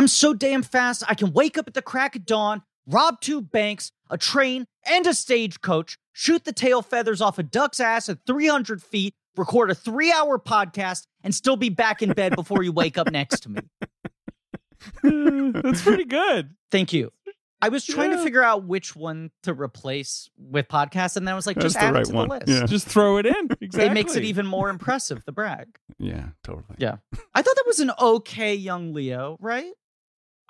I'm so damn fast, I can wake up at the crack of dawn, rob two banks, a train, and a stagecoach, shoot the tail feathers off a duck's ass at 300 feet, record a three hour podcast, and still be back in bed before you wake up next to me. That's pretty good. Thank you. I was trying Yeah. to figure out which one to replace with podcast, and then I was like, just the add right it to one. the list. Yeah. Just throw it in. Exactly. It makes it even more impressive, the brag. Yeah, totally. Yeah. I thought that was an okay young Leo, right?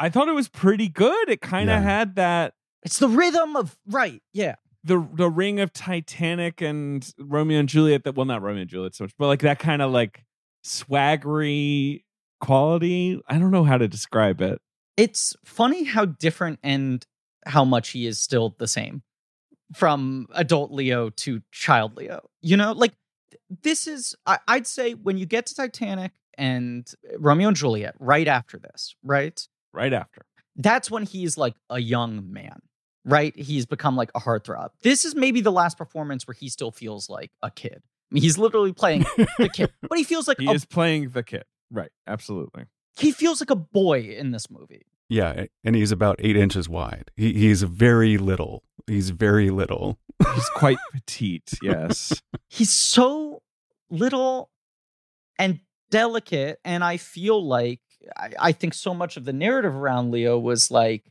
I thought it was pretty good. It kind of Yeah. had that It's the rhythm of right, yeah. the the ring of Titanic and Romeo and Juliet. That well, not Romeo and Juliet so much, but like that kind of like swaggery quality. I don't know how to describe it. It's funny how different and how much he is still the same from adult Leo to child Leo. You know, like this is, I, I'd say, when you get to Titanic and Romeo and Juliet right after this, right? Right after. That's when he's like a young man, right? He's become like a heartthrob. This is maybe the last performance where he still feels like a kid. I mean, he's literally playing the kid, but he feels like He a, is playing the kid. Right. Absolutely. he feels like a boy in this movie. Yeah, and he's about eight inches wide. He, he's very little. He's very little. He's quite petite. Yes. he's so little and delicate and i feel like I, I think so much of the narrative around leo was like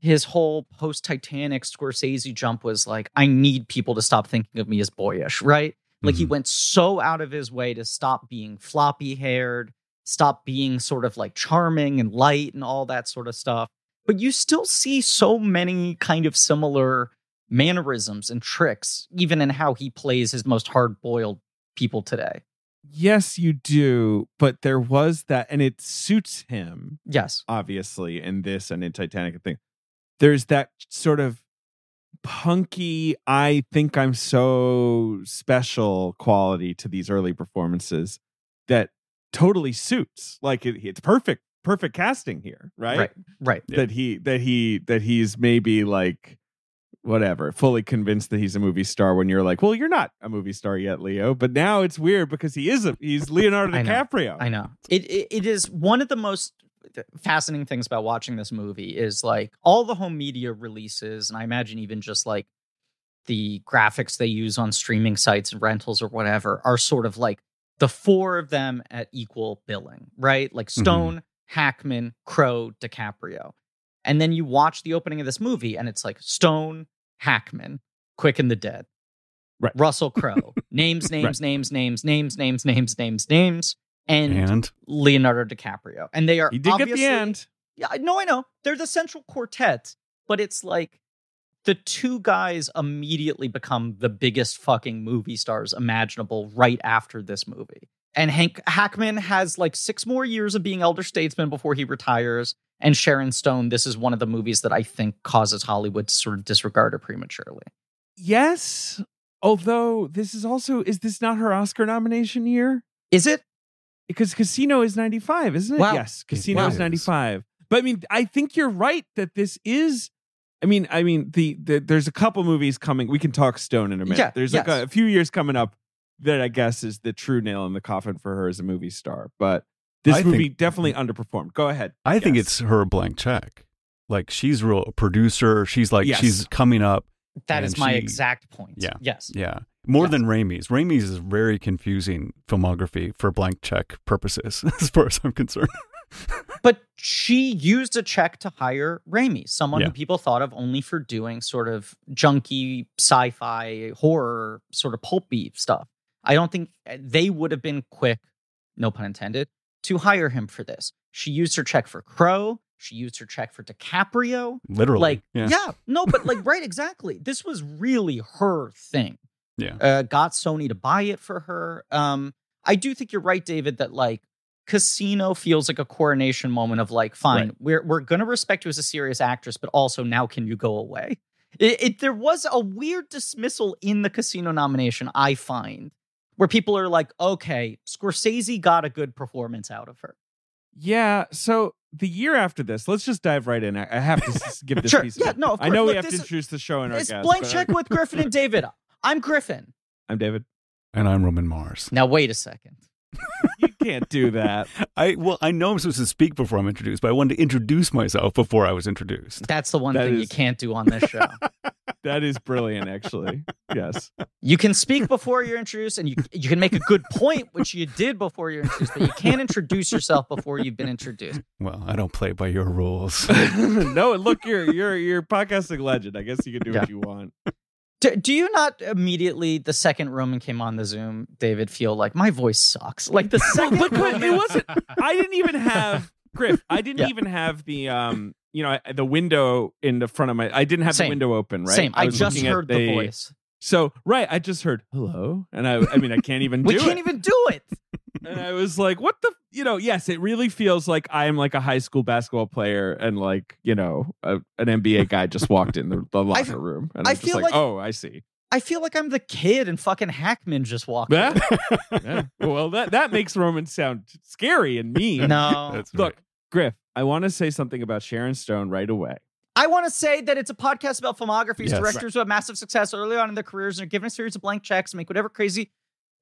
his whole post titanic scorsese jump was like i need people to stop thinking of me as boyish right? Like he Mhm. went so out of his way to stop being floppy haired stop being sort of like charming and light and all that sort of stuff. But you still see so many kind of similar mannerisms and tricks even in how he plays his most hard-boiled people today yes, you do. But there was that, and it suits him. yes obviously in this and in Titanic thing. There's that sort of punky, I think I'm so special quality to these early performances that totally suits. Like it, it's perfect, perfect casting here, right? right right Yeah. That he that he that he's maybe like whatever, fully convinced that he's a movie star when you're like, well, you're not a movie star yet, Leo. But now it's weird because he is a he's Leonardo I know. DiCaprio. I know. It, it it is one of the most fascinating things about watching this movie is like all the home media releases, and I imagine even just like the graphics they use on streaming sites and rentals or whatever are sort of like the four of them at equal billing, right? Like mm-hmm. Stone, Hackman, Crowe, DiCaprio. And then you watch the opening of this movie and it's like Stone, Hackman, Quick and the Dead, right. Russell Crowe, names, names, right. names, names, names, names, names, names, names, and, and Leonardo DiCaprio. And they are He did get the end. Yeah, no, I know. They're the central quartet, but it's like the two guys immediately become the biggest fucking movie stars imaginable right after this movie. And Hank Hackman has like six more years of being elder statesman before he retires. And Sharon Stone, this is one of the movies that I think causes Hollywood to sort of disregard her prematurely. Yes. Although this is also is this not her Oscar nomination year? Is it? Because Casino is 95, isn't it? Wow. Yes, Casino Wow. is 95. But I mean, I think you're right that this is I mean, I mean the, the there's a couple movies coming. We can talk Stone in a minute. Yeah, there's like a, a few years coming up that I guess is the true nail in the coffin for her as a movie star. But this I movie think- definitely underperformed. Go ahead. I think it's her blank check. Like she's real a producer. She's like Yes. she's coming up. That is my she- exact point. Yeah. Yes. Yeah. More Yes. than Raimi's. Raimi's is very confusing filmography for blank check purposes, as far as I'm concerned. But she used a check to hire Raimi, someone Yeah. who people thought of only for doing sort of junky sci-fi horror sort of pulpy stuff. I don't think uh, they would have been quick, no pun intended, to hire him for this. She used her check for Crowe. She used her check for DiCaprio. Literally. Like, yeah. yeah. no, but like, right, exactly. This was really her thing. Yeah. Uh, got Sony to buy it for her. Um, I do think you're right, David, that like Casino feels like a coronation moment of like, fine, Right. we're we're gonna respect you as a serious actress, but also now can you go away? It, it there was a weird dismissal in the Casino nomination, I find, where people are like, okay, Scorsese got a good performance out of her. Yeah. So the year after this, let's just dive right in. I I have to give this Sure. piece. Yeah, of no, of I know course. we have to this is- introduce the show and our It's guest. blank but- check with Griffin and David. I'm Griffin. I'm David. And I'm Roman Mars. Now wait a second. you can't do that. I well, I know I'm supposed to speak before I'm introduced, but I wanted to introduce myself before I was introduced. That's the one That thing you can't do on this show. That is brilliant, actually. Yes. you can speak before you're introduced, and you you can make a good point, which you did before you're introduced, but you can't introduce yourself before you've been introduced. Well, I don't play by your rules. no, look, you're you're you're a podcasting legend. I guess you can do what you want. Do, do you not immediately the second Roman came on the Zoom, David, feel like my voice sucks? Like the second but, but it wasn't. I didn't even have Griff. I didn't Yeah. even have the um. You know, the window in the front of my. I didn't have Same. the window open. Right. Same. I, was just looking at heard the voice. So right, I just heard hello, and I. I mean, I can't even. We do can't it. even do it. And I was like, what the, you know, yes, it really feels like I am like a high school basketball player and like, you know, a, an NBA guy just walked in the, the locker room. And I I'm just feel like, like- oh, I see. I feel like I'm the kid and fucking Hackman just walked. in. Yeah. Yeah. Well, that, that makes Roman sound scary and mean. No. That's Look, right. Griff, I want to say something about Sharon Stone right away. I want to say that it's a podcast about filmographies, Yes. directors who have massive success early on in their careers and are given a series of blank checks, make whatever crazy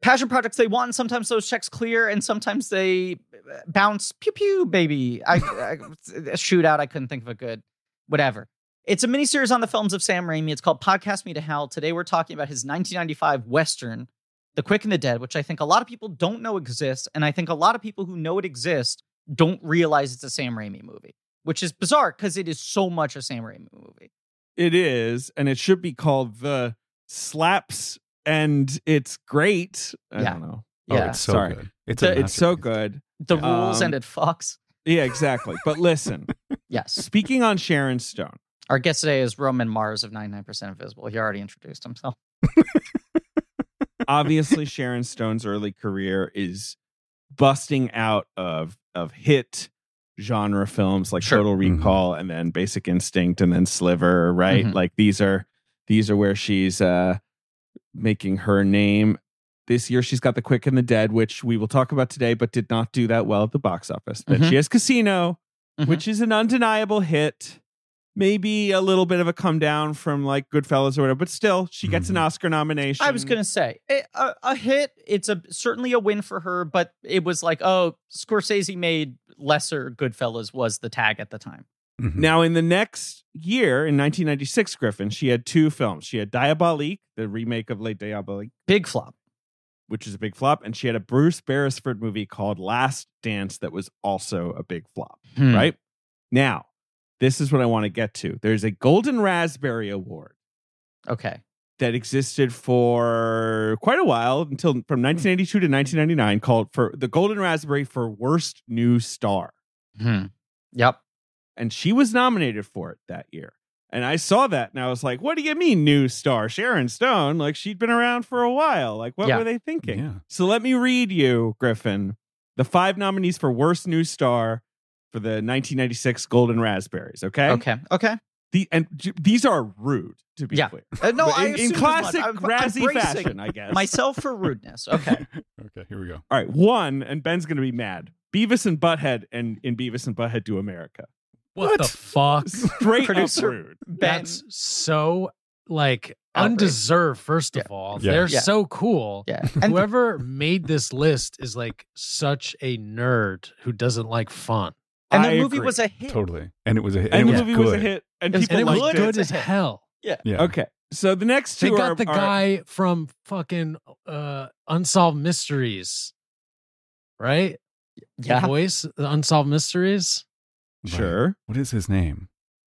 passion projects they want. Sometimes those checks clear, and sometimes they uh, bounce. Pew pew, baby. A shootout. I couldn't think of a good. Whatever. It's a miniseries on the films of Sam Raimi. It's called Podcast Me to Hell. Today we're talking about his 1995 western, The Quick and the Dead, which I think a lot of people don't know exists, and I think a lot of people who know it exists don't realize it's a Sam Raimi movie, which is bizarre because it is so much a Sam Raimi movie. It is, and it should be called The Slaps, and it's great. I Yeah. don't know. Oh, Yeah. it's so Sorry. good. It's The- It's so good. The Yeah. rules Um, and it fucks. Yeah, exactly. But listen, Yes. speaking on Sharon Stone, Our guest today is Roman Mars of 99% Invisible. He already introduced himself. obviously Sharon Stone's early career is busting out of of hit genre films like Sure. Total Mhm. Recall and then Basic Instinct and then Sliver, right? Mhm. Like these are these are where she's uh making her name. This year she's got The Quick and the Dead, which we will talk about today, but did not do that well at the box office. But Mhm. she has Casino, Mhm. which is an undeniable hit. Maybe a little bit of a come down from like Goodfellas or whatever, but still, she gets an Mhm. Oscar nomination. I was going to say a, a, a hit. It's a certainly a win for her, but it was like, oh, Scorsese made lesser Goodfellas was the tag at the time. Mhm. Now, in the next year, in 1996, Griffin, she had two films. She had Diabolique, the remake of Late Diabolique, Big flop. which is a big flop, and she had a Bruce Beresford movie called Last Dance that was also a big flop, Hmm. right? Now, this is what I want to get to. There's a Golden Raspberry Award Okay. that existed for quite a while until from 1982 to 1999 called for the Golden Raspberry for Worst New Star. Hmm. Yep. And she was nominated for it that year. And I saw that and I was like, what do you mean new star? Sharon Stone, like she'd been around for a while. Like what Yeah. were they thinking? Yeah. So let me read you, Griffin, the five nominees for worst new star for the 1996 Golden Raspberries, okay? Okay. Okay. The and j- these are rude to be Yeah. clear. Uh, no, in, in assumed as much. classic I'm- I'm Razzie fashion, I guess. Myself for rudeness. Okay. Okay, here we go. All right, one, and Ben's gonna be mad. Beavis and Butthead and in Beavis and Butthead do America. What, the fuck? Straight Producer- up rude. Ben. That's so like Outrage. undeserved. First of Yeah. all, Yeah. they're Yeah. so cool. Yeah. And Whoever made this list is like such a nerd who doesn't like fun, and the I movie agree. was a hit. Totally. And it was a hit. And And the movie good. was a hit, and It was- people and it was good. it. as hell. Yeah. yeah. Okay, so the next They two got are, the are- guy from fucking uh, Unsolved Mysteries, right? Yeah. The voice, the Unsolved Mysteries. Right. Sure. What is his name?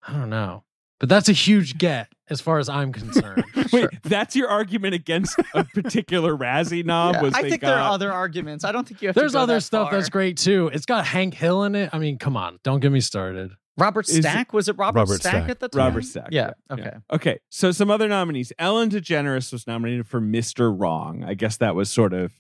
I don't know, but that's a huge get as far as I'm concerned. Wait, that's your argument against a particular Razzie knob? Yeah. Was I they think got, there are other arguments. I don't think you have There's to go other that stuff far. that's great too. It's got Hank Hill in it. I mean, come on, don't get me started. Robert Is it- Stack was it Robert, Robert Stack, Stack. at the time? Robert Stack. Yeah. Okay. Okay. So some other nominees. Ellen DeGeneres was nominated for Mr. Wrong. I guess that was sort of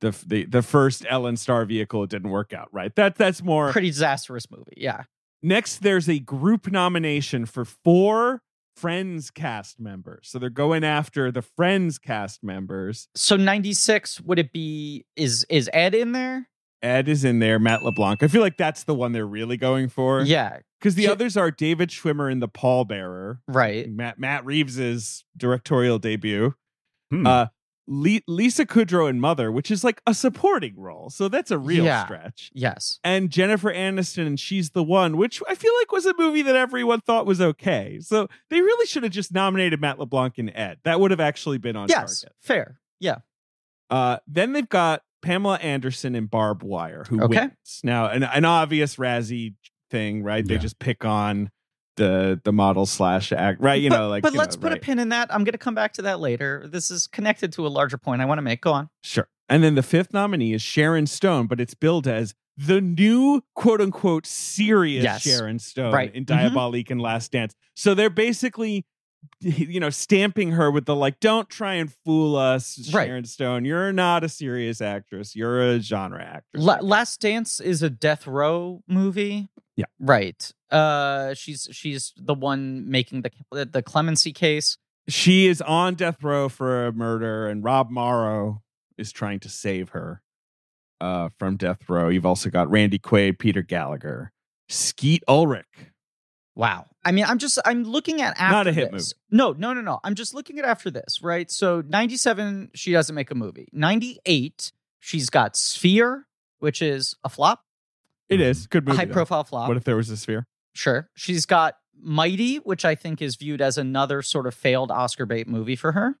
the the the first Ellen star vehicle. It didn't work out, right? That that's more. Pretty disastrous movie. Yeah. Next, there's a group nomination for four Friends cast members. So they're going after the Friends cast members. So 96 would it be is is Ed in there? Ed is in there. Matt LeBlanc. I feel like that's the one they're really going for. Yeah, Because the Ki- others are David Schwimmer in The Pallbearer, right. Matt Matt Reeves's directorial debut. Hmm. Uh, Le- Lisa Kudrow in Mother, which is like a supporting role. So that's a real Yeah. stretch. Yes. And Jennifer Aniston and She's the One, which I feel like was a movie that everyone thought was okay. So they really should have just nominated Matt LeBlanc and Ed. That would have actually been on Yes. target. Fair. Yeah. Uh, then they've got Pamela Anderson and Barb Wire, who Okay. wins. Now, an, an obvious Razzie thing, right? They Yeah. just pick on the the model slash act, right? You but, know, like. but let's know, put a pin in that. I'm going to come back to that later. This is connected to a larger point I want to make. Go on. Sure. And then the fifth nominee is Sharon Stone, but it's billed as the new quote unquote serious Yes. Sharon Stone Right. in Mhm. Diabolique and Last Dance. So they're basically, you know, stamping her with the like, don't try and fool us, Right. Sharon Stone. You're not a serious actress. You're a genre actress. La- Last Dance is a death row movie. Yeah. Right. Uh, she's she's the one making the the clemency case. she is on death row for a murder, and Rob Morrow is trying to save her uh, from death row. You've also got Randy Quaid, Peter Gallagher, Skeet Ulrich. Wow. I mean, I'm just I'm looking at after Not a hit this. No, no, no, no. I'm just looking at after this, right? So 97, she doesn't make a movie. 98, she's got Sphere, which is a flop, It is good movie. high though. profile flop. What if there was a sphere? Sure. She's got Mighty, which I think is viewed as another sort of failed Oscar bait movie for her.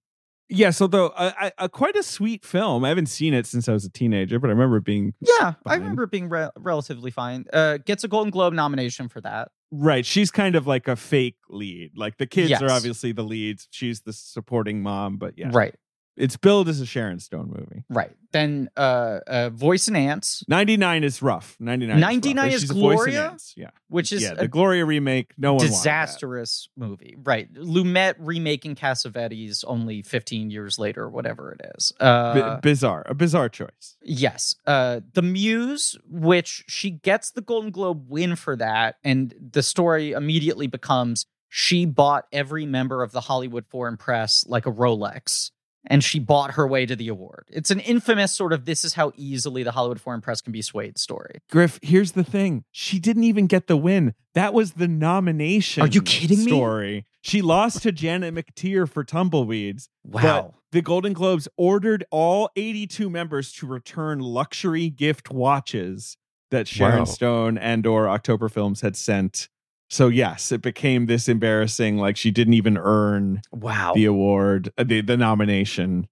Yes, although a, a, quite a sweet film. I haven't seen it since I was a teenager, but I remember it being Yeah, I remember it being re- relatively fine. Uh, gets a Golden Globe nomination for that. right. She's kind of like a fake lead. Like the kids Yes. are obviously the leads. She's the supporting mom, but yeah, Right, it's billed as a Sharon Stone movie. right. Then uh, uh, Voice and Antz, Ninety nine is rough. Ninety nine. 99 is voice in Gloria? Yeah, which is yeah. a The Gloria remake. No one disastrous movie. Right. Lumet remaking Cassavetes only 15 years later, whatever it is. Uh, bizarre. A bizarre choice. yes. Uh, the Muse, which she gets the Golden Globe win for that. And the story immediately becomes she bought every member of the Hollywood Foreign Press like a Rolex. And she bought her way to the award. It's an infamous sort of this is how easily the Hollywood Foreign Press can be swayed story. Griff, here's the thing. She didn't even get the win. That was the nomination. Are you kidding me? Story. She lost to Janet McTeer for Tumbleweeds. Wow. The Golden Globes ordered all 82 members to return luxury gift watches that Sharon Wow. Stone and or October Films had sent. So yes, it became this embarrassing like she didn't even earn wow. the award, uh, the the nomination.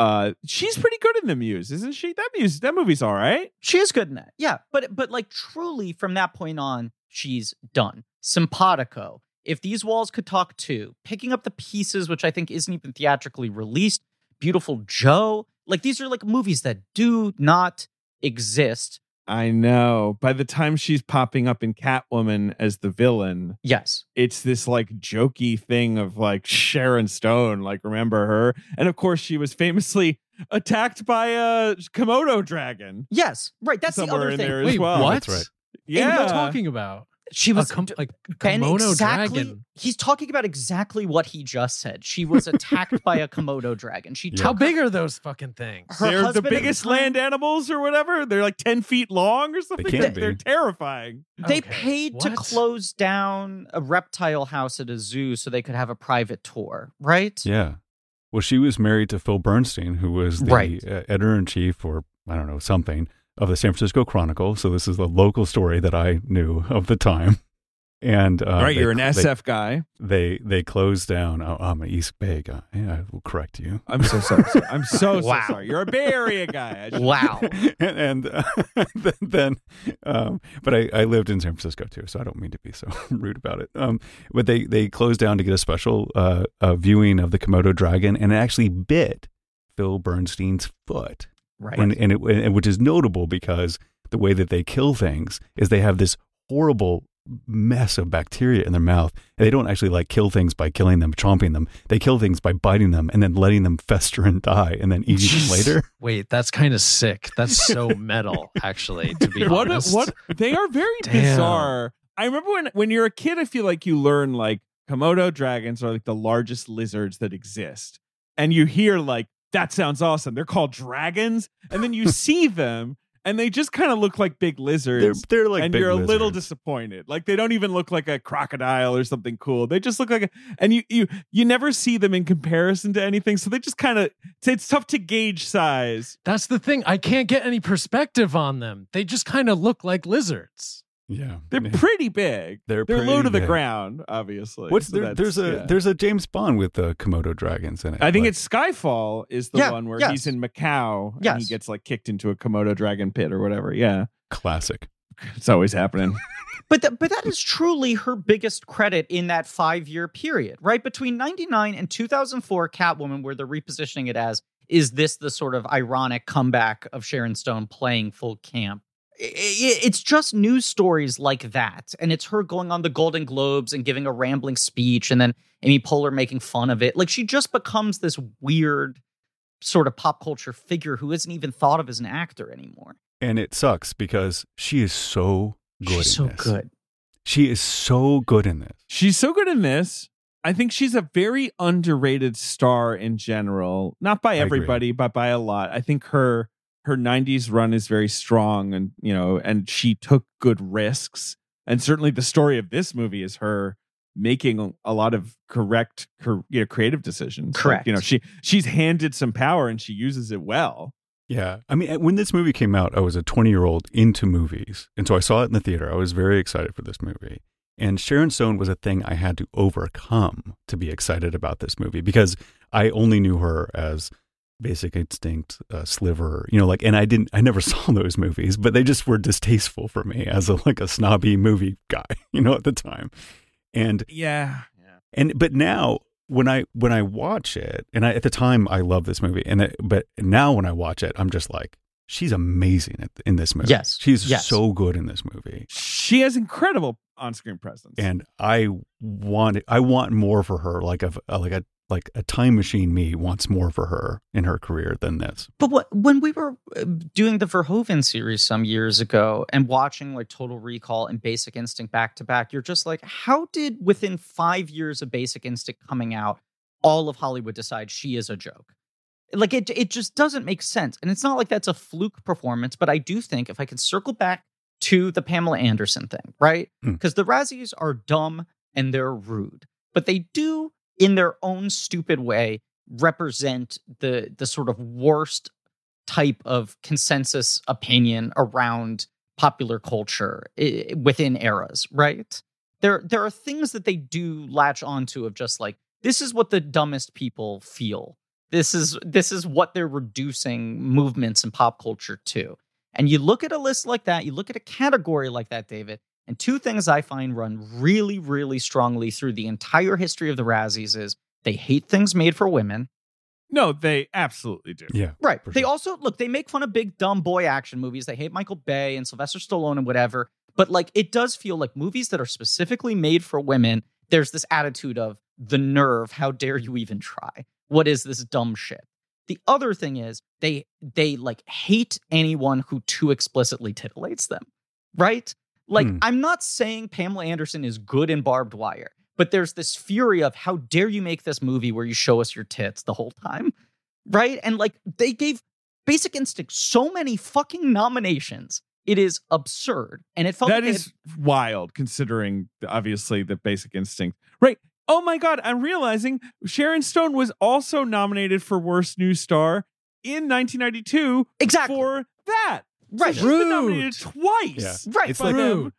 Uh she's pretty good in the Muse, isn't she? That Muse that movie's all right. She is good in that. Yeah. But but like truly from that point on, she's done. Simpatico. If these walls could talk too, picking up the pieces, which I think isn't even theatrically released, Beautiful Joe. Like these are like movies that do not exist. I know. By the time she's popping up in Catwoman as the villain, Yes. it's this like jokey thing of like Sharon Stone, like remember her? And of course, she was famously attacked by a Komodo dragon. Yes. Right. That's the Somewhere other in thing. there as Wait, well. what? That's right. Yeah, What are you talking about? She was a, com- a Ben, Komodo exactly, dragon. He's talking about exactly what he just said. She was attacked by a Komodo dragon. She Yeah. How big are those fucking things? Her They're the husband at the biggest time- land animals or whatever. They're like 10 feet long or something. can They're be. terrifying. They Okay, paid to close down a reptile house at a zoo so they could have a private tour, right? Yeah. Well, she was married to Phil Bernstein, who was the Right. uh, editor in chief, or I don't know, something of the San Francisco Chronicle. So this is the local story that I knew of the time. And uh, right, they- you're an they- SF guy. They they closed down. Oh, I'm an East Bay guy. Yeah, I will correct you. I'm so sorry. sir. I'm so, Wow. so sorry. You're a Bay Area guy. I Wow. and and, uh, then, then um, but I, I lived in San Francisco too, so I don't mean to be so rude about it. Um, but they they closed down to get a special uh, uh, viewing of the Komodo dragon, and it actually bit Phil Bernstein's foot, Right. and and, it, and which is notable because the way that they kill things is they have this horrible mess of bacteria in their mouth and they don't actually like kill things by killing them chomping them they kill things by biting them and then letting them fester and die and then eating them later Wait, that's kind of sick. That's so metal, actually. To be what honest, what they are very Damn. bizarre. I remember when when you're a kid, I feel like you learn like Komodo dragons are like the largest lizards that exist, and you hear like that sounds awesome. They're called dragons, and then you see them. and they just kind of look like big They're lizards. they're like and big you're a little disappointed. Like they don't even look like a crocodile or something cool. They just look like a and you you you never see them in comparison to anything. So they just kind of it's, it's tough to gauge size. That's the thing. I can't get any perspective on them. They just kind of look like lizards. Yeah. They're Yeah. pretty big. They're They're low to the big. ground, obviously. What's So there? There's a yeah. there's a James Bond with the Komodo dragons in it. I think Like, it's Skyfall is the Yeah, one where yes. he's in Macau and he gets like kicked into a Komodo dragon pit or whatever. Yeah, classic. it's always happening. But th- but that is truly her biggest credit in that five year period, right? Between ninety nine and two thousand four, Catwoman, where they're repositioning it as, is this the sort of ironic comeback of Sharon Stone playing full camp? I- I- It's just news stories like that, and it's her going on the Golden Globes and giving a rambling speech, and then Amy Poehler making fun of it. Like she just becomes this weird sort of pop culture figure who isn't even thought of as an actor anymore. And it sucks because she is so good. She's in so this. good. She is so good in this. She's so good in this. I think she's a very underrated star in general, not by everybody, but by a lot. I think her her 90s run is very strong and you know, and she took good risks. And certainly the story of this movie is her making a lot of correct cor- you know, creative decisions. Like, Correct. you know, she she's handed some power and she uses it well. Yeah. I mean, when this movie came out, I was a 20 year old into movies. And so I saw it in the theater. I was very excited for this movie. And Sharon Stone was a thing I had to overcome to be excited about this movie because I only knew her as Basic Instinct, uh, Sliver, you know, like, and I didn't, I never saw those movies, but they just were distasteful for me as a, like a snobby movie guy, you know, at the time. And Yeah. and but now when I when I watch it, and I, at the time I love this movie, and it, but now when I watch it, I'm just like, she's amazing at, in this movie. Yes, she's yes. so good in this movie, She has incredible on-screen presence. and I want I want more for her, like a like a like a time machine. Me wants more for her in her career than this. But what, when we were uh, doing the Verhoeven series some years ago and watching like Total Recall and Basic Instinct back to back, you're just like, how did within five years of Basic Instinct coming out, all of Hollywood decide she is a joke? Like it, it just doesn't make sense. And it's not like that's a fluke performance, but I do think if I can circle back to the Pamela Anderson thing, right? Hmm. Because the Razzies are dumb and they're rude, but they do, in their own stupid way, represent the the sort of worst type of consensus opinion around popular culture within eras, right? There there are things that they do latch onto of just like this is what the dumbest people feel. This is this is what they're reducing movements in pop culture to. And you look at a list like that, you look at a category like that, David, and two things I find run really, really strongly through the entire history of the Razzies is they hate things made for women. no, they absolutely do. Yeah, Right. For They sure. also look, they make fun of big dumb boy action movies. They hate Michael Bay and Sylvester Stallone and whatever. But like it does feel like movies that are specifically made for women, there's this attitude of the nerve, how dare you even try? What is this dumb shit? The other thing is they they like hate anyone who too explicitly titillates them. Right? Like Hmm. I'm not saying Pamela Anderson is good in Barb Wire, but there's this fury of how dare you make this movie where you show us your tits the whole time? right? And like they gave Basic Instinct so many fucking nominations. It is absurd. And it felt That like is wild considering obviously the basic instinct. Right. Oh my god, I'm realizing Sharon Stone was also nominated for worst new star in 1992 exactly for that. Right. She's been Rude. nominated twice. Yeah. Right. It's like them. Rude.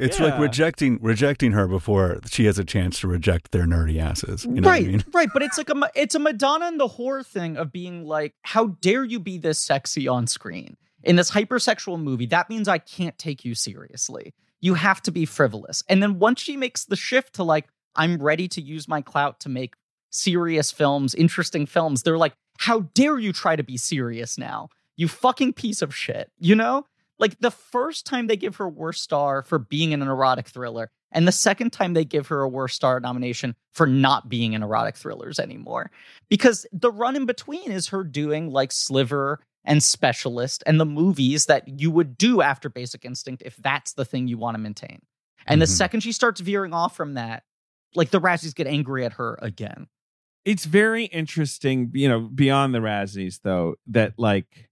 it's like rejecting rejecting her before she has a chance to reject their nerdy asses. You know right, what I mean? right, but it's like a it's a Madonna and the whore thing of being like, how dare you be this sexy on screen in this hypersexual movie? That means I can't take you seriously. You have to be frivolous. And then once she makes the shift to like, I'm ready to use my clout to make serious films, interesting films, they're like, how dare you try to be serious now? You fucking piece of shit. You know? Like the first time they give her worst star for being in an erotic thriller, and the second time they give her a worst star nomination for not being in erotic thrillers anymore. Because the run in between is her doing like Sliver and Specialist and the movies that you would do after Basic Instinct if that's the thing you want to maintain. And the Mhm. second she starts veering off from that, like the Razzies get angry at her again. It's very interesting, you know, beyond the Razzies though, that like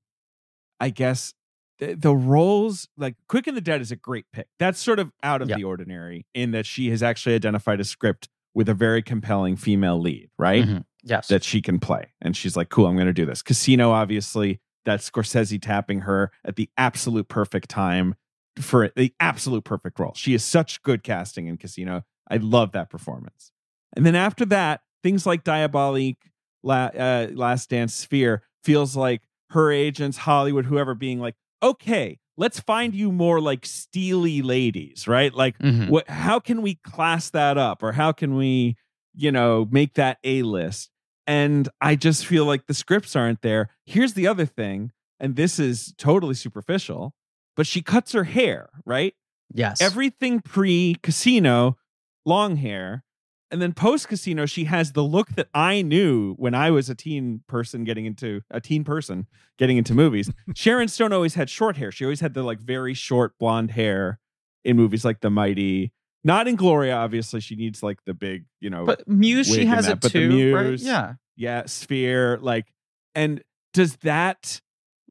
I guess the, the roles like Quick and the Dead is a great pick. That's sort of out of Yeah. the ordinary in that she has actually identified a script with a very compelling female lead, right? Mhm. Yes. That she can play. And she's like, cool, I'm going to do this. Casino, obviously, that's Scorsese tapping her at the absolute perfect time for the absolute perfect role. She is such good casting in Casino. I love that performance. And then after that, things like Diabolique, La, uh, Last Dance, Sphere feels like her agents, Hollywood, whoever, being like, okay, let's find you more like steely ladies, right? Like, Mhm. what? How can we class that up, or how can we, you know, make that a list? And I just feel like the scripts aren't there. Here's the other thing, and this is totally superficial, but she cuts her hair, right? Yes. Everything pre casino, long hair. And then post casino, she has the look that I knew when I was a teen person getting into a teen person getting into movies. Sharon Stone always had short hair. She always had the like very short blonde hair in movies like The Mighty. Not in Gloria, obviously. She needs like the big, you know, but Muse, she has that, it but too, right? Yeah. yeah, sphere. Like, and does that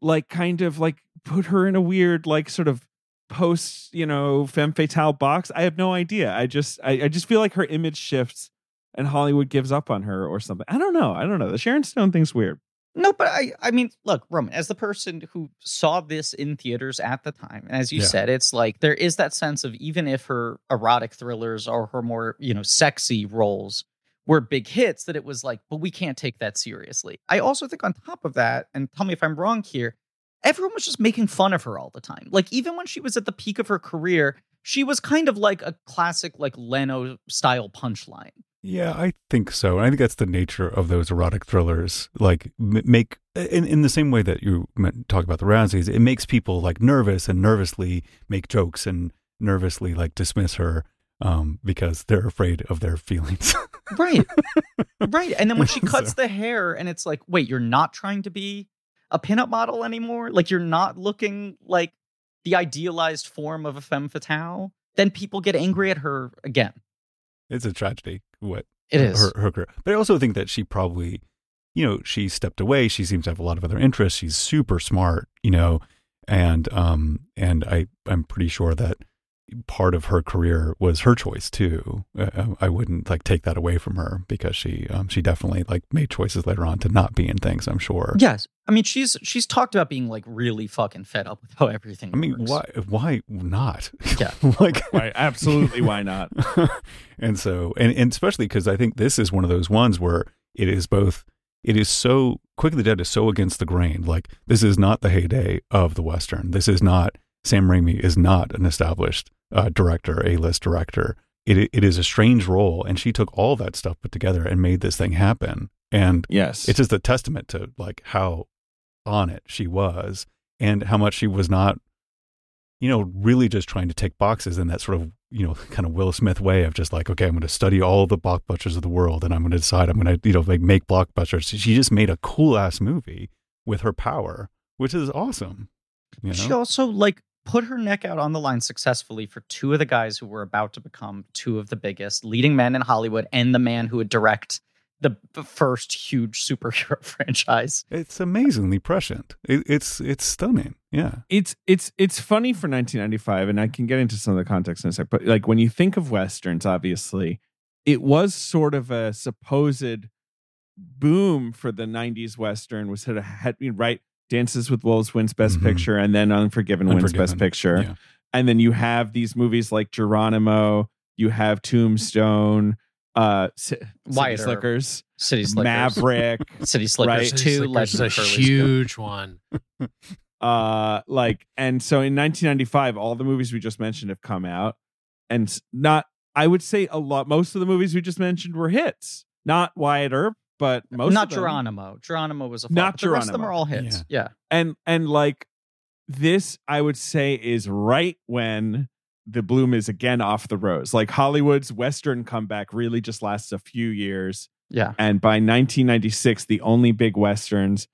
like kind of like put her in a weird like sort of post, you know, femme fatale box? I have no idea. I just I, I just feel like her image shifts and Hollywood gives up on her or something. I don't know. I don't know. The Sharon Stone thing's weird. No, but I I mean, look, Roman, as the person who saw this in theaters at the time, and as you Yeah. said, it's like there is that sense of even if her erotic thrillers or her more, you know, sexy roles were big hits, that it was like, but we can't take that seriously. I also think on top of that, and tell me if I'm wrong here, everyone was just making fun of her all the time. Like even when she was at the peak of her career, she was kind of like a classic like Leno style punchline. Yeah, I think so. And I think that's the nature of those erotic thrillers. Like m- make in in the same way that you talk about the Razzies, it makes people like nervous and nervously make jokes and nervously like dismiss her um, because they're afraid of their feelings. Right. right. And then when she cuts So- the hair and it's like, wait, you're not trying to be a pinup model anymore? Like you're not looking like the idealized form of a femme fatale? Then people get angry at her again. it's a tragedy what It is. her, her career. But I also think that she probably, you know, she stepped away. She seems to have a lot of other interests. She's super smart, you know, and um and I I'm pretty sure that part of her career was her choice too. Uh, I wouldn't like take that away from her because she um she definitely like made choices later on to not be in things. I'm sure. Yes. I mean, she's she's talked about being like really fucking fed up with how everything I mean, works. why why not? Yeah. like Why absolutely why not? and so and, and especially because I think this is one of those ones where it is both it is so Quick of the Dead is so against the grain. Like this is not the heyday of the Western. This is not Sam Raimi is not an established uh, director, A list director. It it is a strange role, and she took all that stuff put together and made this thing happen. And Yes. it's just a testament to like how on it she was and how much she was not you know really just trying to tick boxes in that sort of you know kind of will smith way of just like okay i'm going to study all the blockbusters of the world and i'm going to decide i'm going to you know like make blockbusters she just made a cool ass movie with her power which is awesome you know She also like put her neck out on the line successfully for two of the guys who were about to become two of the biggest leading men in Hollywood and the man who would direct the first huge superhero franchise. it's amazingly prescient. It, it's it's stunning. Yeah. It's it's it's funny for 1995 and i can get into some of the context in a sec but like when you think of westerns obviously it was sort of a supposed boom for the 90s western was sort of had me right dances with wolves wins best Mhm. picture and then unforgiven, wins best picture yeah. and then you have these movies like geronimo you have tombstone uh C- Wyatt City slickers City Slickers. maverick City Slickers Right. City 2, Slickers Legend is of a Curly's Gold. huge one. uh like and so in 1995 all the movies we just mentioned have come out and not i would say a lot most of the movies we just mentioned were hits not wyatt earp but most Not. Geronimo. Geronimo was a flop, Not but the rest of them Geronimo. are all hits. Yeah. and and like this i would say is right when the bloom is again off the rose like hollywood's western comeback really just lasts a few years Yeah. and by 1996 the only big westerns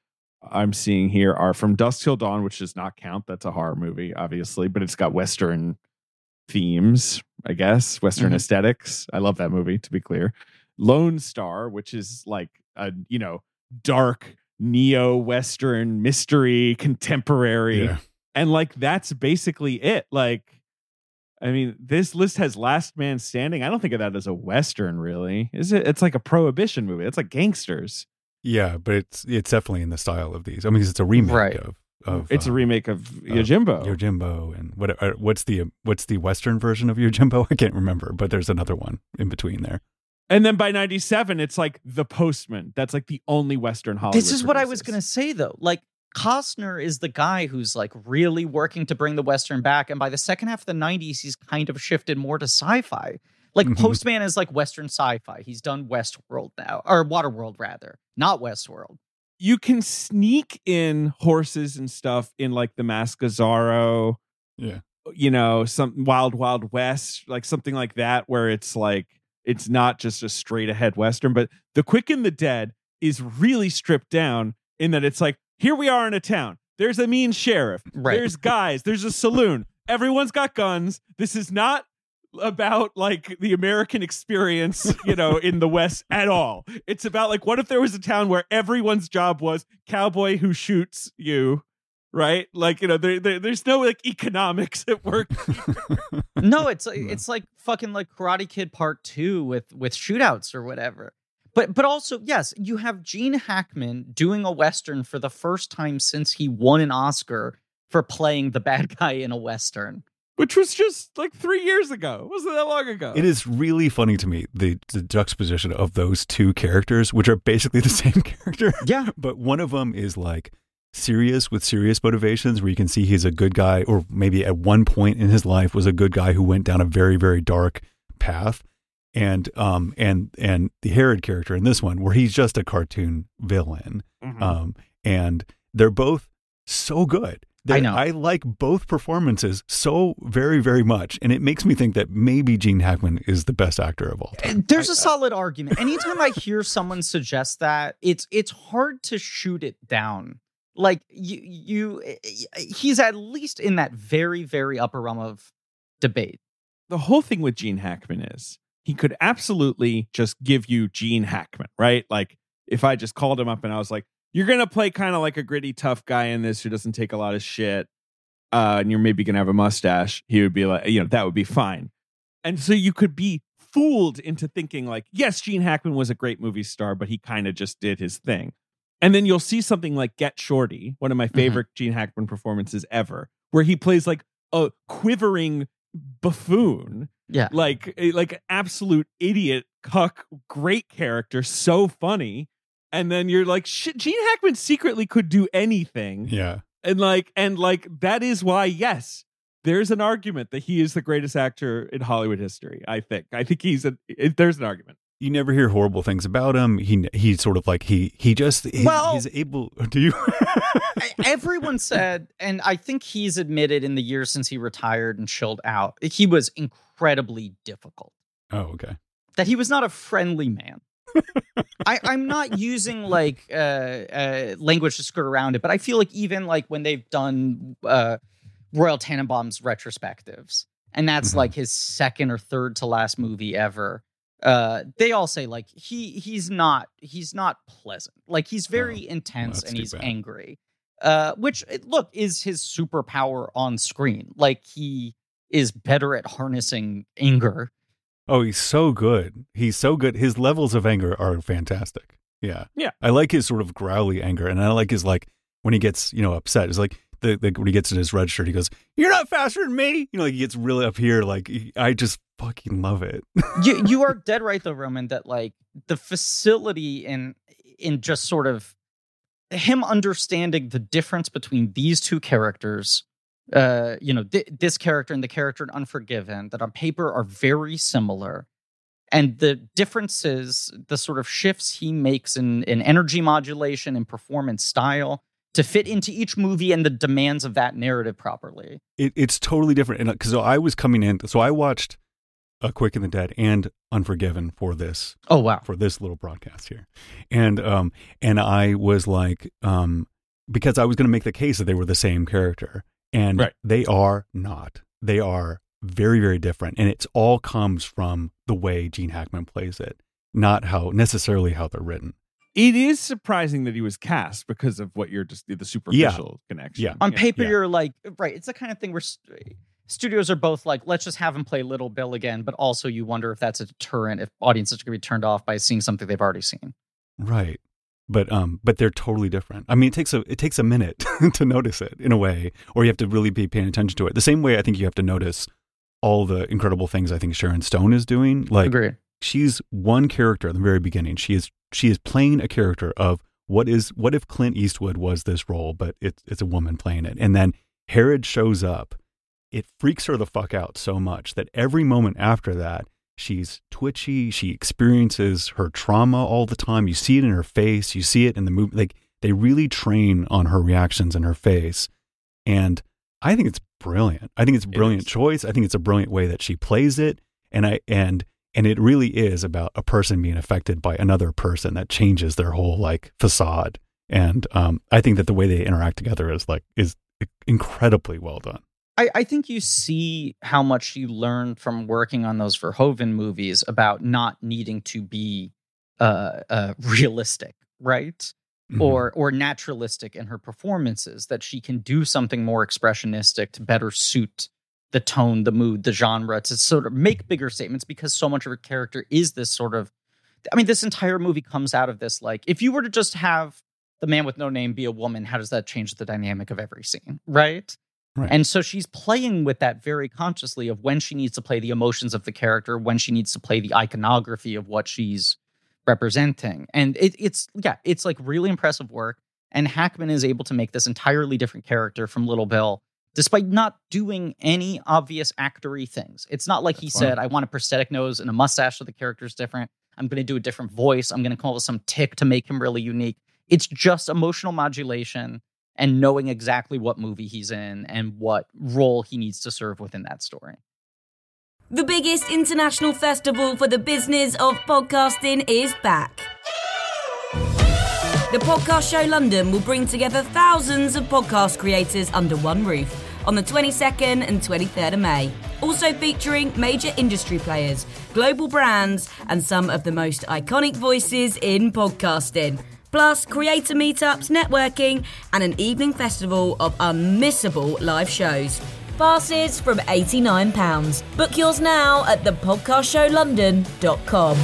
i'm seeing here are from dusk till dawn which does not count that's a horror movie obviously but it's got western themes i guess western Mhm. aesthetics i love that movie to be clear lone star which is like a you know dark neo western mystery contemporary Yeah. and like that's basically it. Like, I mean, this list has Last Man Standing. I don't think of that as a western, really. Is it? It's like a prohibition movie. It's like gangsters. Yeah, but it's it's definitely in the style of these. I mean, it's a remake Right. of of it's a uh, remake of Yojimbo. Yojimbo and what uh, what's the what's the western version of Yojimbo? I can't remember, but there's another one in between there. And then by '97, it's like The Postman. That's like the only western Hollywood. This is what I was going to say though. Like Costner is the guy who's like really working to bring the western back and by the second half of the 90s he's kind of shifted more to sci-fi. Like Mhm. Postman is like western sci-fi. He's done Westworld now or Waterworld rather, not Westworld. you can sneak in horses and stuff in like the Mask of Zorro, Yeah. you know, some Wild Wild West, like something like that, where it's like it's not just a straight ahead western. But The Quick and the Dead is really stripped down in that it's like here we are in a town. There's a mean sheriff. Right. There's guys. There's a saloon. Everyone's got guns. This is not about like the American experience, you know, in the West at all. It's about like what if there was a town where everyone's job was cowboy who shoots you, right? Like you know, there, there there's no like economics at work. No, it's like it's like fucking like Karate Kid Part Two with with shootouts or whatever. But but also yes, you have Gene Hackman doing a western for the first time since he won an Oscar for playing the bad guy in a western. Which was just like three years ago. It wasn't that long ago. It is really funny to me the, the juxtaposition of those two characters, which are basically the same character. Yeah, but one of them is like serious with serious motivations where you can see he's a good guy or maybe at one point in his life was a good guy who went down a very very dark path and um and and the Herod character in this one where he's just a cartoon villain Mhm. um and they're both so good They're- know. I like both performances so very very much and it makes me think that maybe Gene Hackman is the best actor of all time there's a solid argument. Anytime I hear someone suggest that, it's it's hard to shoot it down. Like you you eh, eh, eh, he's at least in that very very upper realm of debate. the whole thing with Gene Hackman is he could absolutely just give you Gene Hackman, right? Like if I just called him up and I was like, "You're gonna play kind of like a gritty tough guy in this who doesn't take a lot of shit, uh, and you're maybe gonna have a mustache," he would be like, you know, that would be fine. And so you could be fooled into thinking like, yes, Gene Hackman was a great movie star, but he kind of just did his thing. And then you'll see something like Get Shorty, one of my mm-hmm. favorite Gene Hackman performances ever, where he plays like a quivering buffoon Yeah. like like an absolute idiot cuck great character so funny. And then you're like shit gene hackman secretly could do anything. Yeah. And like and like that is why yes there's an argument that he is the greatest actor in hollywood history i think. I think he's a it, eh, there's an argument you never hear horrible things about him. He he's sort of like he he just he- Well- he's able. Do you? Everyone said, and I think he's admitted in the years since he retired and chilled out, he was incredibly difficult. oh, okay. That he was not a friendly man. I, I'm not using like uh, uh, language to skirt around it, but I feel like even like when they've done uh, Royal Tenenbaums retrospectives, and that's Mhm. like his second or third to last movie ever. Uh, they all say like he he's not he's not pleasant. Like he's very intense that's and he's bad. angry. Uh, which look is his superpower on screen. Like he is better at harnessing anger. Oh, he's so good. He's so good. His levels of anger are fantastic. Yeah. Yeah. I like his sort of growly anger, and I like his like when he gets you know upset. It's like the, the when he gets in his red shirt, he goes, "You're not faster than me." You know, like he gets really up here. Like he- I just fucking love it. you you are dead right though, Roman, that like the facility in in just sort of him understanding the difference between these two characters, uh, you know, th- this character and the character in Unforgiven, that on paper are very similar. And the differences, the sort of shifts he makes in, in energy modulation and performance style to fit into each movie and the demands of that narrative properly. it, it's totally different. And because I was coming in, so I watched A Quick and the Dead and Unforgiven for this Oh wow. for this little broadcast here, and um and I was like um because I was going to make the case that they were the same character, and Right. they are not. They are very very different, and it's all comes from the way Gene Hackman plays it, not how necessarily how they're written. It is surprising that he was cast because of what you're just the superficial connection. Yeah. On paper, yeah. you're like, right. It's the kind of thing where st- studios are both like, let's just have him play Little Bill again, but also you wonder if that's a deterrent, if audiences are going to be turned off by seeing something they've already seen. Right. But um but they're totally different. I mean it takes a it takes a minute to notice it in a way or you have to really be paying attention to it. The same way I think you have to notice all the incredible things I think Sharon Stone is doing. Like Agreed. She's one character at the very beginning. She is she is playing a character of what is what if Clint Eastwood was this role, but it's it's a woman playing it. And then Herod shows up. It freaks her the fuck out so much that every moment after that, she's twitchy. She experiences her trauma all the time. You see it in her face. You see it in the movie. Like they really train on her reactions in her face, and I think it's brilliant. I think it's a brilliant is. choice. I think it's a brilliant way that she plays it, and I and and it really is about a person being affected by another person that changes their whole like facade. And um, I think that the way they interact together is like is incredibly well done. I, I think you see how much you learned from working on those Verhoeven movies about not needing to be uh, uh, realistic, right? Mhm. Or or naturalistic in her performances. That she can do something more expressionistic to better suit the tone, the mood, the genre, to sort of make bigger statements because so much of her character is this sort of. I mean, this entire movie comes out of this. Like, if you were to just have the man with no name be a woman, how does that change the dynamic of every scene, right? Right. And so she's playing with that very consciously of when she needs to play the emotions of the character, when she needs to play the iconography of what she's representing. And it, it's, yeah, it's like really impressive work. And Hackman is able to make this entirely different character from Little Bill, despite not doing any obvious actory things. It's not like he That's said, I want a prosthetic nose and a mustache so the character's different. I'm going to do a different voice. I'm going to come up with some tick to make him really unique. It's just emotional modulation and knowing exactly what movie he's in and what role he needs to serve within that story. The biggest international festival for the business of podcasting is back. The Podcast Show London will bring together thousands of podcast creators under one roof on the 22nd and 23rd of May. Also featuring major industry players, global brands, and some of the most iconic voices in podcasting. Plus, creator meetups, networking, and an evening festival of unmissable live shows. Passes from £89. Book yours now at thepodcastshowlondon.com.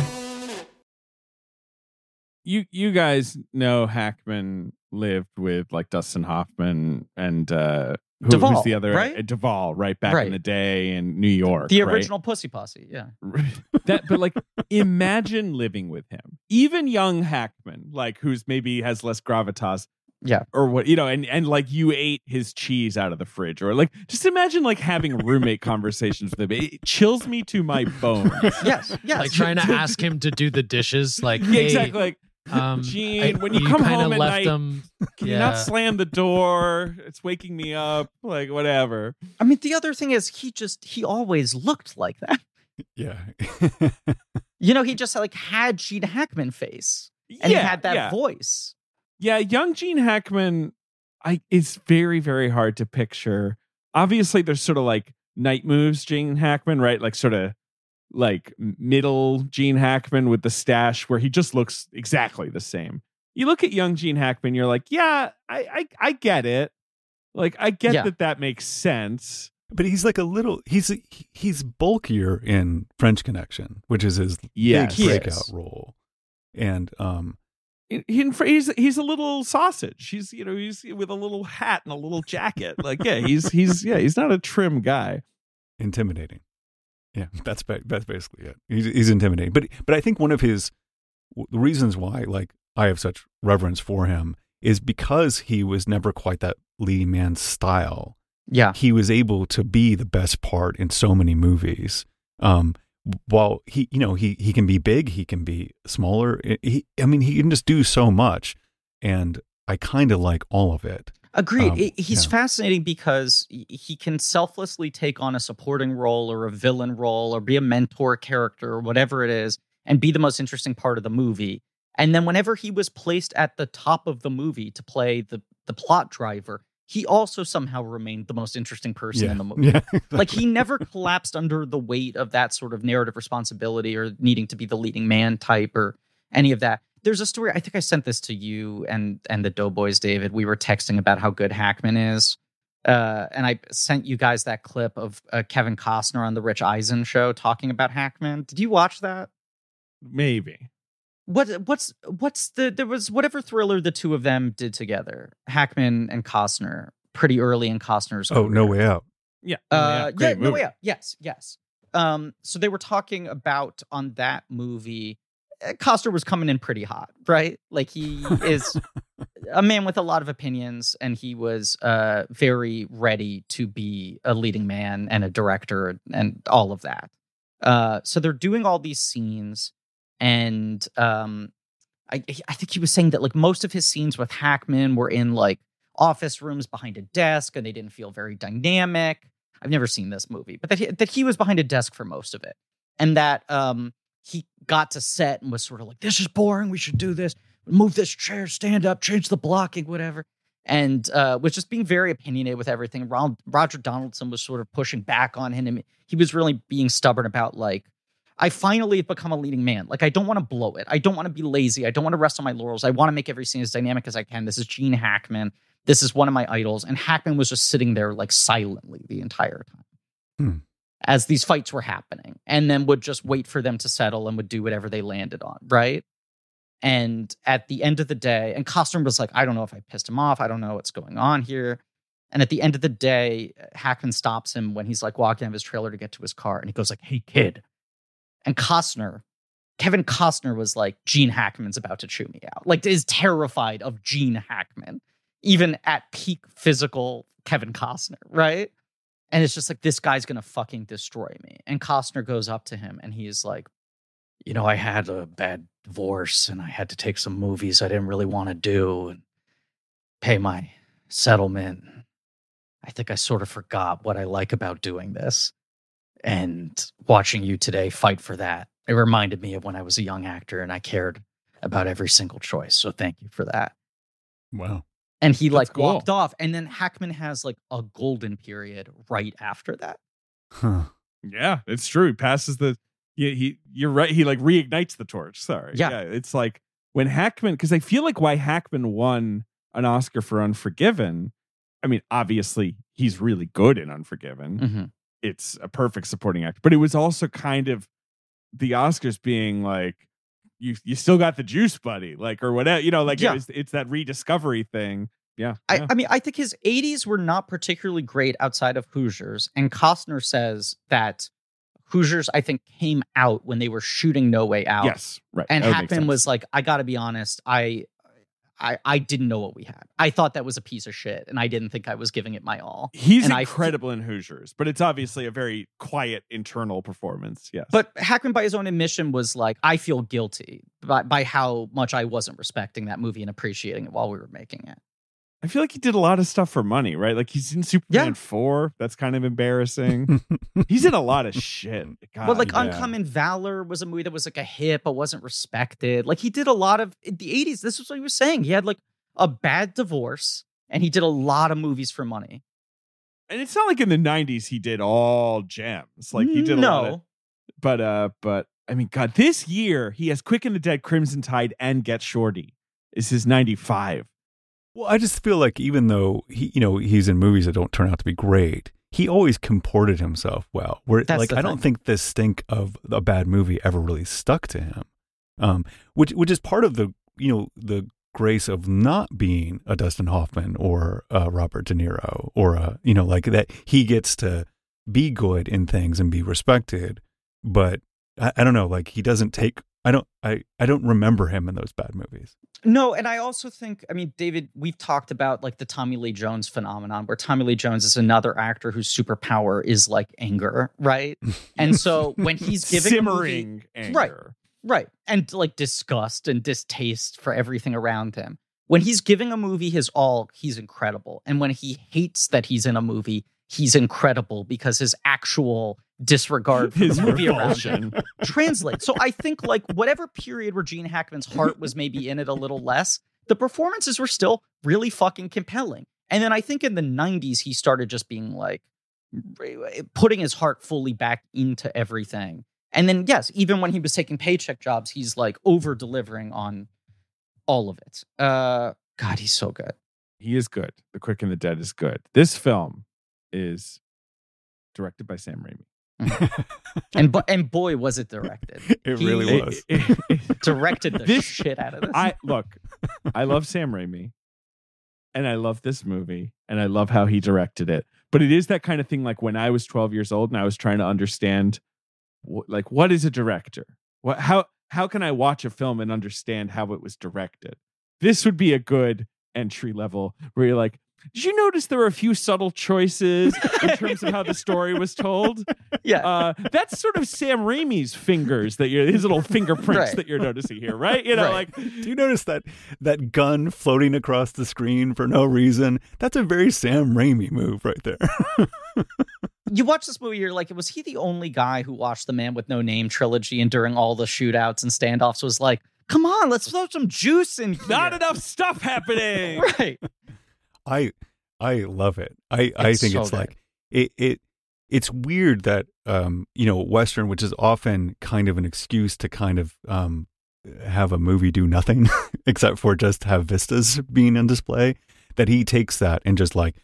You you guys know Hackman lived with like Dustin Hoffman and uh who, Duvall, who's the other right? uh, Duvall, right back Right. in the day in New York. The right? original Pussy Posse, yeah. that but like imagine living with him even young hackman like who's maybe has less gravitas Yeah. or what you know and and like you ate his cheese out of the fridge or like just imagine like having roommate conversations with him it chills me to my bones Yes, yes. like trying to ask him to do the dishes. Like, yeah, hey, exactly like um, Gene, I- when you come home at left night, them. can you not slam the door it's waking me up like whatever I mean, the other thing is he just he always looked like that. Yeah. You know, he just like had Gene Hackman face. And yeah he had that yeah. voice. Yeah, young Gene Hackman, I it's very very hard to picture. Obviously, there's sort of like night moves Gene Hackman, right? Like sort of like middle Gene Hackman with the stash, where he just looks exactly the same. You look at young Gene Hackman, you're like, yeah, I I, I get it. Like I get Yeah. that that makes sense. But he's like a little he's he's bulkier in French Connection, which is his Yes, big breakout is. role. And um He- he's he's a little sausage. He's you know he's with a little hat and a little jacket. Like yeah, he's he's yeah he's not a trim guy. intimidating. Yeah, that's that's basically it. He's, he's intimidating. But but I think one of his the reasons why like I have such reverence for him is because he was never quite that leading man style. Yeah. He was able to be the best part in so many movies. Um while he you know he he can be big, he can be smaller. He I mean he can just do so much and I kind of like all of it. Agreed. Um, He's yeah. fascinating because he- can selflessly take on a supporting role or a villain role or be a mentor character or whatever it is and be the most interesting part of the movie. And then whenever he was placed at the top of the movie to play the the plot driver, he also somehow remained the most interesting person in the movie. Yeah. like he never collapsed under the weight of that sort of narrative responsibility or needing to be the leading man type or any of that there's a story. I think I sent this to you and and the Doughboys, David. We were texting about how good Hackman is, uh, and I sent you guys that clip of uh, Kevin Costner on the Rich Eisen show talking about Hackman. Did you watch that? Maybe. What what's what's the there was whatever thriller the two of them did together, Hackman and Costner, pretty early in Costner's. Oh, no way out. Yeah. Uh, yeah, Great no, way yeah, yes, yes. Um, so they were talking about on that movie. Costner was coming in pretty hot, right? Like he is a man with a lot of opinions, and he was uh very ready to be a leading man and a director and all of that. Uh, so they're doing all these scenes, and um, I I think he was saying that like most of his scenes with Hackman were in like office rooms behind a desk, and they didn't feel very dynamic. I've never seen this movie, but that he, that he was behind a desk for most of it, and that um he got to set and was sort of like, "This is boring. We should do this. Move this chair, stand up, change the blocking, whatever." And uh, was just being very opinionated with everything. Ron, Roger Donaldson was sort of pushing back on him. and He was really being stubborn about like, I finally have become a leading man. Like, I don't want to blow it. I don't want to be lazy. I don't want to rest on my laurels. I want to make every scene as dynamic as I can. This is Gene Hackman. This is one of my idols. And Hackman was just sitting there like silently the entire time Hmm. As these fights were happening and then would just wait for them to settle and would do whatever they landed on. Right. And at the end of the day, and Costner was like, I don't know if I pissed him off. I don't know what's going on here. And at the end of the day, Hackman stops him when he's like walking out of his trailer to get to his car. And he goes like, hey, kid. And Costner, Kevin Costner was like, Gene Hackman's about to chew me out. Like, is terrified of Gene Hackman, even at peak physical Kevin Costner, right? And it's just like, this guy's going to fucking destroy me. And Costner goes up to him and he's like, you know, I had a bad divorce and I had to take some movies I didn't really want to do and pay my settlement. I think I sort of forgot what I like about doing this. And watching you today fight for that, it reminded me of when I was a young actor and I cared about every single choice. So thank you for that. Wow. And he That's like cool. walked off. And then Hackman has like a golden period right after that. Huh. Yeah, it's true. He passes the. He, he you're right. He like reignites the torch. Sorry. Yeah. it's like when Hackman because I feel like why Hackman won an Oscar for Unforgiven. I mean, obviously he's really good in Unforgiven. Mhm. It's a perfect supporting actor, but it was also kind of the Oscars being like. You, you still got the juice, buddy, like or whatever, you know, like Yeah. it was, it's that rediscovery thing. Yeah, I, yeah. I mean, I think his 80s were not particularly great outside of Hoosiers. And Costner says that Hoosiers, I think, came out when they were shooting No Way Out. yes, right. And That would make Hackman was like, I got to be honest, I, I, I didn't know what we had. I thought that was a piece of shit, and I didn't think I was giving it my all. He's and I- incredible in Hoosiers, but it's obviously a very quiet internal performance. Yes, But Hackman, by his own admission, was like, I feel guilty by, by how much I wasn't respecting that movie and appreciating it while we were making it. I feel like he did a lot of stuff for money, right? Like he's in Superman Yeah. four. That's kind of embarrassing. he's in a lot of shit. God, but like yeah. Uncommon Valor was a movie that was like a hit but wasn't respected. Like he did a lot of in the 80s. This is what he was saying. He had like a bad divorce and he did a lot of movies for money. and it's not like in the '90s he did all gems. Like he did a no. lot of, but uh, but I mean, God, this year he has Quick and the Dead, Crimson Tide, and Get Shorty. Is his '95? Well, I just feel like even though he, you know, he's in movies that don't turn out to be great, he always comported himself well. Where That's like I don't think the stink of a bad movie ever really stuck to him. Um, which which is part of the you know the grace of not being a Dustin Hoffman or a Robert De Niro or a you know like that he gets to be good in things and be respected, but I, I don't know like he doesn't take. I don't I, I don't remember him in those bad movies. No, and I also think, I mean, David, we've talked about like the Tommy Lee Jones phenomenon, where Tommy Lee Jones is another actor whose superpower is like anger, right? And so when he's giving a movie- simmering anger. Right. And like disgust and distaste for everything around him. When he's giving a movie his all, he's incredible. And when he hates that he's in a movie, he's incredible because his actual disregard for His the movie around him translates. So I think like whatever period where Gene Hackman's heart was maybe in it a little less, the performances were still really fucking compelling. And then I think in the 90s, he started just being like putting his heart fully back into everything. And then, yes, even when he was taking paycheck jobs, he's like over delivering on all of it. Uh, God, he's so good. He is good. The Quick and the Dead is good. This film is directed by Sam Raimi. And bo- and boy, was it directed. it He- really was. it- it- Directed the This- shit out of this. I look, I love Sam Raimi, and I love this movie, and I love how he directed it. But it is that kind of thing. Like when I was 12 years old and I was trying to understand, wh- like what is a director? What how how can I watch a film and understand how it was directed? This would be a good entry level where you're like. Did you notice there were a few subtle choices in terms of how the story was told? yeah. Uh, that's sort of Sam Raimi's fingers that you're his little fingerprints Right. that you're noticing here, right? You know, Right. like Do you notice that that gun floating across the screen for no reason? That's a very Sam Raimi move right there. you watch this movie, you're like, was he the only guy who watched the Man with No Name trilogy and during all the shootouts and standoffs was like, come on, let's throw some juice in here. not enough stuff happening. Right. I I love it. I I think so it's good. like it it it's weird that um you know western which is often kind of an excuse to kind of um have a movie do nothing except for just have vistas being on display that he takes that and just like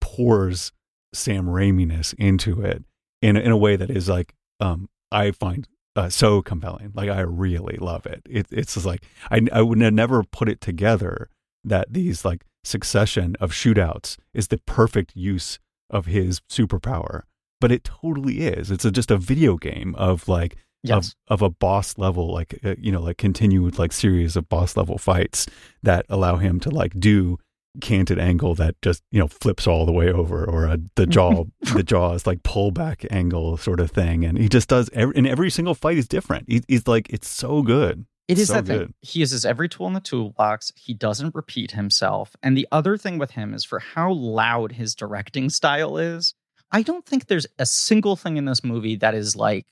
pours Sam Raimi-ness into it in a- in a way that is like um I find uh, so compelling. Like I really love it. it it's just like I I would never put it together that these like succession of shootouts is the perfect use of his superpower, but it totally is. It's a, just a video game of like Yes. of, of a boss level, like uh, you know, like continued like series of boss level fights that allow him to like do canted angle that just you know flips all the way over, or a, the jaw the jaw is like pullback angle sort of thing, and he just does. Every, and every single fight is different. He, he's like it's so good. It is So that good. thing. He uses every tool in the toolbox. He doesn't repeat himself. And the other thing with him is for how loud his directing style is. I don't think there's a single thing in this movie that is like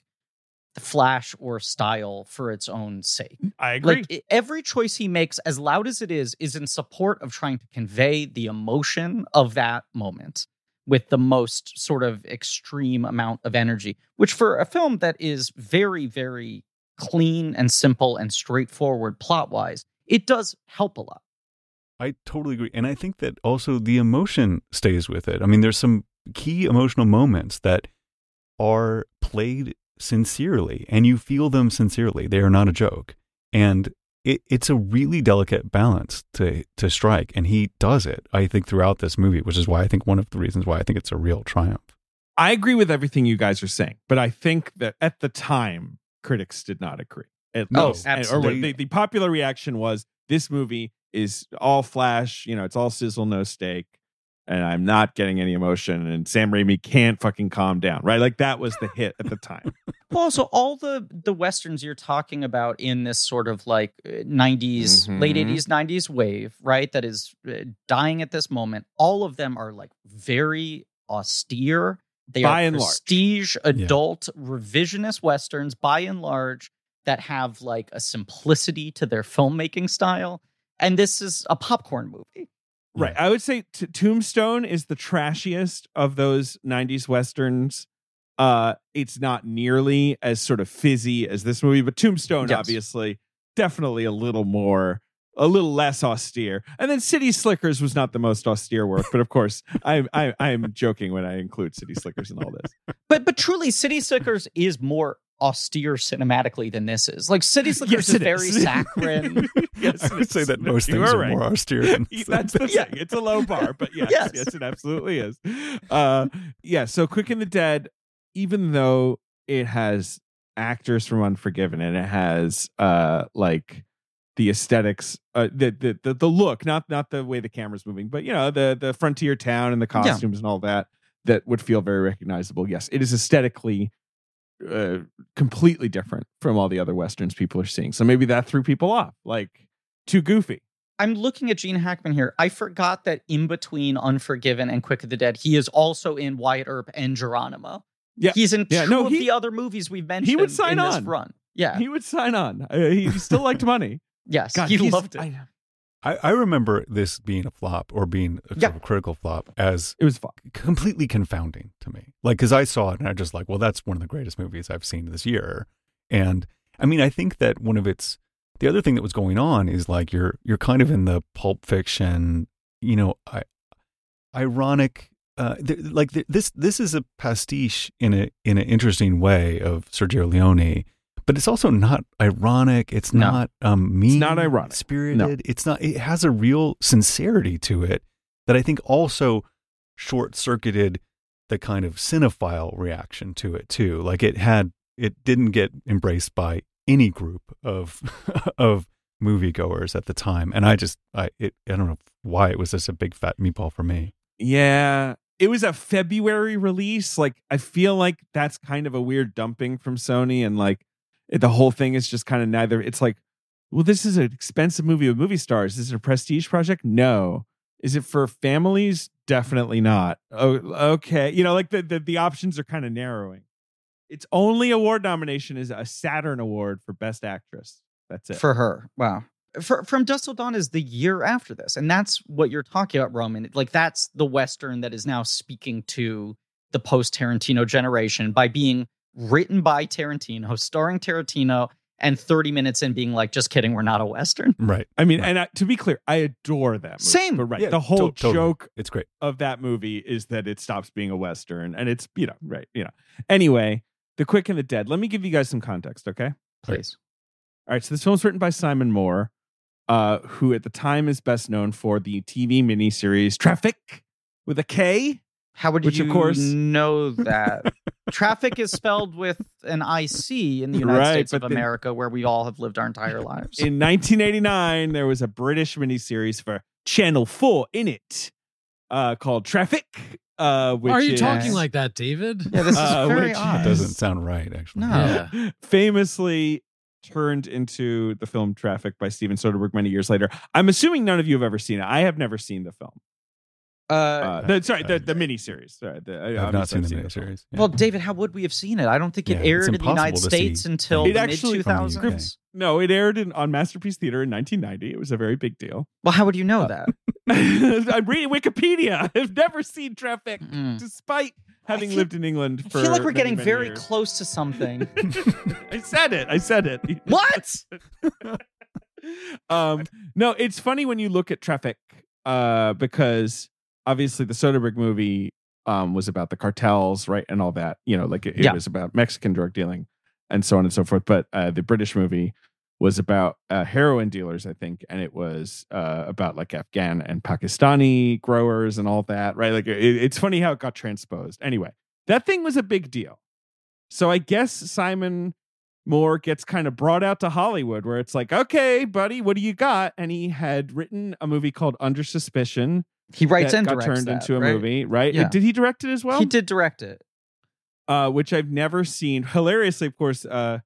the flash or style for its own sake. I agree. Like every choice he makes, as loud as it is, is in support of trying to convey the emotion of that moment with the most sort of extreme amount of energy, which for a film that is very, very clean and simple and straightforward plot wise, it does help a lot. I totally agree. And I think that also the emotion stays with it. I mean, there's some key emotional moments that are played sincerely and you feel them sincerely. They are not a joke. And it, it's a really delicate balance to to strike. And he does it, I think, throughout this movie, which is why I think one of the reasons why I think it's a real triumph. I agree with everything you guys are saying, but I think that at the time, critics did not agree. At Oh, least. And- Or absolutely. the, the popular reaction was this movie is all flash, you know, it's all sizzle, no steak, and I'm not getting any emotion, and Sam Raimi can't fucking calm down, right? Like that was the hit at the time. Well, also all the the westerns you're talking about in this sort of like uh, 90s, late Mhm. 80s, 90s wave, right? That is uh, dying at this moment. All of them are like very austere. They By are and large. prestige, adult, revisionist westerns, by and large, that have like a simplicity to their filmmaking style. And this is a popcorn movie. Right. I would say t- Tombstone is the trashiest of those 90s westerns. Uh it's not nearly as sort of fizzy as this movie, but Tombstone Yes. obviously definitely a little more a little less austere. And then City Slickers was not the most austere work, but of course, I I I'm joking when I include City Slickers in all this. But but truly, City Slickers is more austere cinematically than this is. Like City Slickers is it very saccharine. yes, I would say that most You things are are right. more austere than That's the Yeah. thing. It's a low bar, but yes, yes, Yes. it absolutely is. Uh, yeah. So, Quick and the Dead, even though it has actors from Unforgiven and it has uh like the aesthetics, uh, the, the the the look, not not the way the camera's moving, but you know the the frontier town and the Yeah. costumes and all that that would feel very recognizable. Yes, it is aesthetically. Uh, completely different from all the other westerns people are seeing. So maybe that threw people off. Like too goofy. I'm looking at Gene Hackman here. I forgot that in between Unforgiven and Quick of the Dead, he is also in Wyatt Earp and Geronimo. Yeah. He's in Yeah, two no, of he- the other movies we've mentioned sign in this on. run. Yeah. He would sign on. Uh, he he still liked money. Yes. God, he loved it. I- I, I remember this being a flop or being a sort Yeah. of critical flop as it was fun. completely confounding to me. Like, because I saw it and I just like, well, that's one of the greatest movies I've seen this year. And I mean, I think that one of its the other thing that was going on is like you're you're kind of in the pulp fiction, you know, I, ironic. Uh, th- like th- this this is a pastiche in a in an interesting way of Sergio Leone, but it's also not ironic. It's No. not um mean. not ironic. Spirited. It's not. It has a real sincerity to it that I think also short circuited the kind of cinephile reaction to it too. Like it had, it didn't get embraced by any group of of moviegoers at the time, and I just, I, it, I don't know why it was just a big fat meatball for me. Yeah. It was a February release. Like, I feel like that's kind of a weird dumping from Sony. And like, the whole thing is just kind of neither. It's like, well, this is an expensive movie with movie stars. Is it a prestige project? No. Is it for families? Definitely not. Oh, okay. You know, like the, the, the options are kind of narrowing. Its only award nomination is a Saturn Award for Best Actress. That's it. for her. Wow. For, from Dusk Till Dawn is the year after this, and that's what you're talking about, Roman. Like that's the western that is now speaking to the post Tarantino generation by being written by Tarantino, starring Tarantino, and 30 minutes in being like, just kidding, we're not a western. Right. I mean, Right. and I, to be clear, I adore that movie. Same. But right. Yeah, the whole to- totally. joke It's great. of that movie is that it stops being a western and it's you know right you know anyway the quick and the dead let me give you guys some context okay Please. all right so this film's written by simon moore uh who at the time is best known for the tv miniseries traffic with a k How would Which, you of course- know that? Traffic is spelled with an IC in the United Right, States of but then- America, where we all have lived our entire lives. in 1989 there was a british miniseries for channel 4 in it uh called traffic uh which are you is, talking like that, David? yeah, this is Uh, very which odd. It doesn't sound right, actually. No. Yeah. famously turned into the film Traffic by Steven Soderbergh many years later. I'm assuming none of you have ever seen it. I have never seen the film. Uh, Uh, the, sorry, the, the miniseries. Sorry, the, I have not seen the I've film. miniseries. Yeah. Well, David, how would we have seen it? I don't think it Yeah, aired in the United States see. until It the actually- mid From the 2000s. No, it aired in, on Masterpiece Theater in 1990. It was a very big deal. Well, how would you know Uh, that? I'm reading Wikipedia. I've never seen Traffic, Mm. despite having feel- lived in England I feel like we're many, getting many very years. close to something. I said it. I said it. what? um no it's funny when you look at traffic uh because obviously the soderbergh movie um was about the cartels right and all that you know like it, it Yeah. was about mexican drug dealing and so on and so forth but uh the british movie was about uh, heroin dealers i think and it was uh about like afghan and pakistani growers and all that right like it, it's funny how it got transposed anyway that thing was a big deal so i guess simon Moore gets kind of brought out to Hollywood, where it's like, okay, buddy, what do you got? And he had written a movie called Under Suspicion He writes that and got directs turned that, into a right? movie, right? Yeah. Did he direct it as well? he did direct it. uh, which I've never seen. Hilariously, of course, uh,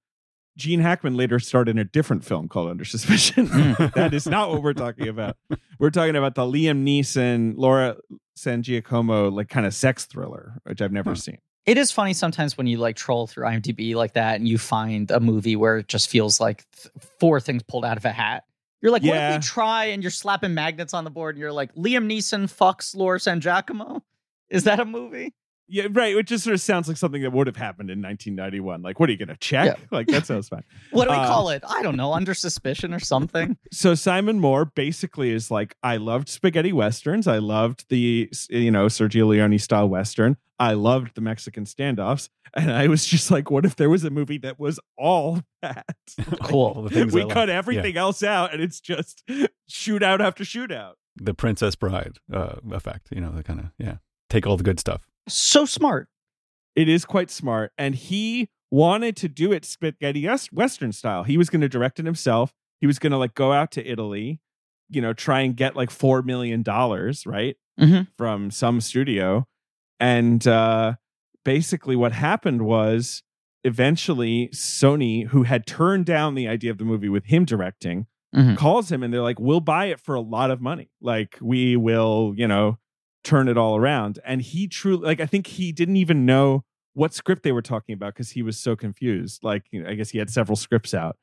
Gene Hackman later starred in a different film called Under Suspicion. Mm. that is not what we're talking about. We're talking about the Liam Neeson, Laura San Giacomo, like kind of sex thriller, which I've never Huh. seen. It is funny sometimes when you like troll through IMDb like that and you find a movie where it just feels like th- four things pulled out of a hat. You're like, what Yeah. if we try and you're slapping magnets on the board and you're like, Liam Neeson fucks Laura San Giacomo? Is that a movie? Yeah, right. Which just sort of sounds like something that would have happened in 1991. Like, what are you going to check? Yeah. Like, that sounds fine. What do we Uh, call it? I don't know, under suspicion or something. so Simon Moore basically is like, I loved spaghetti westerns. I loved the you know Sergio Leone style western. I loved the Mexican standoffs, and I was just like, what if there was a movie that was all that? Cool. All the things we I like. cut Yeah. everything else out, and it's just shootout after shootout. The Princess Bride uh, effect, you know, the kind of, yeah. Take all the good stuff. So smart. It is quite smart, and he wanted to do it spaghetti western style. He was going to direct it himself. He was going to like go out to Italy, you know, try and get like four million dollars, right? Mhm. from some studio. And uh, basically, what happened was eventually Sony, who had turned down the idea of the movie with him directing, Mhm. calls him and they're like, We'll buy it for a lot of money. Like, we will, you know, turn it all around. And he truly, like, I think he didn't even know what script they were talking about because he was so confused. Like, you know, I guess he had several scripts out.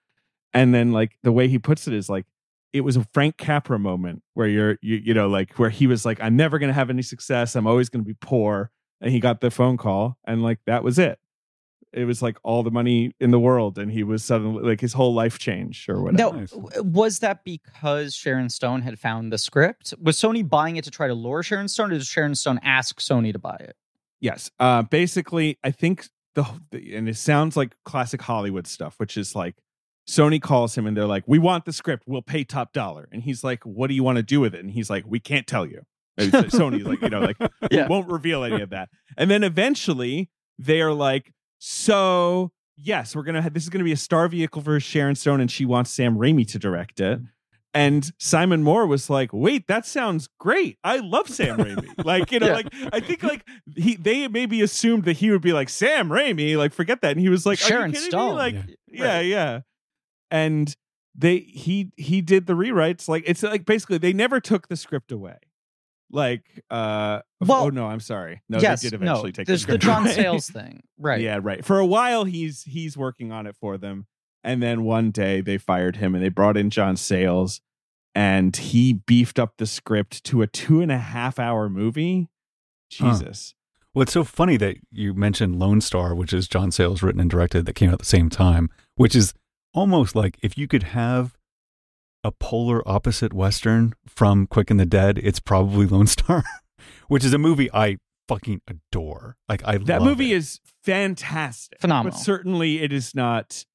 And then, like, the way he puts it is like, it was a Frank Capra moment where you're you you know like where he was like I'm never going to have any success I'm always going to be poor and he got the phone call and like that was it It was like all the money in the world, and he was suddenly like his whole life changed or whatever. Now, was that because Sharon Stone had found the script? Was Sony buying it to try to lure Sharon Stone, or did Sharon Stone ask Sony to buy it? Yes. Uh, basically, I think the, the and it sounds like classic Hollywood stuff, which is like Sony calls him and they're like, "We want the script. We'll pay top dollar." And he's like, "What do you want to do with it?" And he's like, "We can't tell you." And Sony's like, you know, like Yeah. won't reveal any of that. And then eventually they are like, "So yes, we're gonna have this is gonna be a star vehicle for Sharon Stone, and she wants Sam Raimi to direct it." Mm-hmm. And Simon Moore was like, "Wait, that sounds great. I love Sam Raimi." like, you know, Yeah. like I think like he they maybe assumed that he would be like Sam Raimi, like forget that. And he was like, "Are you Sharon kidding me?" Stone. Like, Yeah. yeah, yeah. And they he he did the rewrites. Like it's like basically they never took the script away. Like, uh, Well, oh no, I'm sorry. No, yes, they did eventually no. take There's the the script John away. Sayles thing, right? Yeah, right. For a while, he's he's working on it for them, and then one day they fired him, and they brought in John Sayles and he beefed up the script to a two and a half hour movie. Huh. Jesus, Well, it's so funny that you mentioned Lone Star, which is John Sayles written and directed, that came out at the same time, which is almost like if you could have a polar opposite Western from Quick and the Dead, it's probably Lone Star, which is a movie I fucking adore. Like, I that love movie it. is fantastic, Phenomenal. But certainly, it is not.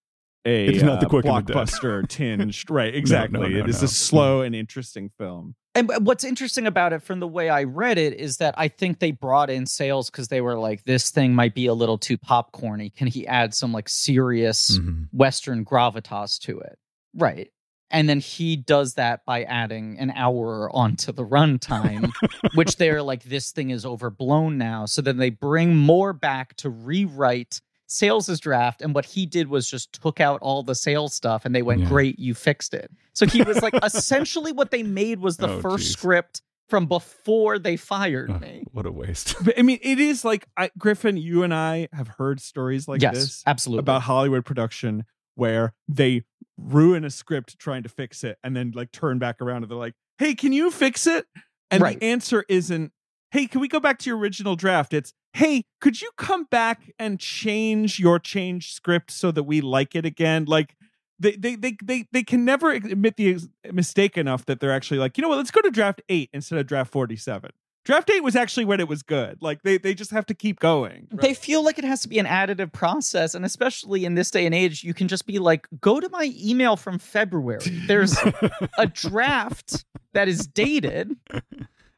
A It is not the uh, Quick and the Dead. blockbuster tinged, right? Exactly. no, it is no. a slow and interesting film. And what's interesting about it, from the way I read it, is that I think they brought in Sayles because they were like, "This thing might be a little too popcorny. Can he add some like serious Mhm. Western gravitas to it?" Right. And then he does that by adding an hour onto the runtime, which they're like, "This thing is overblown now." So then they bring Moore back to rewrite Sayles's draft, and what he did was just took out all the Sayles stuff, and they went, Yeah. "Great, you fixed it." So he was like, essentially, what they made was the Oh, first geez. script from before they fired Ugh, me. what a waste. But I mean, it is like I, Griffin. You and I have heard stories like yes, this. absolutely. about Hollywood production where they ruin a script trying to fix it and then like turn back around and they're like, "Hey, can you fix it?" And Right. the answer isn't, "Hey, can we go back to your original draft?" It's, "Hey, could you come back and change your change script so that we like it again?" Like they they they they, they can never admit the mistake enough that they're actually like, "You know what? Let's go to draft 8 instead of draft 47." Draft date was actually when it was good. Like they they just have to keep going. they feel like it has to be an additive process and especially in this day and age you can just be like go to my email from february. There's a draft that is dated.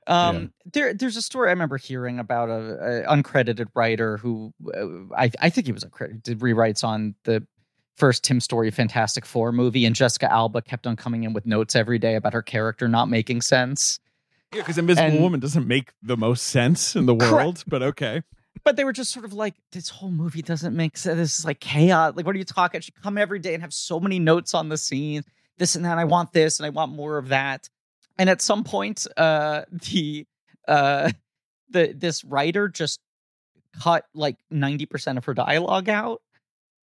Um there there's a story i remember hearing about a, a uncredited writer who uh, i i think he was uncredited did rewrites on the first tim story fantastic four movie and jessica alba kept on coming in with notes every day about her character not making sense Yeah, because Invisible And- Woman doesn't make the most sense in the Correct. world, but okay. but they were just sort of like, this whole movie doesn't make sense. This is like chaos. Like, what are you talking? She come every day and have so many notes on the scene, this and that. I want this and I want more of that. And at some point, uh, the uh, the this writer just cut like ninety percent of her dialogue out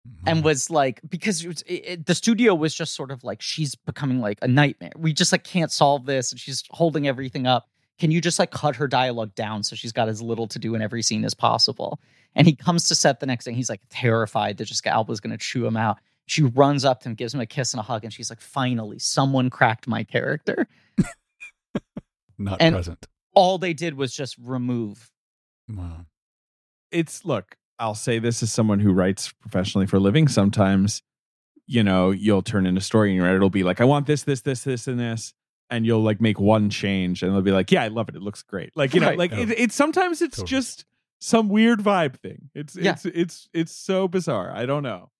Mm-hmm. and was like because it was, it, it- the studio was just sort of like she's becoming like a nightmare. We just like can't solve this and she's holding everything up. Can you just like cut her dialogue down so she's got as little to do in every scene as possible? And he comes to set the next day he's like terrified that jessica alba's going to chew him out. She runs up to him gives him a kiss and a hug and she's like finally someone cracked my character. Not and- present. all they did was just remove Wow. It's look, I'll say this as someone who writes professionally for a living. Sometimes, you know, you'll turn in a story and your editor will be like, I want this, this, this, this, and this. And you'll like make one change and they'll be like, Yeah, I love it. It looks great. Like, you know, Right. like Oh. it, it's sometimes it's Totally. just some weird vibe thing. It's Yeah. it's it's it's so bizarre. I don't know.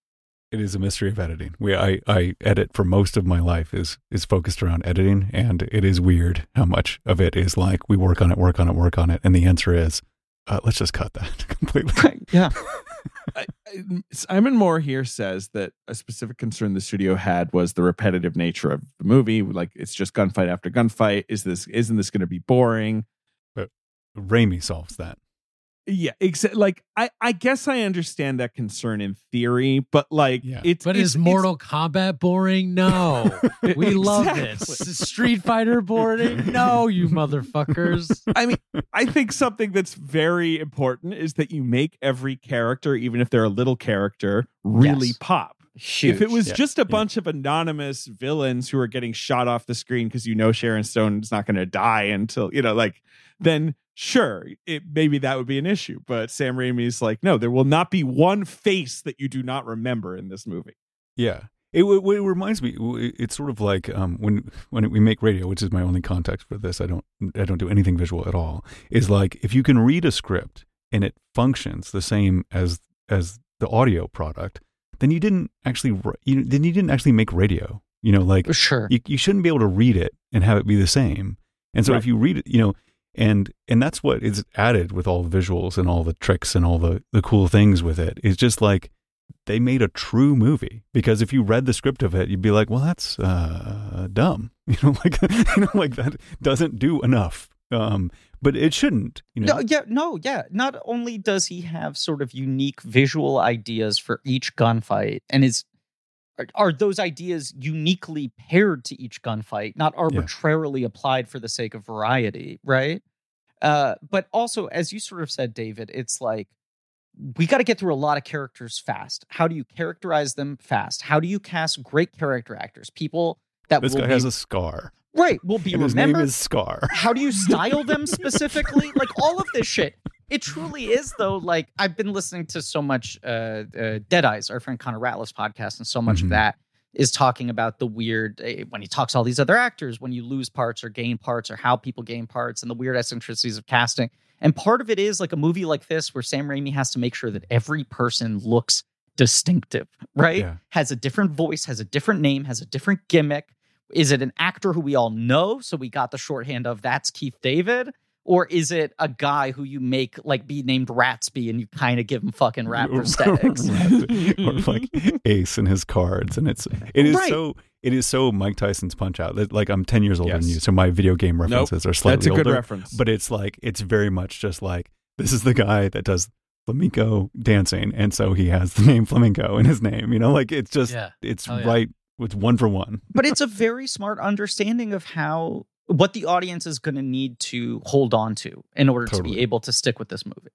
It is a mystery of editing. We I, I edit for most of my life is is focused around editing, and it is weird how much of it is like we work on it, work on it, work on it, and the answer is uh, let's just cut that completely. yeah I, I- Simon Moore here says that a specific concern the studio had was the repetitive nature of the movie. Like it's just gunfight after gunfight. Is this isn't this going to be boring? But Raimi solves that. Yeah, exa- like I, I guess I understand that concern in theory, but like Yeah. it's But it's, is Mortal Kombat boring? No. it's- We love Exactly. this. Is Street Fighter boring? No, you motherfuckers. I mean, I think something that's very important is that you make every character, even if they're a little character, really Yes. pop. Huge. If it was Yeah, just a yeah. bunch of anonymous villains who are getting shot off the screen because you know Sharon Stone is not going to die until you know, like, then sure, it maybe that would be an issue. But Sam Raimi's like, no, there will not be one face that you do not remember in this movie. Yeah. It, it, it reminds me. It's sort of like um, when when we make radio, which is my only context for this. I don't I don't do anything visual at all. Is like if you can read a script and it functions the same as as the audio product, then you didn't actually you then you didn't actually make radio. You know, like sure. you, you shouldn't be able to read it and have it be the same. And so Right. if you read it, you know, and and that's what is added with all the visuals and all the tricks and all the the cool things with it. It's just like they made a true movie because if you read the script of it, you'd be like, well, that's uh, dumb. You know, like you know, like that doesn't do enough. Um, but it shouldn't. You know, No, yeah, no, yeah. Not only does he have sort of unique visual ideas for each gunfight, and is are, those ideas uniquely paired to each gunfight, not arbitrarily applied for the sake of variety, right? Uh, but also, as you sort of said, David, it's like we got to get through a lot of characters fast. How do you characterize them fast? How do you cast great character actors, people that this will guy be has a scar. right will be And his name is Scar. how do you style them specifically like all of this shit it truly is though like i've been listening to so much uh, uh dead eyes our friend connor ratliff's podcast and so much Mhm. of that is talking about the weird uh, when he talks to all these other actors when you lose parts or gain parts or how people gain parts and the weird eccentricities of casting and part of it is like a movie like this where sam raimi has to make sure that every person looks distinctive right Yeah. has a different voice has a different name has a different gimmick is it an actor who we all know so we got the shorthand of that's keith david or is it a guy who you make like be named ratsby and you kind of give him fucking rap prosthetics or like Ace and his cards, and it's it is Right. so it is so Mike Tyson's Punch Out. Like I'm ten years older than you, so my video game Nope. references are slightly That's a good older. reference. But it's like it's very much just like this is the guy that does flamenco dancing, and so he has the name flamenco in his name. You know, like it's just Yeah. it's Oh, yeah. right. It's one for one. but it's a very smart understanding of how what the audience is going to need to hold on to in order to be able to stick with this movie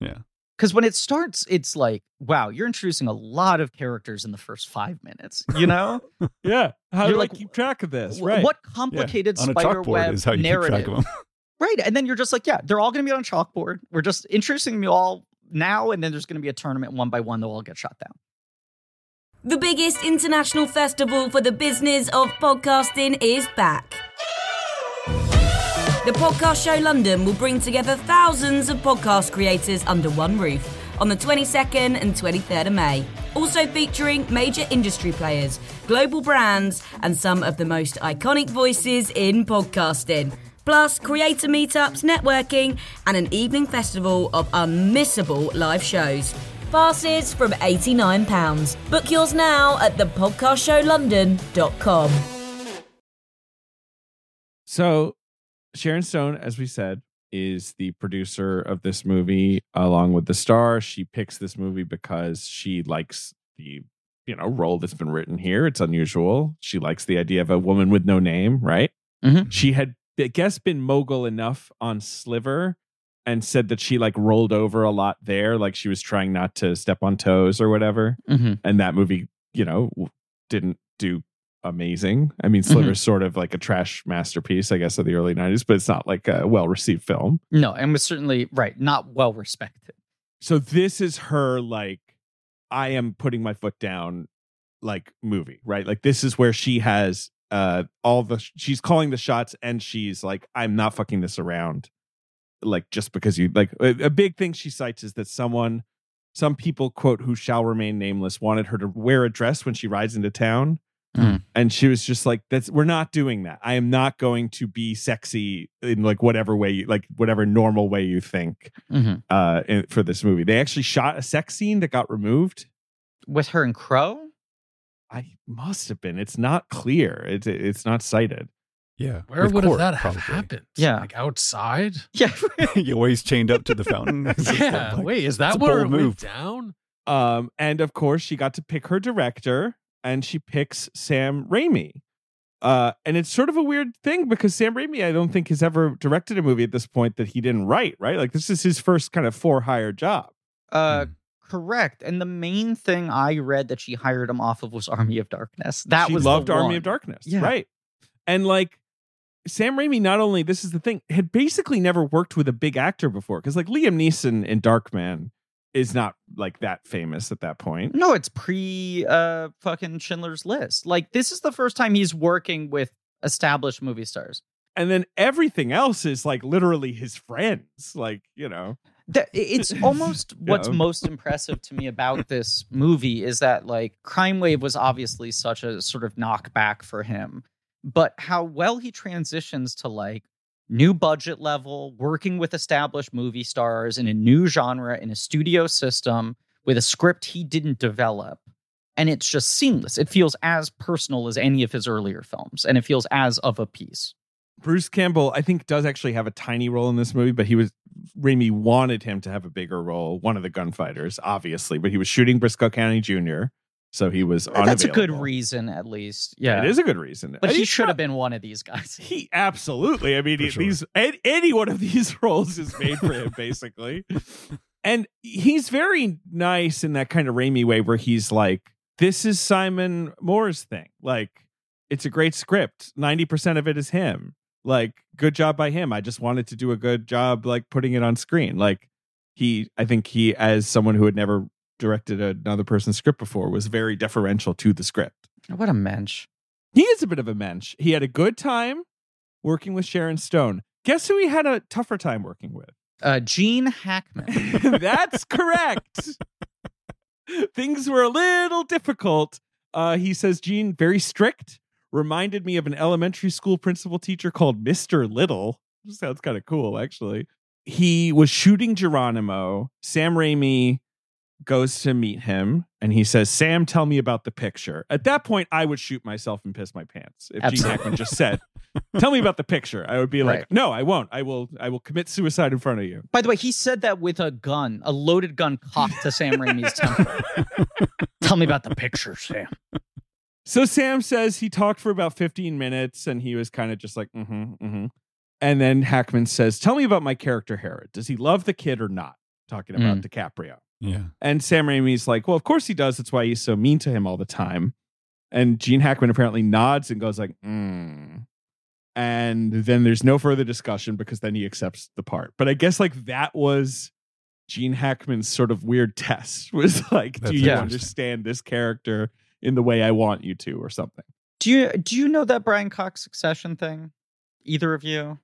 Yeah. because when it starts it's like wow you're introducing a lot of characters in the first five minutes you know yeah, how You're do like, I keep track of this? Right. what complicated On a spider web is how you narrative keep track of them. Right. And then you're just like, yeah, they're all going to be on a chalkboard. We're just introducing you all now, and then there's going to be a tournament one by one. They'll all get shot down. The biggest international festival for the business of podcasting is back. The Podcast Show London will bring together thousands of podcast creators under one roof on the 22nd and 23rd of May. Also featuring major industry players, global brands, and some of the most iconic voices in podcasting. Plus, creator meetups, networking, and an evening festival of unmissable live shows. Passes from £89. Book yours now at thepodcastshowlondon.com. So, Sharon Stone, as we said, is the producer of this movie along with the star. She picks this movie because she likes the you know role that's been written here. It's unusual. She likes the idea of a woman with no name, right? Mhm. She had, I guess, been mogul enough on Sliver and said that she like rolled over a lot there, like she was trying not to step on toes or whatever Mm-hmm. and that movie you know didn't do amazing. I mean sliver's sort of like a trash masterpiece i guess of the early 90s but it's not like a well received film. No, and was certainly right, not well respected. so this is her like i am putting my foot down like movie right? Like this is where she has uh all the she's calling the shots and she's like i'm not fucking this around like just because you like a, a big thing she cites is that someone some people quote who shall remain nameless wanted her to wear a dress when she rides into town Mm. and she was just like that's we're not doing that i am not going to be sexy in like whatever way you like whatever normal way you think Mm-hmm. uh in, for this movie they actually shot a sex scene that got removed With her and Crowe? i must have been it's not clear it's it's not cited Yeah. Where with would have Cort, that have probably. happened? Yeah. Like outside? Yeah. you always chained up to the fountain. Yeah. like- Wait, is that a where it bold went down? Um, and of course, she got to pick her director, and she picks Sam Raimi. Uh, and it's sort of a weird thing because Sam Raimi, I don't think, has ever directed a movie at this point that he didn't write. Right? Like this is his first kind of for hire job. Uh, Hmm. correct. And the main thing I read that she hired him off of was Army of Darkness. That she was the loved Army one. of Darkness, Yeah. right? And like Sam Raimi, not only this is the thing, had basically never worked with a big actor before because like Liam Neeson in Darkman is not like that famous at that point. No, it's pre uh fucking Schindler's List. Like this is the first time he's working with established movie stars. And then everything else is like literally his friends, like you know. That it's almost what's most impressive to me about this movie is that like Crime Wave was obviously such a sort of knockback for him, but how well he transitions to like new budget level, working with established movie stars in a new genre in a studio system with a script he didn't develop. And it's just seamless. It feels as personal as any of his earlier films, and it feels as of a piece. Bruce Campbell, I think, does actually have a tiny role in this movie, but he was Raimi wanted him to have a bigger role. One of the gunfighters, obviously, but he was shooting Brisco County Jr., so he was. That's a good reason, at least. Yeah, It is a good reason, But And he should not- have been one of these guys. He absolutely. I mean, he- sure. these any, any one of these roles is made for him, basically. and he's very nice in that kind of Raimi way, where he's like, "This is Simon Moore's thing. Like, it's a great script. Ninety percent of it is him. Like, good job by him. I just wanted to do a good job, like putting it on screen. Like, he. I think he, as someone who had never directed another person's script before, was very deferential to the script. What a mensch. He is a bit of a mensch. He had a good time working with Sharon Stone. Guess who he had a tougher time working with? Uh, Gene Hackman. That's correct. Things were a little difficult. Uh, he says Gene very strict. Reminded me of an elementary school principal teacher called Mr. Little. Sounds kind of cool, actually. He was shooting Geronimo. Sam Raimi goes to meet him and he says, Sam, tell me about the picture. At that point, I would shoot myself and piss my pants. If Gene Hackman just said, Tell me about the picture, I would be like, Right. No, I won't. I will I will commit suicide in front of you. By the way, he said that with a gun, a loaded gun cocked to Sam Raimi's temple. Tell me about the picture, Sam. So Sam says he talked for about 15 minutes and he was kind of just like, mm-hmm, mm-hmm. And then Hackman says, Tell me about my character Herod. Does he love the kid or not? Talking about DiCaprio. Yeah. And Sam Raimi's like, Well, of course he does. That's why he's so mean to him all the time. And Gene Hackman apparently nods and goes like, mm. And then there's no further discussion because then he accepts the part. But I guess like that was Gene Hackman's sort of weird test was like, That's do you understand this character in the way I want you to, or something? Do you do you know that Brian Cox succession thing? Either of you?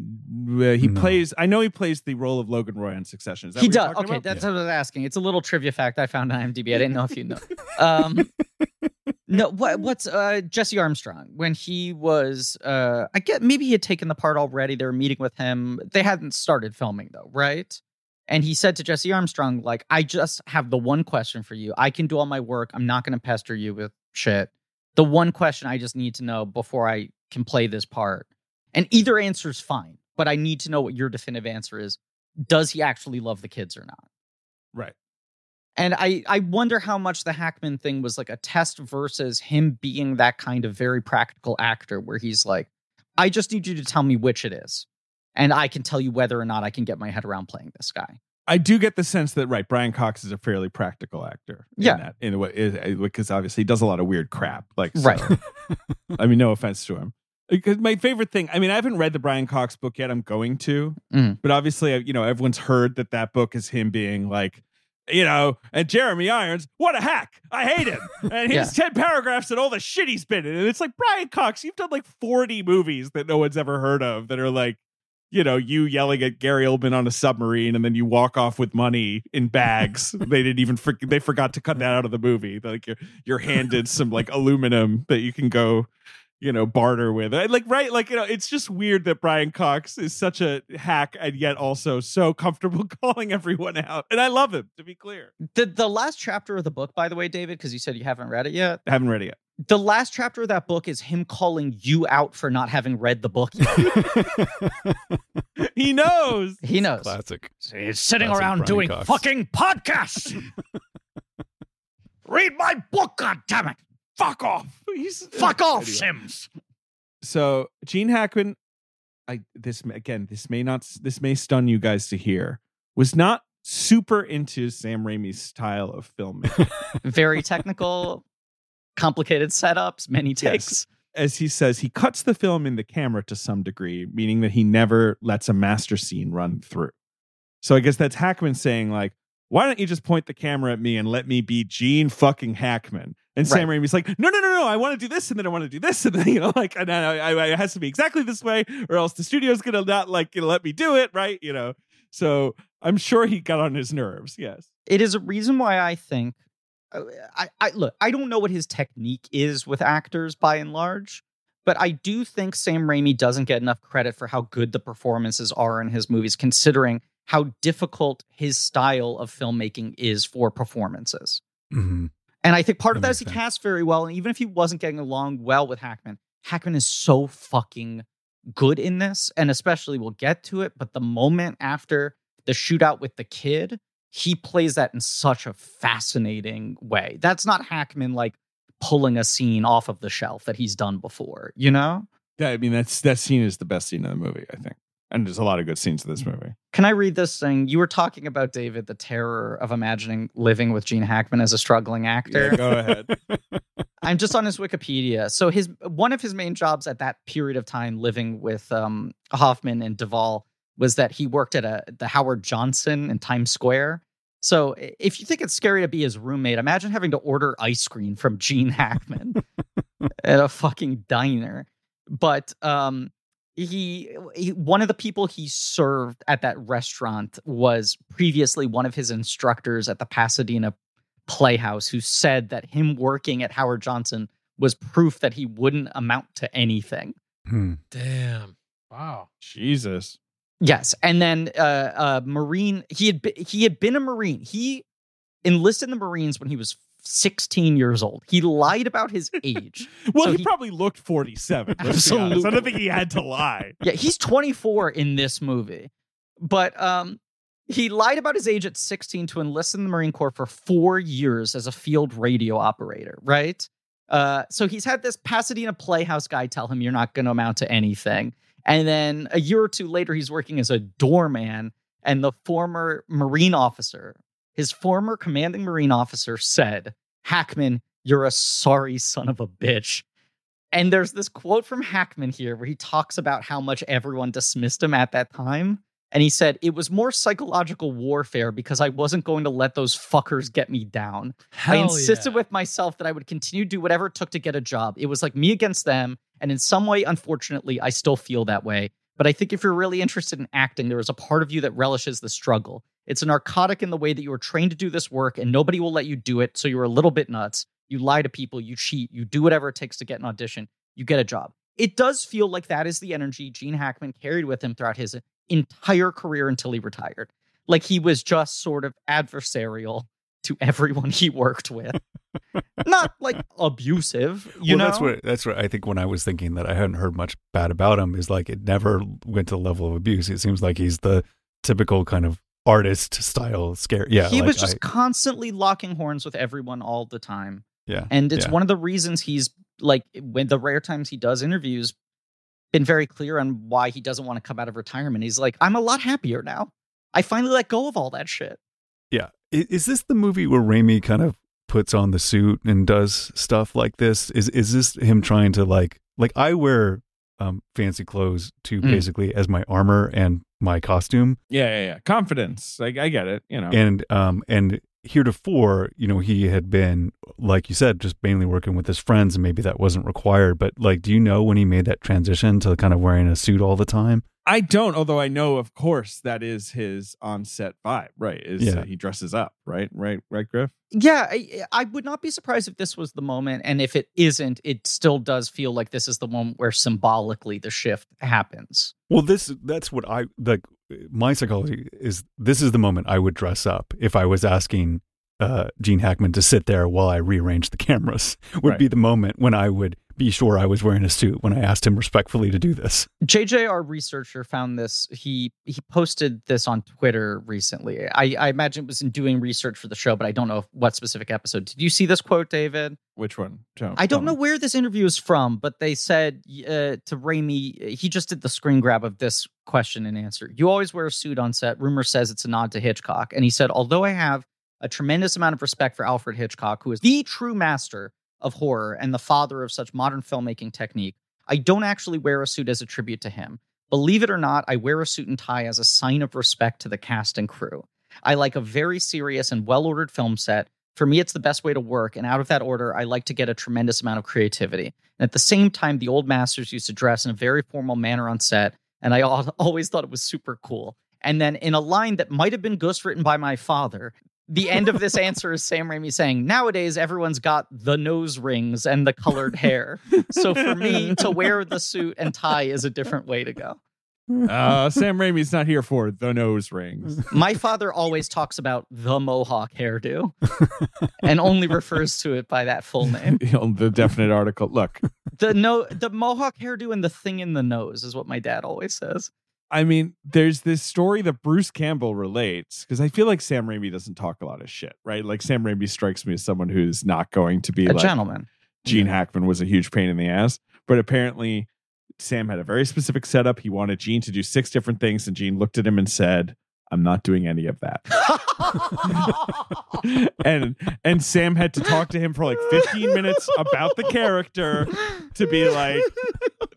Uh, he No. plays. I know he plays the role of Logan Roy on Succession. Is that He what you're does. Okay, about? that's what I was asking. It's a little trivia fact I found on IMDb. I didn't know if you know. Um, no, what what's uh, Jesse Armstrong when he was? Uh, I get maybe he had taken the part already. They were meeting with him. They hadn't started filming though, right? And he said to Jesse Armstrong, like, I just have the one question for you. I can do all my work. I'm not going to pester you with shit. The one question I just need to know before I can play this part. And either answer is fine, but I need to know what your definitive answer is. Does he actually love the kids or not? right. And I, I wonder how much the Hackman thing was like a test versus him being that kind of very practical actor where he's like, I just need you to tell me which it is. And I can tell you whether or not I can get my head around playing this guy. I do get the sense that right, Brian Cox is a fairly practical actor. Yeah. in, that, in a way, is- eh, because obviously he does a lot of weird crap. Like, so- Right. I mean, no offense to him. Because my favorite thing, I mean, I haven't read the Brian Cox book yet. I'm going to, Mm. but obviously, you know, everyone's heard that that book is him being like, you know, and Jeremy Irons, what a hack! I hate him, and his ten paragraphs and all the shit he's been in. And it's like Brian Cox, you've done like 40 movies that no one's ever heard of that are like, you know, you yelling at Gary Oldman on a submarine, and then you walk off with money in bags. they didn't even for- they forgot to cut that out of the movie. Like you're you're handed some like aluminum that you can go, you know, barter with. I- Like right, like you know, it's just weird that Brian Cox is such a hack and yet also so comfortable calling everyone out. And I love him. To be clear, The the last chapter of the book, by the way, David, because you said you haven't read it yet. I haven't read it yet. the last chapter of that book is him calling you out for not having read the book. he knows. he knows. Classic. He's sitting Classic around Brian doing Cox. fucking podcasts. Read my book, goddammit. Fuck off. He's uh, Fuck off, Anyway. Sims. So Gene Hackman, I this again, this may not this may stun you guys to hear, was not super into Sam Raimi's style of filmmaking. Very technical, complicated setups, many takes. As he says, he cuts the film in the camera to some degree, meaning that he never lets a master scene run through. So I guess that's Hackman saying like, why don't you just point the camera at me and let me be Gene fucking Hackman? And Sam Raimi's like, no, no, no, no, I want to do this, and then I want to do this, and then you know, like, and I, I, I, it has to be exactly this way, or else the studio's gonna not like you know, let me do it, right? You know. So I'm sure he got on his nerves. Yes. It is a reason why I think uh, I, I look, I don't know what his technique is with actors by and large, but I do think Sam Raimi doesn't get enough credit for how good the performances are in his movies, considering how difficult his style of filmmaking is for performances. hmm And I think part of That that is he sense. cast very well. And even if he wasn't getting along well with Hackman, Hackman is so fucking good in this. And especially we'll get to it, but the moment after the shootout with the kid, he plays that in such a fascinating way. That's not Hackman like pulling a scene off of the shelf that he's done before, you know? Yeah, I mean that's that scene is the best scene in the movie, I think. And there's a lot of good scenes in this movie. Can I read this thing? You were talking about David, the terror of imagining living with Gene Hackman as a struggling actor. Yeah, go ahead. I'm just on his Wikipedia. So his one of his main jobs at that period of time living with um, Hoffman and Duvall was that he worked at a the Howard Johnson in Times Square. So if you think it's scary to be his roommate, imagine having to order ice cream from Gene Hackman at a fucking diner. But um he, he one of the people he served at that restaurant was previously one of his instructors at the Pasadena Playhouse who said that him working at Howard Johnson was proof that he wouldn't amount to anything. Hmm. Damn. Wow. Jesus. Yes, and then uh, uh, Marine. He had be, he had been a Marine. He enlisted in the Marines when he was 16 years old. He lied about his age. Well, So he, he- probably looked 47. let's be honest. I don't think he had to lie. yeah, he's 24 in this movie, but um, he lied about his age at 16 to enlist in the Marine Corps for four years as a field radio operator. Right. Uh, so he's had this Pasadena Playhouse guy tell him you're not going to amount to anything, and then a year or two later, he's working as a doorman, and the former Marine officer, his former commanding Marine officer, said, "Hackman, you're a sorry son of a bitch." And there's this quote from Hackman here where he talks about how much everyone dismissed him at that time. And he said, It was more psychological warfare because I wasn't going to let those fuckers get me down. I insisted yeah. with myself that I would continue to do whatever it took to get a job. It was like me against them. And in some way, unfortunately, I still feel that way. But I think if you're really interested in acting, there is a part of you that relishes the struggle. It's a narcotic in the way that you were trained to do this work and nobody will let you do it. So you're a little bit nuts. You lie to people, you cheat, you do whatever it takes to get an audition, you get a job. It does feel like that is the energy Gene Hackman carried with him throughout his entire career until he retired. Like he was just sort of adversarial to everyone he worked with. Not like abusive, you well, know. that's what that's what I think. When I was thinking that I hadn't heard much bad about him, is like it never went to the level of abuse. It seems like he's the typical kind of artist style scare. Yeah, he like was just I- constantly locking horns with everyone all the time. yeah, And it's yeah. one of the reasons he's like when the rare times he does interviews been very clear on why he doesn't want to come out of retirement. He's like, I'm a lot happier now. I finally let go of all that shit. Is this the movie where Raimi kind of puts on the suit and does stuff like this? Is is this him trying to like like I wear um fancy clothes to Mm. basically as my armor and my costume Yeah, yeah, yeah. Confidence. Like I get it. You know. and um and heretofore, you know, he had been like you said just mainly working with his friends and maybe that wasn't required, but like do you know when he made that transition to kind of wearing a suit all the time? I don't, although I know, of course, that is his on-set vibe. Right? Is Yeah. uh, he dresses up? Right? Right? Right? Griff. Yeah, I, I would not be surprised if this was the moment. And if it isn't, it still does feel like this is the moment where symbolically the shift happens. Well, this that's what I like. My psychology is this is the moment I would dress up if I was asking uh, Gene Hackman to sit there while I rearrange the cameras. Would Right. be the moment when I would be sure I was wearing a suit when I asked him respectfully to do this. JJ, our researcher, found this. He he posted this on Twitter recently. I, I imagine it was in doing research for the show, but I don't know what specific episode. Did you see this quote, David? Which one? Tell- I don't know me. where this interview is from, but they said uh, to Raimi, he just did the screen grab of this question and answer. You always wear a suit on set. Rumor says it's a nod to Hitchcock. And he said, although I have a tremendous amount of respect for Alfred Hitchcock, who is the true master of horror and the father of such modern filmmaking technique, I don't actually wear a suit as a tribute to him. Believe it or not, I wear a suit and tie as a sign of respect to the cast and crew. I like a very serious and well ordered film set. For me, it's the best way to work. And out of that order, I like to get a tremendous amount of creativity. And at the same time, the old masters used to dress in a very formal manner on set. And I always thought it was super cool. And then in a line that might have been ghostwritten by my father, the end of this answer is Sam Raimi saying, Nowadays, everyone's got the nose rings and the colored hair. So for me, to wear the suit and tie is a different way to go. Uh, Sam Raimi's not here for the nose rings. My father always talks about the mohawk hairdo and only refers to it by that full name. You know, the definite article. Look, The no the mohawk hairdo and the thing in the nose is what my dad always says. I mean, there's this story that Bruce Campbell relates because I feel like Sam Raimi doesn't talk a lot of shit, right? Like Sam Raimi strikes me as someone who's not going to be A like gentleman. Gene Hackman was a huge pain in the ass, but apparently Sam had a very specific setup. He wanted Gene to do six different things, and Gene looked at him and said, "I'm not doing any of that." and and Sam had to talk to him for like 15 minutes about the character to be like,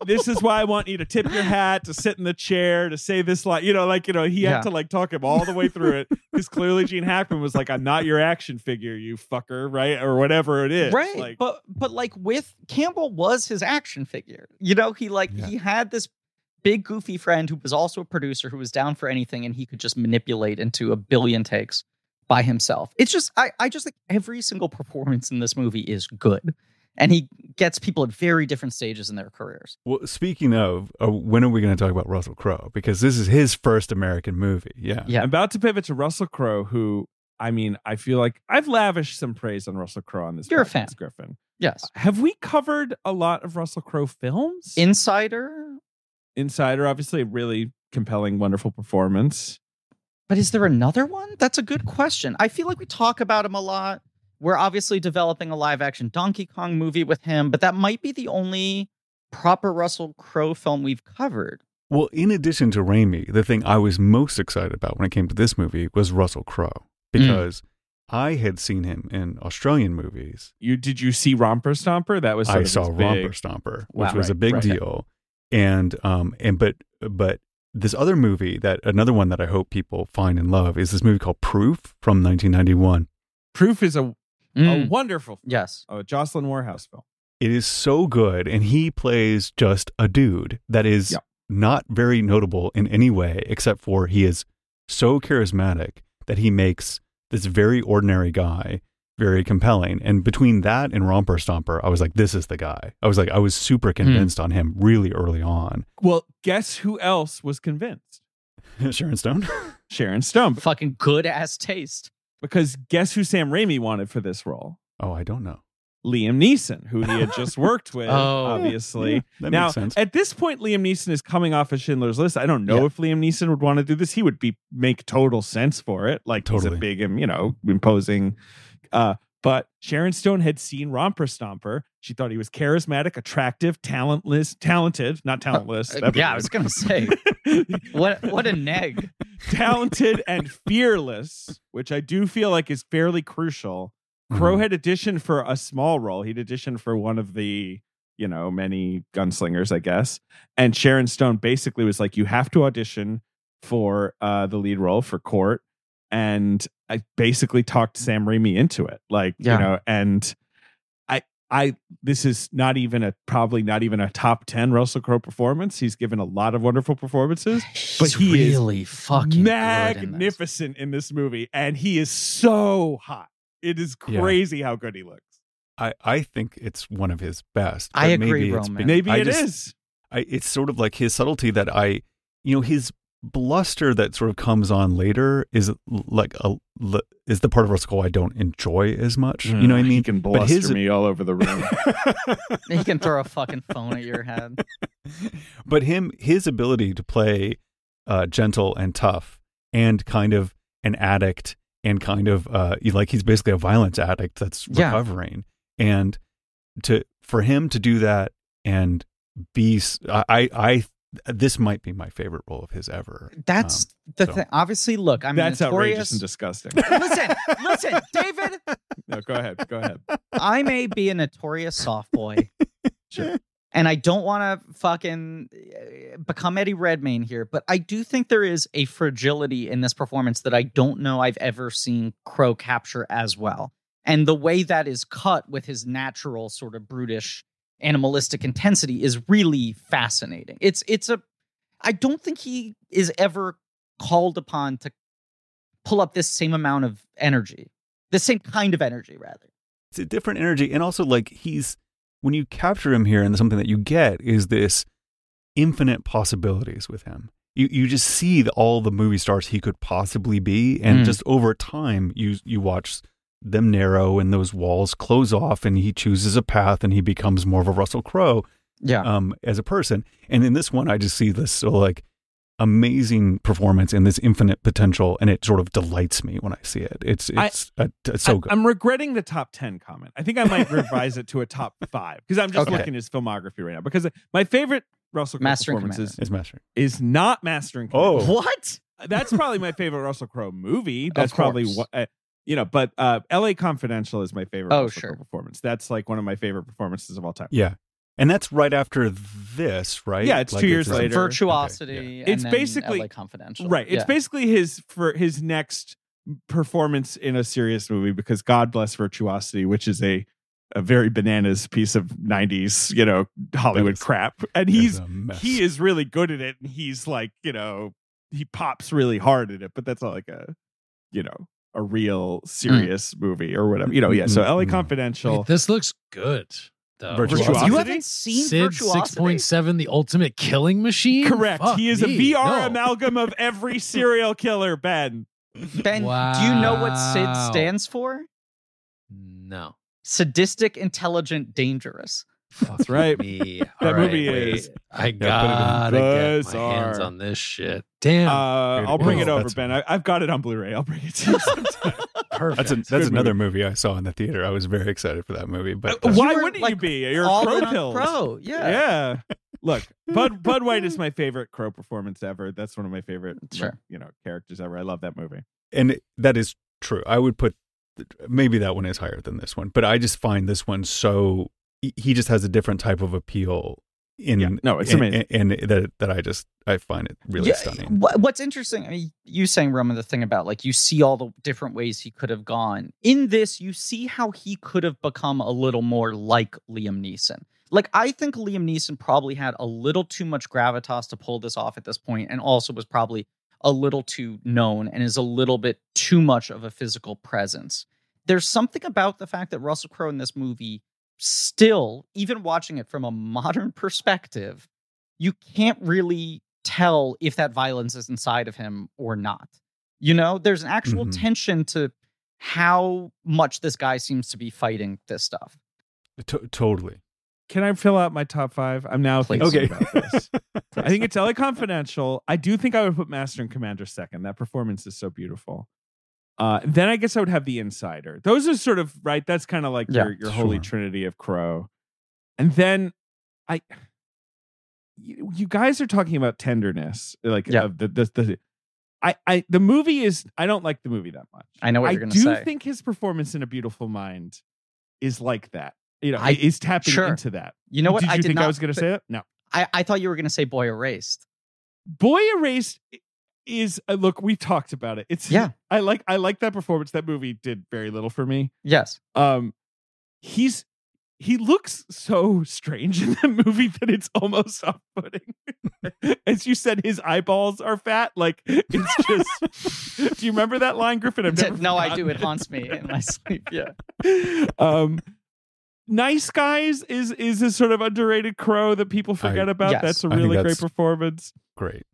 this is why I want you to tip your hat, to sit in the chair, to say this line. You know, like, you know, he Yeah. had to like talk him all the way through it because clearly Gene Hackman was like, I'm not your action figure, you fucker, right? Or whatever it is. right. Like, but but like with Campbell was his action figure. You know, he like Yeah. he had this big goofy friend who was also a producer who was down for anything and he could just manipulate into a billion takes by himself. It's just I I just think every single performance in this movie is good. And he gets people at very different stages in their careers. Well, speaking of, uh, when are we going to talk about Russell Crowe? Because this is his first American movie. Yeah. Yeah. I'm about to pivot to Russell Crowe, who I mean, I feel like I've lavished some praise on Russell Crowe on this. You're a fan. Griffin. Yes. Have we covered a lot of Russell Crowe films? Insider. Insider, obviously, a really compelling, wonderful performance. But is there another one? That's a good question. I feel like we talk about him a lot. We're obviously developing a live action Donkey Kong movie with him, but that might be the only proper Russell Crowe film we've covered. Well, in addition to Raimi, the thing I was most excited about when it came to this movie was Russell Crowe hmm. because I had seen him in Australian movies. You did you see Romper Stomper? That was sort I of saw his big- Romper Stomper, which Wow, was a big right. deal, and um and but but this other movie that another one that I hope people find and love is this movie called Proof from 1991. Proof is a, a Mm, wonderful, yes. a Jocelyn Moorhouse film. It is so good, and he plays just a dude that is Yep. not very notable in any way, except for he is so charismatic that he makes this very ordinary guy very compelling. And between that and Romper Stomper, I was like, this is the guy. I was like, I was super hmm. convinced on him really early on. Well, guess who else was convinced? Sharon Stone. Sharon Stone. Fucking good ass taste. Because guess who Sam Raimi wanted for this role? oh, I don't know. Liam Neeson, who he had just worked with, Oh. obviously. Yeah, that now, makes sense. at this point, Liam Neeson is coming off of Schindler's List. I don't know Yeah. if Liam Neeson would want to do this. He would be make total sense for it. Like he's Totally. a big, you know, imposing. Uh, but Sharon Stone had seen Romper Stomper. She thought he was charismatic, attractive, talentless, talented, not talentless. Uh, yeah, I was gonna say what what a neg. talented and fearless, which I do feel like is fairly crucial. Crowe Mhm. had auditioned for a small role. He'd auditioned for one of the, you know, many gunslingers, I guess. And Sharon Stone basically was like, you have to audition for uh, the lead role for Cort. And I basically talked Sam Raimi into it. Like, Yeah. you know, and I, I, this is not even a, probably not even a top 10 Russell Crowe performance. He's given a lot of wonderful performances but He's he is really fucking good in this. magnificent in this movie, and he is so hot. It is Yeah. crazy how good he looks. I, I think it's one of his best. I agree, maybe it's Roman. been- Maybe I it is. just- I, it's sort of like his subtlety that I, you know, his bluster that sort of comes on later is like a is the part of Russell Crowe I don't enjoy as much. You know what I mean? He mean? can But bluster his- me all over the room. He can throw a fucking phone at your head. but him his ability to play uh, gentle and tough and kind of an addict and kind of uh, like he's basically a violence addict that's Yeah. recovering and to for him to do that and be s- I I, I- this might be my favorite role of his ever. That's Um, the so- thing. Obviously, look, I'm That's outrageous notorious. and disgusting. listen, listen, David. No, go ahead. Go ahead. I may be a notorious soft boy. Sure. And I don't want to fucking uh, become Eddie Redmayne here, but I do think there is a fragility in this performance that I don't know I've ever seen Crowe capture as well. And the way that is cut with his natural sort of brutish animalistic intensity is really fascinating. It's it's a I don't think he is ever called upon to pull up this same amount of energy. The same kind of energy rather. it's a different energy and also like he's when you capture him here and something that you get is this infinite possibilities with him you you just see the, all the movie stars he could possibly be and Mm. just over time you you watch them narrow and those walls close off and he chooses a path and he becomes more of a Russell Crowe Yeah. um as a person and in this one I just see this so like amazing performance and this infinite potential and it sort of delights me when I see it it's I- it's uh, it's so good I, good am regretting the top 10 comment. I think I might revise it to a top five because I'm just Okay. looking at his filmography right now. Because my favorite Russell Crowe Mastering performance is, it's mastering is not Mastering Oh. What? That's probably my favorite Russell Crowe movie. That's probably what. Uh, you know, but uh, L.A. Confidential is my favorite Oh, sure. Performance. That's like one of my favorite performances of all time. Yeah. And that's right after this, right? Yeah, it's two years this- later. Virtuosity. Okay, and It's then basically- LA Confidential. Right. It's Yeah. basically his for his next performance in a serious movie because God bless Virtuosity, which is a a very bananas piece of 90s, you know, Hollywood is- crap. And he's he is really good at it and he's like, you know, he pops really hard at it, but that's not like a, you know, a real serious movie or whatever. You know, yeah. So Mm, LA mm. Confidential. Wait, this looks good. Though. Virtuosity? You haven't seen Sid six point seven, the ultimate killing machine. Correct. Fuck he is a. VR No. amalgam of every serial killer, Ben. Ben, do you know what SID stands for? No, Sadistic, intelligent, dangerous. That's right. me. That All right, movie wait. is- I put it in gotta get my hands on this shit. Damn. Uh, I'll bring it over, That's- Ben. I, I've got it on Blu-ray. I'll bring it to you sometime. Perfect. That's a, that's another movie. I saw in the theater. I was very excited for that movie. But Uh, uh, Why wouldn't you be? You're All crow in on pills. Crowe. Yeah. Yeah. Look, Bud Bud White is my favorite Crowe performance ever. That's one of my favorite, Sure. like, you know, characters ever. I love that movie. and that is true. I would put maybe that one is higher than this one, but I just find this one so he- just has a different type of appeal in Yeah. No, it's and, amazing. and, and that that I just I find it really Yeah, stunning. What's interesting, I mean, you saying Roman the thing about like you see all the different ways he could have gone. In this, you see how he could have become a little more like Liam Neeson. Like I think Liam Neeson probably had a little too much gravitas to pull this off at this point, and also was probably a little too known and is a little bit too much of a physical presence. There's something about the fact that Russell Crowe in this movie still, even watching it from a modern perspective, you can't really tell if that violence is inside of him or not. You know, there's an actual Mhm. tension to how much this guy seems to be fighting this stuff. To- totally. Can I fill out my top five? I'm now Please. thinking Okay. about this. I think it's LA Confidential. I do think I would put Master and Commander second. That performance is so beautiful. Uh, then I guess I would have The Insider. Those are sort of right. That's kind of like Yeah, your your holy trinity of Crowe. And then I, you, you guys are talking about tenderness, like Yeah. of the, the the. I, I the movie is I don't like the movie that much. I know what I you're going to say. I do say. think his performance in A Beautiful Mind is like that. You know, I- is tapping sure. into that. you know what? Did you I did think not, I was going to say it? No. I, I thought you were going to say Boy Erased. Boy Erased is uh, look. We talked about it. It's Yeah. I like I like that performance. That movie did very little for me. Yes. Um, he's he looks so strange in that movie that it's almost off-putting. As you said, his eyeballs are fat. Like it's just. do you remember that line, Griffin? I've never no, I do. It it. haunts me in my sleep. Yeah. um nice guys is is a sort of underrated Crowe that people forget about yes. that's a really great performance Great.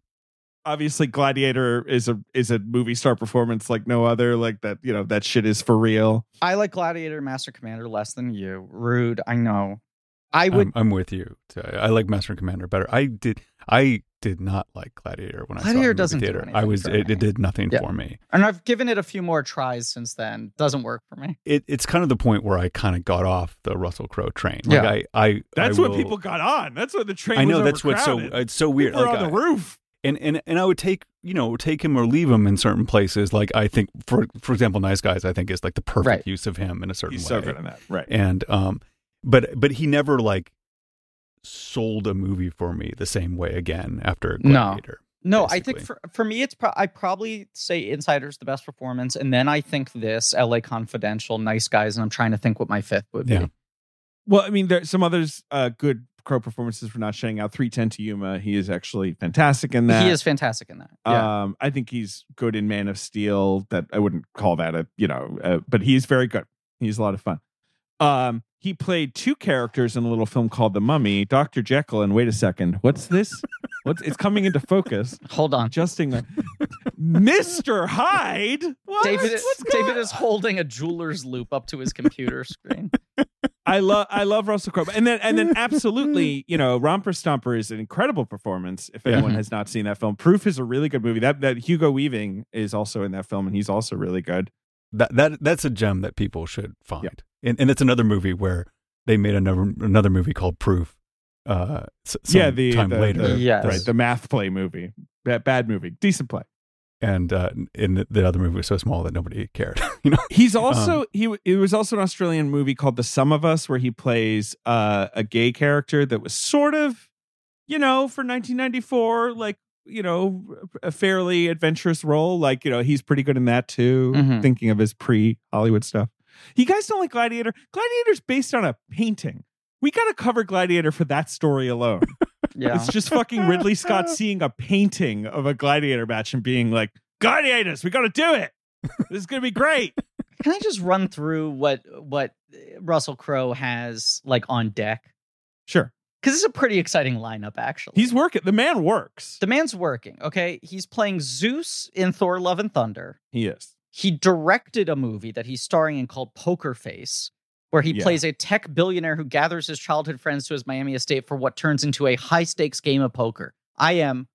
Obviously Gladiator is a is a movie star performance like no other. Like that, you know, that shit is for real. I like Gladiator Master Commander less than you. Rude, I know. I would I'm, I'm with you. I like Master Commander better. I did. I did not like Gladiator when I saw it in the doesn't do theater. I was. It, it did nothing Yeah. for me. and I've given it a few more tries since then. Doesn't work for me. It, it's kind of the point where I kind of got off the Russell Crowe train. Like Yeah. I, I. That's I what will- people got on. That's what the train. I know was that's what's so. It's so weird. People were Like on the I- roof. And and and I would take you know take him or leave him in certain places. Like I think for for example, Nice Guys I think is like the perfect Right. use of him in a certain He's way. so good in that, right? And um, but but he never like sold a movie for me the same way again after No. Gladiator. No, I think for for me, it's pro- I probably say Insider's the best performance, and then I think this L.A. Confidential, Nice Guys, and I'm trying to think what my fifth would be. Yeah. Well, I mean, there's some others uh, good Crowe performances for not shutting out. Three ten to Yuma. He is actually fantastic in that. He is fantastic in that. Yeah. Um, I think he's good in Man of Steel. That I wouldn't call that a you know, uh, but he's very good. He's a lot of fun. Um, he played two characters in a little film called The Mummy, Doctor Jekyll, and wait a second, what's this? what's it's coming into focus? Hold on. Adjusting the Mister Hyde. What? David, What's going David is holding a jeweler's loupe up to his computer screen. I love I love Russell Crowe, and then and then absolutely, you know, Romper Stomper is an incredible performance. If anyone Mhm. has not seen that film, Proof is a really good movie. That that Hugo Weaving is also in that film, and he's also really good. That that that's a gem that people should find. And and it's another movie where they made another another movie called Proof. Uh, some yeah, the time the, later, the- Yes. right, the math play movie, bad, bad movie, decent play. and uh, in the, the other movie was so small that nobody cared. you know, He's Um, also he. It was also an Australian movie called The Sum of Us, where he plays uh, a gay character that was sort of, you know, for 1994, like you know, a fairly adventurous role. Like you know, he's pretty good in that too. Mhm. Thinking of his pre Hollywood stuff. You guys don't like Gladiator? Gladiator's based on a painting. We got to cover Gladiator for that story alone. Yeah. It's just fucking Ridley Scott seeing a painting of a gladiator match and being like, "Gladiators, we got to do it. This is gonna be great." Can I just run through what what uh, Russell Crowe has like on deck? Sure, Because it's a pretty exciting lineup, actually. he's working. The man works. the man's working. Okay, he's playing Zeus in Thor: Love and Thunder. He is. He directed a movie that he's starring in called Poker Face, where he Yeah. plays a tech billionaire who gathers his childhood friends to his Miami estate for what turns into a high stakes game of poker. I am,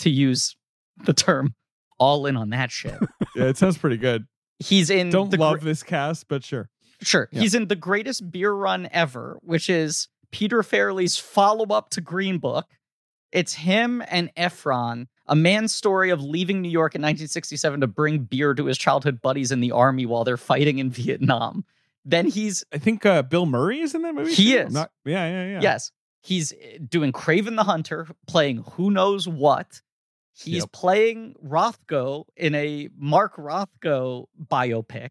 to use the term, all in on that shit. Yeah, it sounds pretty good. He's in Don't love gr- this cast, but sure. Sure. Yeah. He's in the greatest beer run ever, which is Peter Farrelly's follow up to Green Book. It's him and Efron, a man's story of leaving New York in 1967 to bring beer to his childhood buddies in the army while they're fighting in Vietnam. Then he's, I think uh, Bill Murray is in that movie. He too? is. Not, yeah, yeah, yeah. yes, he's eh, doing Kraven the Hunter, playing who knows what. He's Yep. playing Rothko in a Mark Rothko biopic.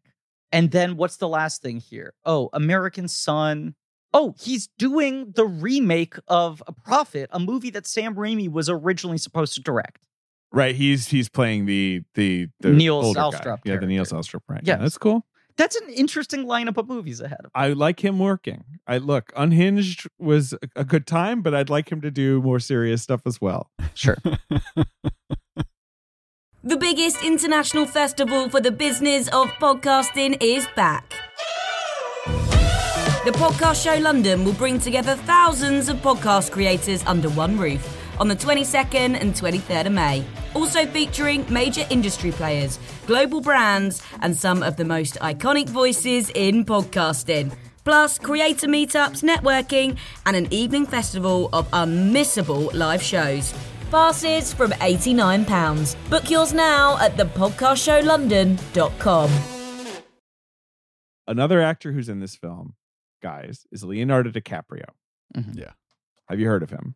And then what's the last thing here? Oh, American Son. Oh, he's doing the remake of A Prophet, a movie that Sam Raimi was originally supposed to direct. Right. He's he's playing the the, the Niels older guy. Arestrup Yeah, the Niels character. Arestrup. Right. Yeah, that's cool. That's an interesting lineup of movies ahead of him. I like him working. I look, Unhinged was a- a good time, but I'd like him to do more serious stuff as well. Sure. The biggest international festival for the business of podcasting is back. The Podcast Show London will bring together thousands of podcast creators under one roof on the 22nd and 23rd of May. Also featuring major industry players, global brands, and some of the most iconic voices in podcasting. Plus, creator meetups, networking, and an evening festival of unmissable live shows. Passes from £89. Book yours now at thepodcastshowlondon.com. Another actor who's in this film, guys, is Leonardo DiCaprio. Mm-hmm. yeah, Have you heard of him?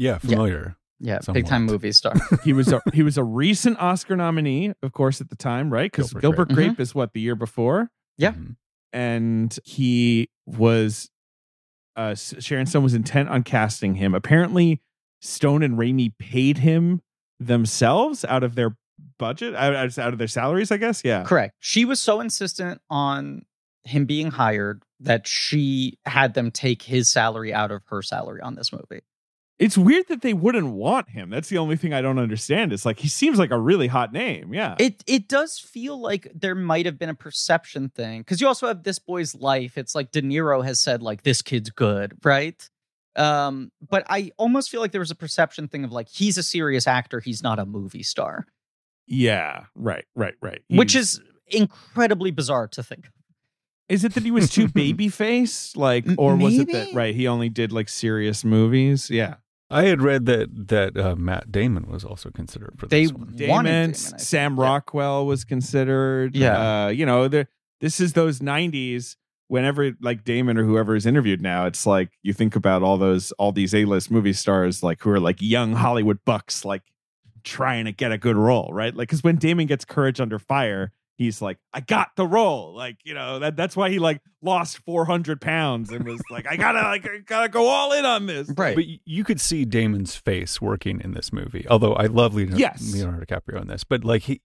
Yeah, familiar. Yeah, Somewhat. big time movie star. He was a he was a recent Oscar nominee, of course, at the time, right? Because Gilbert Gilbert, Grape. Grape is what the year before, Yeah. Mhm. and he was. Uh, Sharon Stone was intent on casting him. Apparently, Stone and Raimi paid him themselves out of their budget, out, out out of their salaries, I guess. Yeah, Correct. She was so insistent on him being hired that she had them take his salary out of her salary on this movie. It's weird that they wouldn't want him. That's the only thing I don't understand. It's like he seems like a really hot name. Yeah. It it does feel like there might have been a perception thing because you also have this boy's life. It's like De Niro has said like this kid's good, right? Um, but I almost feel like there was a perception thing of like he's a serious actor, he's not a movie star, yeah. Right. Right. Right. which is incredibly bizarre to think. Is it that he was too baby face? Like, or was it that right? He only did like serious movies. Yeah. I had read that that uh, Matt Damon was also considered for They this one. Damon, Damon, Sam think. Yeah. Rockwell was considered. Yeah. Uh, you know, this is those 90s. Whenever like Damon or whoever is interviewed now, it's like you think about all those, all these A list movie stars, like who are like young Hollywood bucks, like trying to get a good role, right? Like, because when Damon gets Courage Under Fire, he's like, I got the role. Like, you know, that that's why he like lost 400 pounds and was like, I gotta, like, I gotta go all in on this. Right. But you could see Damon's face working in this movie. Although I love Leonardo, Yes. Leonardo DiCaprio in this, but like he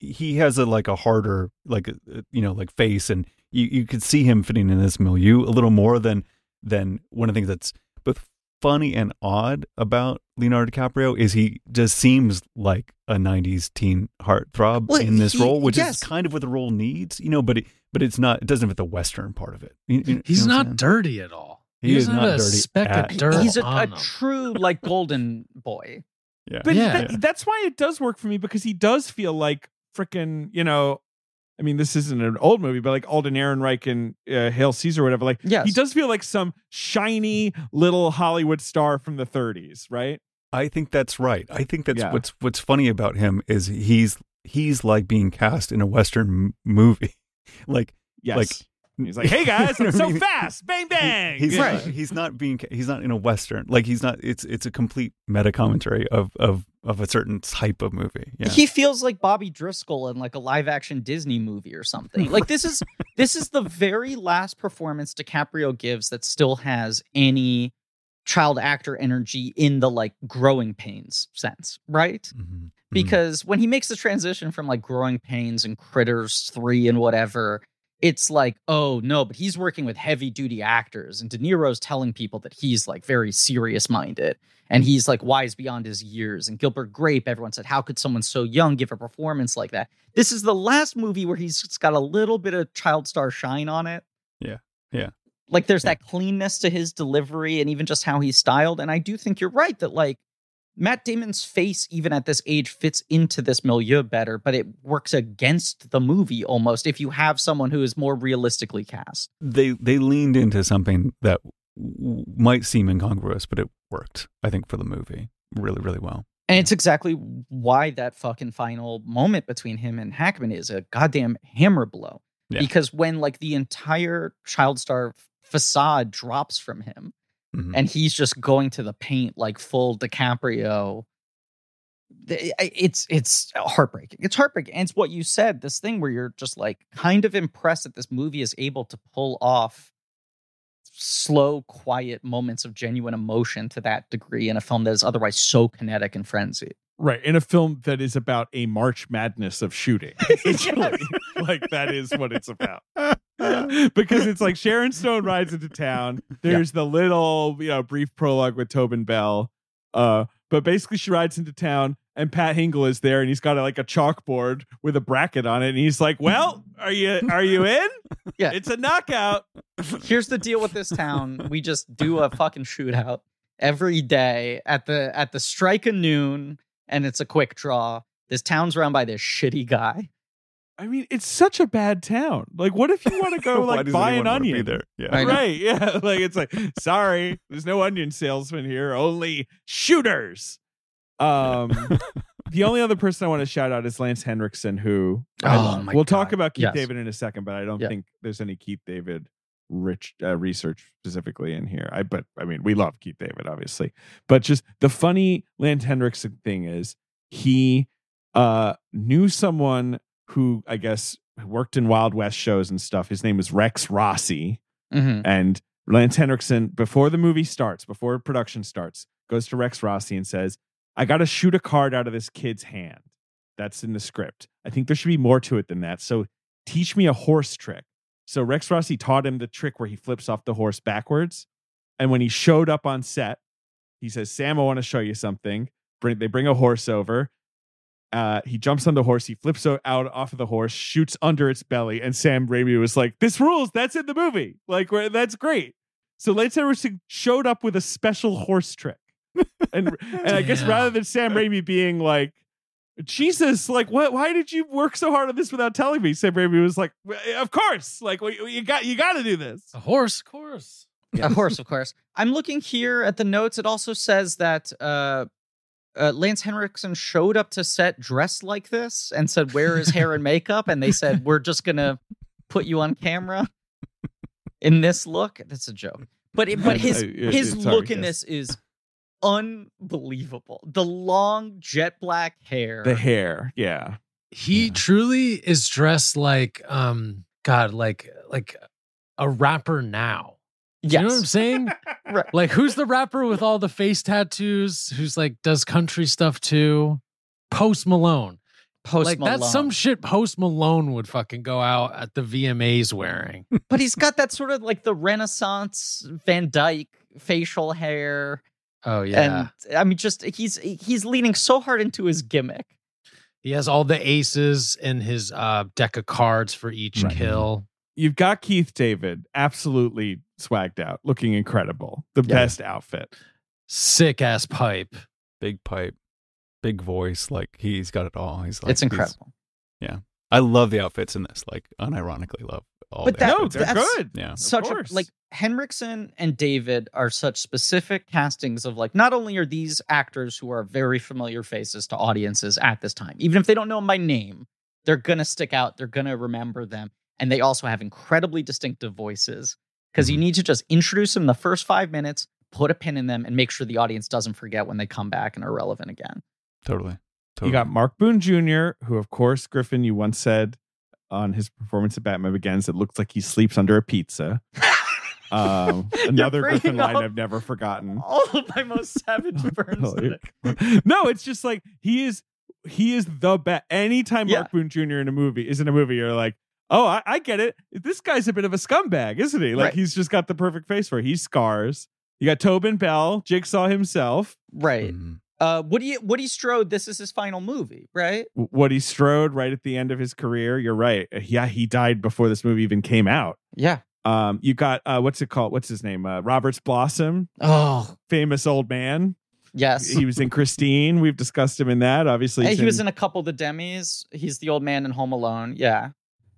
he has a like a harder like you know like face, and you you could see him fitting in this milieu a little more than than one of the things that's both funny and odd about Leonardo DiCaprio is he just seems like a '90s teen heartthrob Well, in this he- role, which yes. is kind of what the role needs, you know. But it, but it's not. It doesn't fit the Western part of it. You- you- you He's know what I'm not dirty at all. He is doesn't a dirty speck at of dirt He's a, a true like golden boy. Yeah. But Yeah. that- that's why it does work for me because he does feel like freaking, you know, I mean, this isn't an old movie, but like Alden Ehrenreich and uh, Hail Caesar, or whatever. Like, Yes. he does feel like some shiny little Hollywood star from the 30s, right? I think that's right. I think that's Yeah. what's what's funny about him is he's he's like being cast in a western m- movie. like Yes. Like- he's like, hey guys, I'm so fast, bang bang. he's Yeah. not, he's not being he's not in a western. Like he's not it's it's a complete meta commentary of of of a certain type of movie. Yeah. He feels like Bobby Driscoll in like a live action Disney movie or something. Like this is this is the very last performance DiCaprio gives that still has any child actor energy in the like growing pains sense, right? Mhm. Mhm. Because when he makes the transition from like growing pains and critters 3 and whatever, it's like, oh no, but he's working with heavy duty actors and De Niro's telling people that he's like very serious minded and he's like wise beyond his years. And Gilbert Grape, everyone said, how could someone so young give a performance like that? This is the last movie where he's got a little bit of child star shine on it. Yeah. Yeah. Like there's Yeah. that cleanness to his delivery and even just how he's styled. And I do think you're right that like Matt Damon's face, even at this age, fits into this milieu better, but it works against the movie almost if you have someone who is more realistically cast. they they leaned into something that w- might seem incongruous, but it worked. I think for the movie really really well. And it's exactly why that fucking final moment between him and Hackman is a goddamn hammer blow. Yeah. Because when like the entire child star facade drops from him Mhm. and he's just going to the paint like full DiCaprio, it's it's heartbreaking. It's heartbreaking. And it's what you said, this thing where you're just like kind of impressed that this movie is able to pull off slow, quiet moments of genuine emotion to that degree in a film that is otherwise so kinetic and frenzied. Right. In a film that is about a March Madness of shooting. Essentially. like that is what it's about. because it's like Sharon Stone rides into town. There's the little, you know, brief prologue with Tobin Bell. Uh, but basically she rides into town and Pat Hingle is there and he's got like a chalkboard with a bracket on it and he's like, "Well, are you are you in? Yeah. It's a knockout." Here's the deal with this town. We just do a fucking shootout every day at the at the strike of noon, and it's a quick draw. This town's run by this shitty guy. I mean, it's such a bad town. Like what if you want to go like buy an onion there? Yeah. Right. Yeah. Like it's like, sorry, there's no onion salesman here, only shooters. Um the only other person I want to shout out is Lance Henriksen, who Oh, my we'll talk about Keith Yes. David in a second, but I don't Yeah. think there's any Keith David rich uh, research specifically in here. I but I mean we love Keith David, obviously. But just the funny Lance Henriksen thing is he uh knew someone who I guess worked in Wild West shows and stuff. His name was Rex Rossi. Mm-hmm. And Lance Henriksen, before the movie starts, before production starts, goes to Rex Rossi and says, I got to shoot a card out of this kid's hand. That's in the script. I think there should be more to it than that. So teach me a horse trick. So Rex Rossi taught him the trick where he flips off the horse backwards. And when he showed up on set, he He says, "Sam, I want to show you something." Bring they bring a horse over. Uh, he jumps on the horse. He flips out off of the horse, shoots under its belly, and Sam Raimi was like, "This rules. That's in the movie. Like, we're- that's great." So Lance Henriksen showed up with a special horse trick, and and I guess rather than Sam Raimi being like, "Jesus, like what? Why did you work so hard on this without telling me?" Sam Raimi was like, "Of course, like we, you got you got to do this." A horse, of course. Of horse, of course. I'm looking here at the notes. It also says that uh, uh, Lance Henriksen showed up to set dressed like this and said, "Where is hair and makeup?" And they said, "We're just gonna put you on camera in this look." That's a joke. But it, but his it- his it's hard, look in yes. this is unbelievable. The long jet black hair. The hair, yeah. He Yeah. truly is dressed like um God, like like a rapper now. Yes. You know what I'm saying? Right. like who's the rapper with all the face tattoos who's like does country stuff too? Post Malone. Post like Malone. that's some shit Post Malone would fucking go out at the VMAs wearing. but he's got that sort of like the Renaissance Van Dyke facial hair. Oh yeah. And I mean, just he's he's leaning so hard into his gimmick. he has all the aces in his uh deck of cards for each Right. kill. You've got Keith David absolutely swagged out, looking incredible. The Yeah. best outfit. Sick ass pipe. Big pipe, big voice. Like he's got it all. He's like it's incredible. Yeah. I love the outfits in this. Like unironically love all But the that- No, outfits. they're that's- good. yeah. Such a course. like Henriksen and David are such specific castings of like not only are these actors who are very familiar faces to audiences at this time, even if they don't know them by name, they're gonna stick out, they're gonna remember them, and they also have incredibly distinctive voices. Because you Mhm. need to just introduce them in the first five minutes, put a pin in them, and make sure the audience doesn't forget when they come back and are relevant again. Totally. totally. You got Mark Boone Jr., who, of course, Griffin, you once said on his performance at Batman Begins, it looks like he sleeps under a pizza. Um, another Griffin line I've never forgotten. All of my most savage burns. Oh, no, it's just like he is he is the best. Anytime Mark Boone Jr. in a movie is in a movie, you're like, oh, I, I get it. This guy's a bit of a scumbag, isn't he? Like Right. he's just got the perfect face for it. He's scars. You got Tobin Bell, Jigsaw himself, Right. Mhm. Uh, Woody Woody Strode. This is his final movie, right? W- Woody Strode, right at the end of his career. You're right. Uh, Yeah, he died before this movie even came out. Yeah. Um, you got uh, what's it called? What's his name? Uh, Roberts Blossom, Oh, famous old man. yes. He was in Christine. We've discussed him in that. Obviously, Hey, he's he was in a couple of the Demmes. He's the old man in Home Alone. Yeah.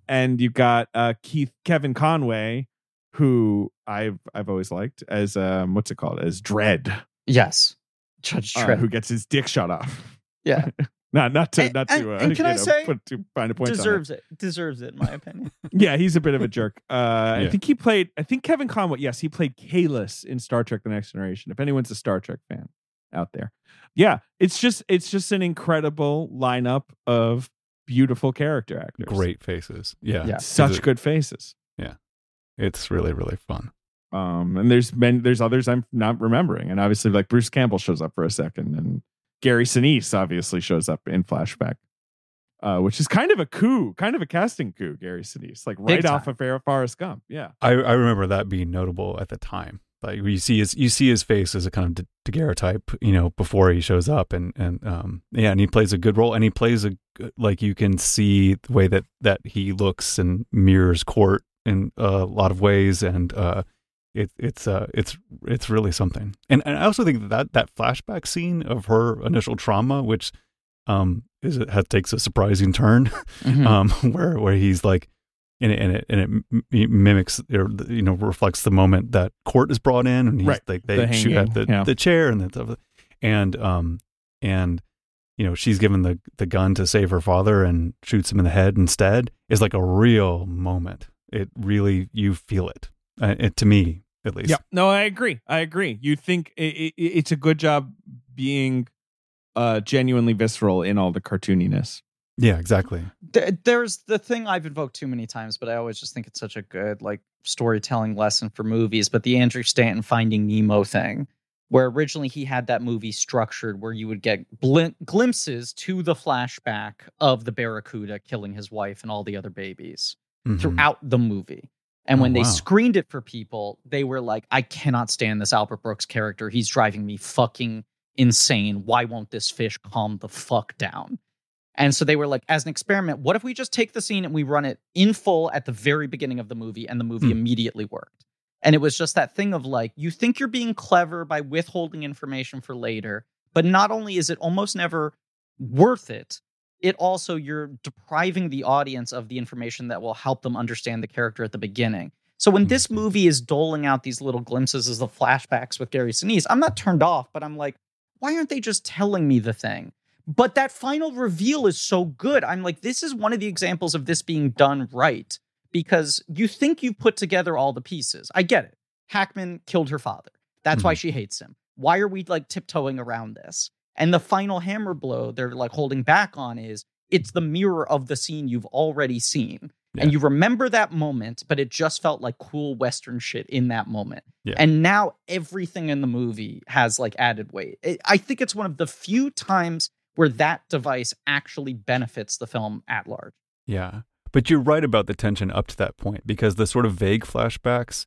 And you got uh Keith Kevin Conway, who I've I've always liked as um what's it called as Dread, Yes. Judge uh, who gets his dick shot off. yeah. not not to And- not and- to uh, and can you I know, say, put too fine a point on it. Deserves it. Deserves it, in my opinion. Yeah, he's a bit of a jerk. Uh, I think he played. I think Kevin Conway. Yes, he played Kahless in Star Trek: The Next Generation. If anyone's a Star Trek fan out there, yeah, it's just it's just an incredible lineup of beautiful character actors. Great faces. Yeah. Yeah. Such a- good faces. Yeah. It's really really fun. Um, and there's been there's others I'm not remembering, and obviously like Bruce Campbell shows up for a second, and Gary Sinise obviously shows up in flashback, uh, which is kind of a coup, kind of a casting coup. Gary Sinise, like right off of Fair Forrest Gump, yeah. I, I remember that being notable at the time. Like you see his you see his face as a kind of daguerreotype, you know, before he shows up, and and um yeah, and he plays a good role, and he plays a like you can see the way that that he looks and mirrors Cort in a lot of ways, and uh, it, it's uh it's it's really something. And and I also think that that flashback scene of her initial trauma, which um is it has, takes a surprising turn, Mhm. um, where where he's like, and it and it, and it mimics or you know reflects the moment that Cort is brought in, and he's Right. like they The shoot at the, yeah. the chair and the and um and you know she's given the the gun to save her father and shoots him in the head instead is like a real moment. It really you feel it, uh, it to me at least. Yeah, no, I agree. I agree. You think it, it, it's a good job being uh genuinely visceral in all the cartooniness. Yeah, exactly. Th- there's the thing I've invoked too many times, but I always just think it's such a good like storytelling lesson for movies. But the Andrew Stanton Finding Nemo thing, where originally he had that movie structured where you would get blim- glimpses to the flashback of the Barracuda killing his wife and all the other babies Mhm. throughout the movie. And Oh, when they wow. screened it for people, they were like, I cannot stand this Albert Brooks character. He's driving me fucking insane. Why won't this fish calm the fuck down? And so they were like, as an experiment, what if we just take the scene and we run it in full at the very beginning of the movie and the movie Hmm. immediately worked? And it was just that thing of like, you think you're being clever by withholding information for later, but not only is it almost never worth it, it also you're depriving the audience of the information that will help them understand the character at the beginning. So when this Mhm. movie is doling out these little glimpses as the flashbacks with Gary Sinise, I'm not turned off, but I'm like, why aren't they just telling me the thing? But that final reveal is so good. I'm like, this is one of the examples of this being done right because you think you've put together all the pieces. I get it. Hackman killed her father. That's why Mhm. she hates him. Why are we like tiptoeing around this? And the final hammer blow they're like holding back on is it's the mirror of the scene you've already seen. And you remember that moment, but it just felt like cool Western shit in that moment. Yeah. And now everything in the movie has like added weight. It- I think it's one of the few times where that device actually benefits the film at large. Yeah. But you're right about the tension up to that point because the sort of vague flashbacks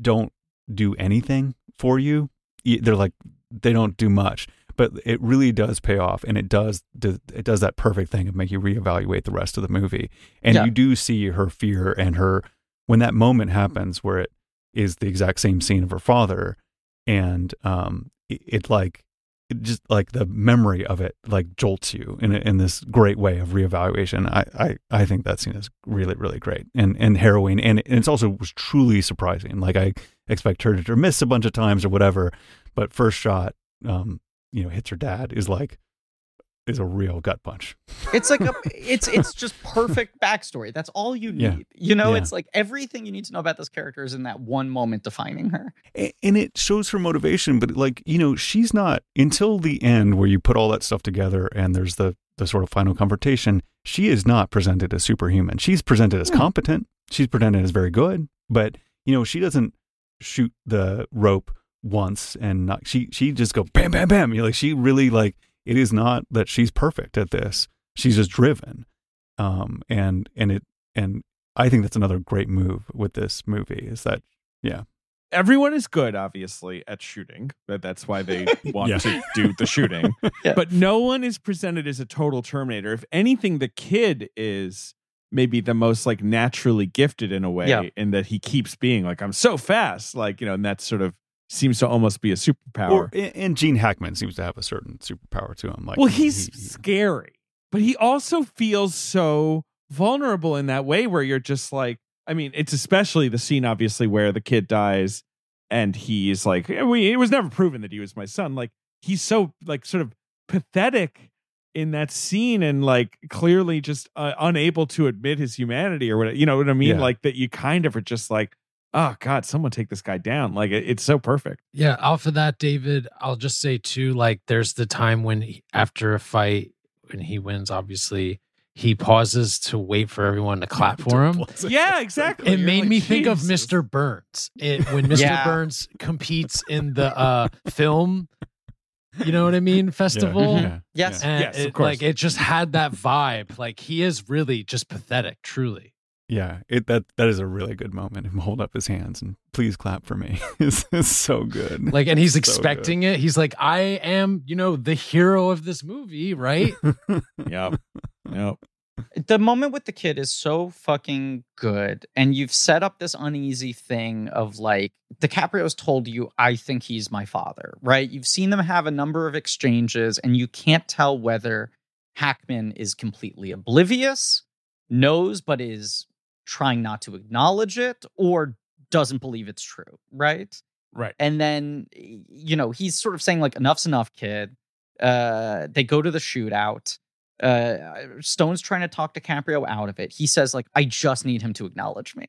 don't do anything for you. They're like they don't do much, but it really does pay off and it does it does that perfect thing of make you reevaluate the rest of the movie. And Yeah. you do see her fear and her when that moment happens where it is the exact same scene of her father and um it, it like just like the memory of it like jolts you in in this great way of reevaluation. I, I I think that scene is really really great and and harrowing and, and it's also was truly surprising. Like I expect her to miss a bunch of times or whatever, but first shot, um, you know, hits her dad is like is a real gut punch. It's like a it's it's just perfect backstory. That's all you need. Yeah. You know, Yeah. it's like everything you need to know about this character is in that one moment defining her. And it shows her motivation but like you know she's not until the end where you put all that stuff together and there's the the sort of final confrontation she is not presented as superhuman she's presented as Hmm. competent she's presented as very good but you know she doesn't shoot the rope once and not she she just go bam bam bam you know, like she really like it is not that she's perfect at this she's just driven um and and it and i think that's another great move with this movie is that yeah Everyone is good, obviously, at shooting. But that's why they want Yeah. to do the shooting. Yeah. But no one is presented as a total Terminator. If anything, the kid is maybe the most like naturally gifted in a way, Yeah. in that he keeps being like, I'm so fast, like you know, and that's sort of seems to almost be a superpower. Or and Gene Hackman seems to have a certain superpower to him. Like, well, he's he- scary, but he also feels so vulnerable in that way where you're just like, I mean, it's especially the scene, obviously, where the kid dies and he's like, "Eh, we, it was never proven that he was my son. Like, he's so, like, sort of pathetic in that scene and, like, clearly just uh, unable to admit his humanity or what, You know what I mean? Yeah. Like, that you kind of are just like, oh, God, someone take this guy down. Like, it, it's so perfect. Yeah, off of that, David, I'll just say too, like there's the time when he, after a fight, when he wins, obviously, he pauses to wait for everyone to clap for him. Yeah, exactly. It You're made like, me think of Mr. Burns. It, when Mr. Yeah. Burns competes in the uh, film, you know what I mean, festival. Yeah. Yes. And Yes, of it, course. like it just had that vibe. Like he is really just pathetic, truly. Yeah, it that that is a really good moment. Him hold up his hands and please clap for me. it's, it's so good. Like, and he's So expecting it. He's like, I am, you know, the hero of this movie, right? Yep. Yep. the moment with the kid is so fucking good and you've set up this uneasy thing of like DiCaprio's told you I think he's my father, right? You've seen them have a number of exchanges and you can't tell whether Hackman is completely oblivious, knows but is trying not to acknowledge it or doesn't believe it's true, right? Right. And then you know, he's sort of saying like enough's enough, kid. Uh they go to the shootout uh stone's trying to talk DiCaprio out of it he says like i just need him to acknowledge me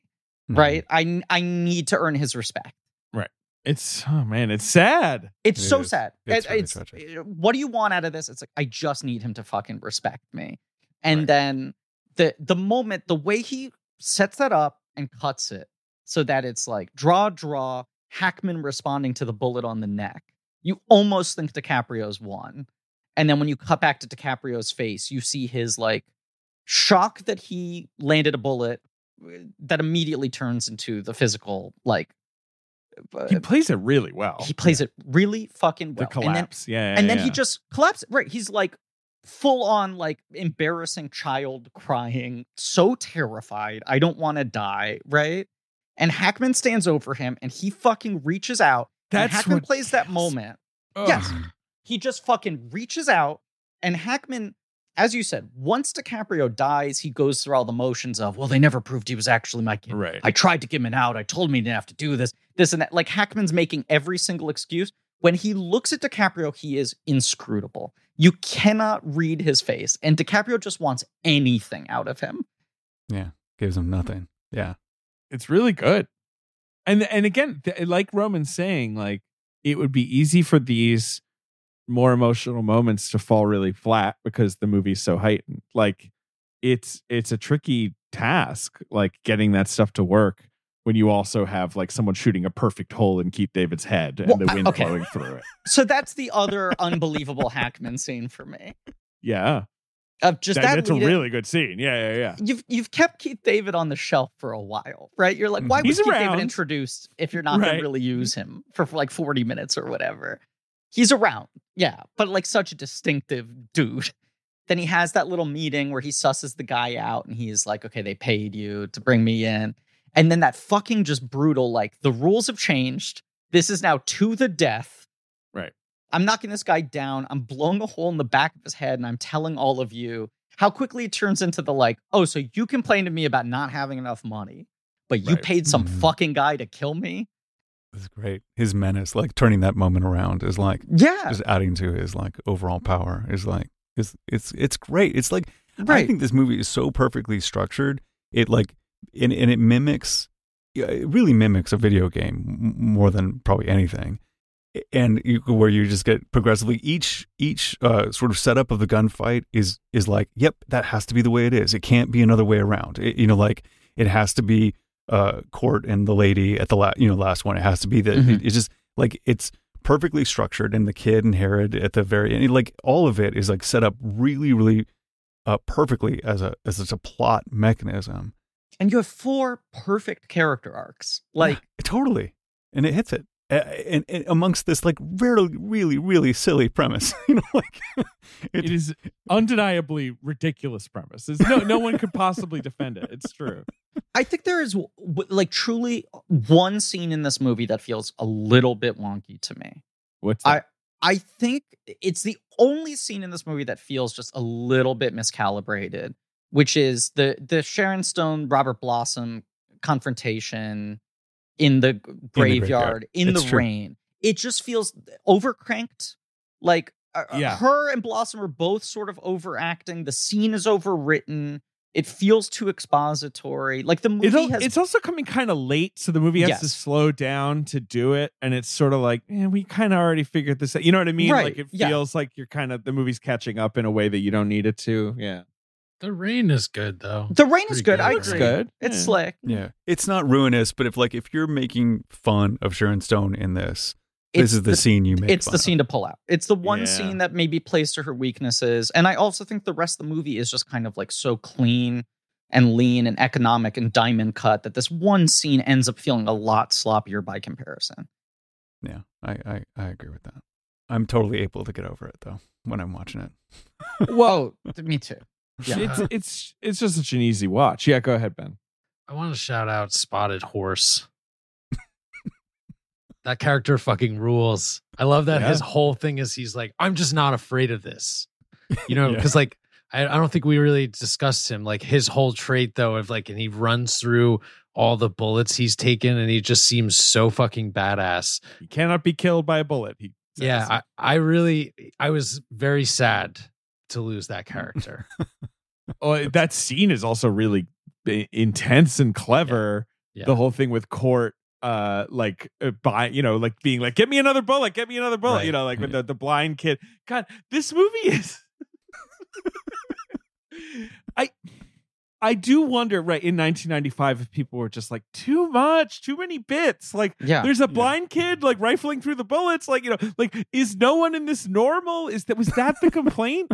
Mhm. right i i need to earn his respect Right. It's oh man, it's sad. it's It so is. sad It's It- really it's tragic. uh, what do you want out of this it's like i just need him to fucking respect me and Right. then the the moment the way he sets that up and cuts it so that it's like draw draw hackman responding to the bullet on the neck you almost think DiCaprio's won. And then when you cut back to DiCaprio's face, you see his like shock that he landed a bullet, that immediately turns into the physical like uh, He plays it really well. he plays it really fucking the well. And then, collapse. yeah, yeah, and then yeah. he just collapses. Right. He's like full on like embarrassing child crying, so terrified. I don't want to die. Right. And Hackman stands over him and he fucking reaches out. That's Hackman what plays that moment. Ugh. Yes. He just fucking reaches out and Hackman. As you said, once DiCaprio dies, he goes through all the motions of, well, they never proved he was actually my kid. Right. I tried to get him out. I told him he didn't have to do this, this and that. Like Hackman's making every single excuse. When he looks at DiCaprio, he is inscrutable. You cannot read his face. And DiCaprio just wants anything out of him. Yeah, gives him nothing. Yeah. it's really good. And and again, th- like Roman's saying, like it would be easy for these more emotional moments to fall really flat because the movie's so heightened. Like it's it's a tricky task, like getting that stuff to work when you also have like someone shooting a perfect hole in Keith David's head and Well, the wind okay. blowing through it. So that's the other unbelievable Hackman scene for me. Yeah, Of just That- that, that's a in- really good scene. Yeah, yeah, yeah. You've you've kept Keith David on the shelf for a while, right? You're like, mm, why He's was Keith. David introduced if you're not going to really use him for, for like 40 minutes or whatever? He's around, yeah, but like such a distinctive dude. Then he has that little meeting where he susses the guy out, and he's like, "Okay, they paid you to bring me in," and then that fucking just brutal, like the rules have changed. This is now to the death. Right. I'm knocking this guy down. I'm blowing a hole in the back of his head, and I'm telling all of you how quickly it turns into the like, oh, so you complained to me about not having enough money, but you Right. paid some Mhm. fucking guy to kill me? It's great. His menace, like turning that moment around, is like Yeah. just adding to his like overall power. Is like it's it's it's great. It's like I think this movie is so perfectly structured. It like and, and it mimics, it really mimics a video game more than probably anything. And you, where you just get progressively each each uh, sort of setup of the gunfight is is like, yep, that has to be the way it is. It can't be another way around. It, you know, like it has to be uh, Cort and the lady at the last you know last one. It has to be that. Mhm. It, it's just like it's perfectly structured, and the kid and Herod at the very end, like all of it is like set up really, really uh, perfectly as a as a plot mechanism. And you have four perfect character arcs. Like, Yeah, totally, and it hits it. Uh, and, and amongst this like really, really, really silly premise, you know, like it, It is undeniably ridiculous premise. It's no no one could possibly defend it. It's true. I think there is w- w- like truly one scene in this movie that feels a little bit wonky to me. What's I- that? I think it's the only scene in this movie that feels just a little bit miscalibrated, which is the the Sharon Stone Robert Blossom confrontation in the graveyard graveyard. in the, rain. It just feels overcranked. Like uh, uh, Yeah. her and Blossom are both sort of overacting. The scene is overwritten. It feels too expository. Like the movie It's, al- has it's also coming kind of late, so the movie has to slow down to do it, and it's sort of like, eh, we kind of already figured this out. You know what I mean? Right, Like it yeah. feels like you're kind of the movie's catching up in a way that you don't need it to. Yeah, The rain is good though. the rain is good. good. I Looks agree. good. It's Yeah. slick. yeah, it's not ruinous, but if like if you're making fun of Sharon Stone in this, It's this is the, scene you make. it's fun the of. scene to pull out. It's the one Yeah. scene that maybe plays to her weaknesses. And I also think the rest of the movie is just kind of like so clean and lean and economic and diamond cut that this one scene ends up feeling a lot sloppier by comparison. Yeah, I, I I agree with that. I'm totally able to get over it though when I'm watching it. Whoa, me too. Yeah. it's it's it's just such an easy watch. Yeah, go ahead, Ben. I want to shout out Spotted Horse. that character fucking rules. I love that Yeah. his whole thing is he's like, I'm just not afraid of this. You know, Yeah. because like I, I don't think we really discussed him. Like his whole trait though of like, and he runs through all the bullets he's taken, and he just seems so fucking badass. He cannot be killed by a bullet. He says. Yeah, I, I really, I was very sad to lose that character. oh, that scene is also really intense and clever. Yeah. The whole thing with Cort, uh, like uh, by you know, like being like, get me another bullet, get me another bullet. Right. You know, like with the the blind kid. God, this movie is. I. I do wonder, right, in 1995, if people were just like, too much, too many bits. Like, Yeah. there's a blind kid, like, rifling through the bullets. Like, you know, like, is no one in this normal? Is that, was that the complaint?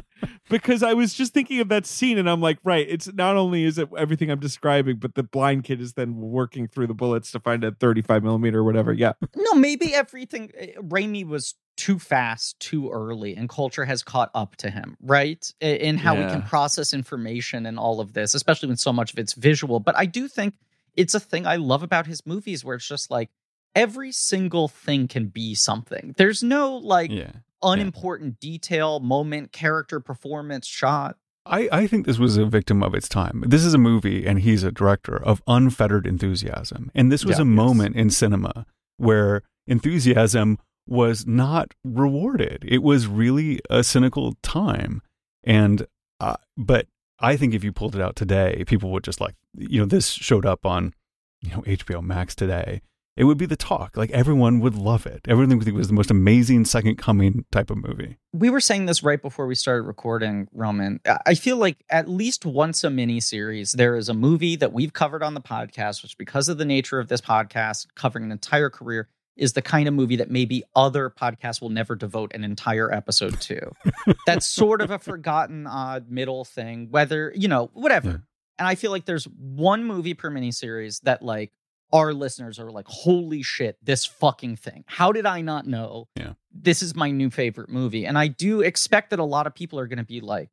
because I was just thinking of that scene and I'm like, right, it's not only is it everything I'm describing, but the blind kid is then working through the bullets to find a 35 millimeter or whatever. Yeah. No, maybe everything. eh, Raimi was too fast, too early, and culture has caught up to him, right? In how we can process information and all of this, especially when so much of it's visual. But I do think it's a thing I love about his movies where it's just like every single thing can be something. There's no like yeah. unimportant detail, moment, character, performance, shot. I, I think this was a victim of its time. This is a movie, and he's a director of unfettered enthusiasm. And this was Yeah, a yes. moment in cinema where enthusiasm was not rewarded. It was really a cynical time. And, uh, but I think if you pulled it out today, people would just like, you know, this showed up on, you know, HBO Max today. It would be the talk. Like everyone would love it. Everything would was the most amazing second coming type of movie. we were saying this right before we started recording, Roman. I feel like at least once a mini series, there is a movie that we've covered on the podcast, which, because of the nature of this podcast, covering an entire career, is the kind of movie that maybe other podcasts will never devote an entire episode to. That's sort of a forgotten odd middle thing, whether, you know, whatever. Yeah. And I feel like there's one movie per miniseries that like our listeners are like, holy shit, this fucking thing. How did I not know? Yeah. This is my new favorite movie. And I do expect that a lot of people are going to be like,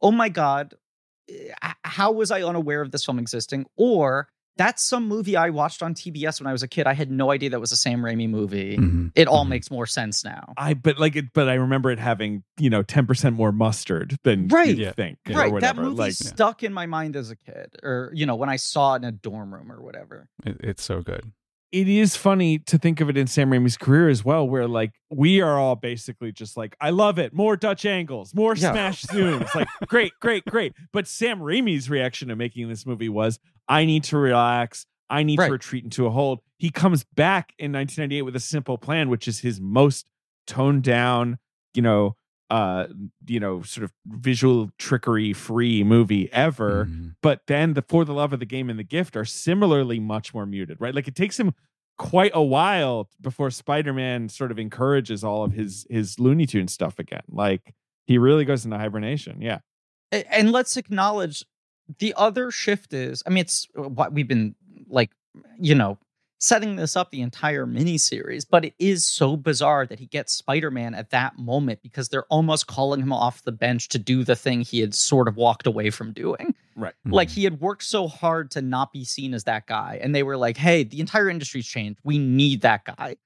oh my God, eh, how was I unaware of this film existing? Or that's some movie I watched on TBS when I was a kid. I had no idea that was a Sam Raimi movie. Mhm. It all Mhm. makes more sense now. I but like it but I remember it having, you know, 10% more mustard than Right. you think. Yeah. Or Right. That whatever. movie like stuck in my mind as a kid, or, you know, when I saw it in a dorm room or whatever. It, it's so good. it is funny to think of it in Sam Raimi's career as well, where like we are all basically just like, I love it. More Dutch angles, more Yeah. smash zooms. Like, great, great, great. But Sam Raimi's reaction to making this movie was, I need to relax. I need Right. to retreat into a hold. He comes back in 1998 with a simple plan, which is his most toned down, you know, uh, you know, sort of visual trickery free movie ever Mhm. but then the for the love of the game and the gift are similarly much more muted right like it takes him quite a while before spider-man sort of encourages all of his his looney tune stuff again like he really goes into hibernation yeah and let's acknowledge the other shift is i mean it's what we've been like you know setting this up the entire miniseries but it is so bizarre that he gets spider-man at that moment because they're almost calling him off the bench to do the thing he had sort of walked away from doing. Right. Like Mhm. he had worked so hard to not be seen as that guy and they were like hey the entire industry's changed. We need that guy.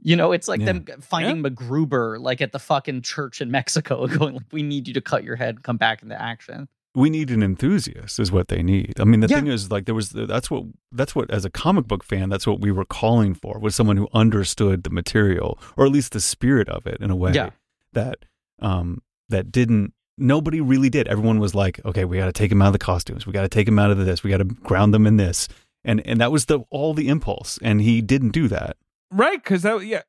You know it's like Yeah. them finding MacGruber like at the fucking church in Mexico going like we need you to cut your head and come back into action we need an enthusiast is what they need. I mean the Yeah. thing is like there was that's what that's what as a comic book fan that's what we were calling for was someone who understood the material or at least the spirit of it in a way Yeah. that um that didn't nobody really did. Everyone was like okay we got to take him out of the costumes. We got to take him out of this. We got to ground them in this. And and that was the all the impulse and he didn't do that. Right because that yeah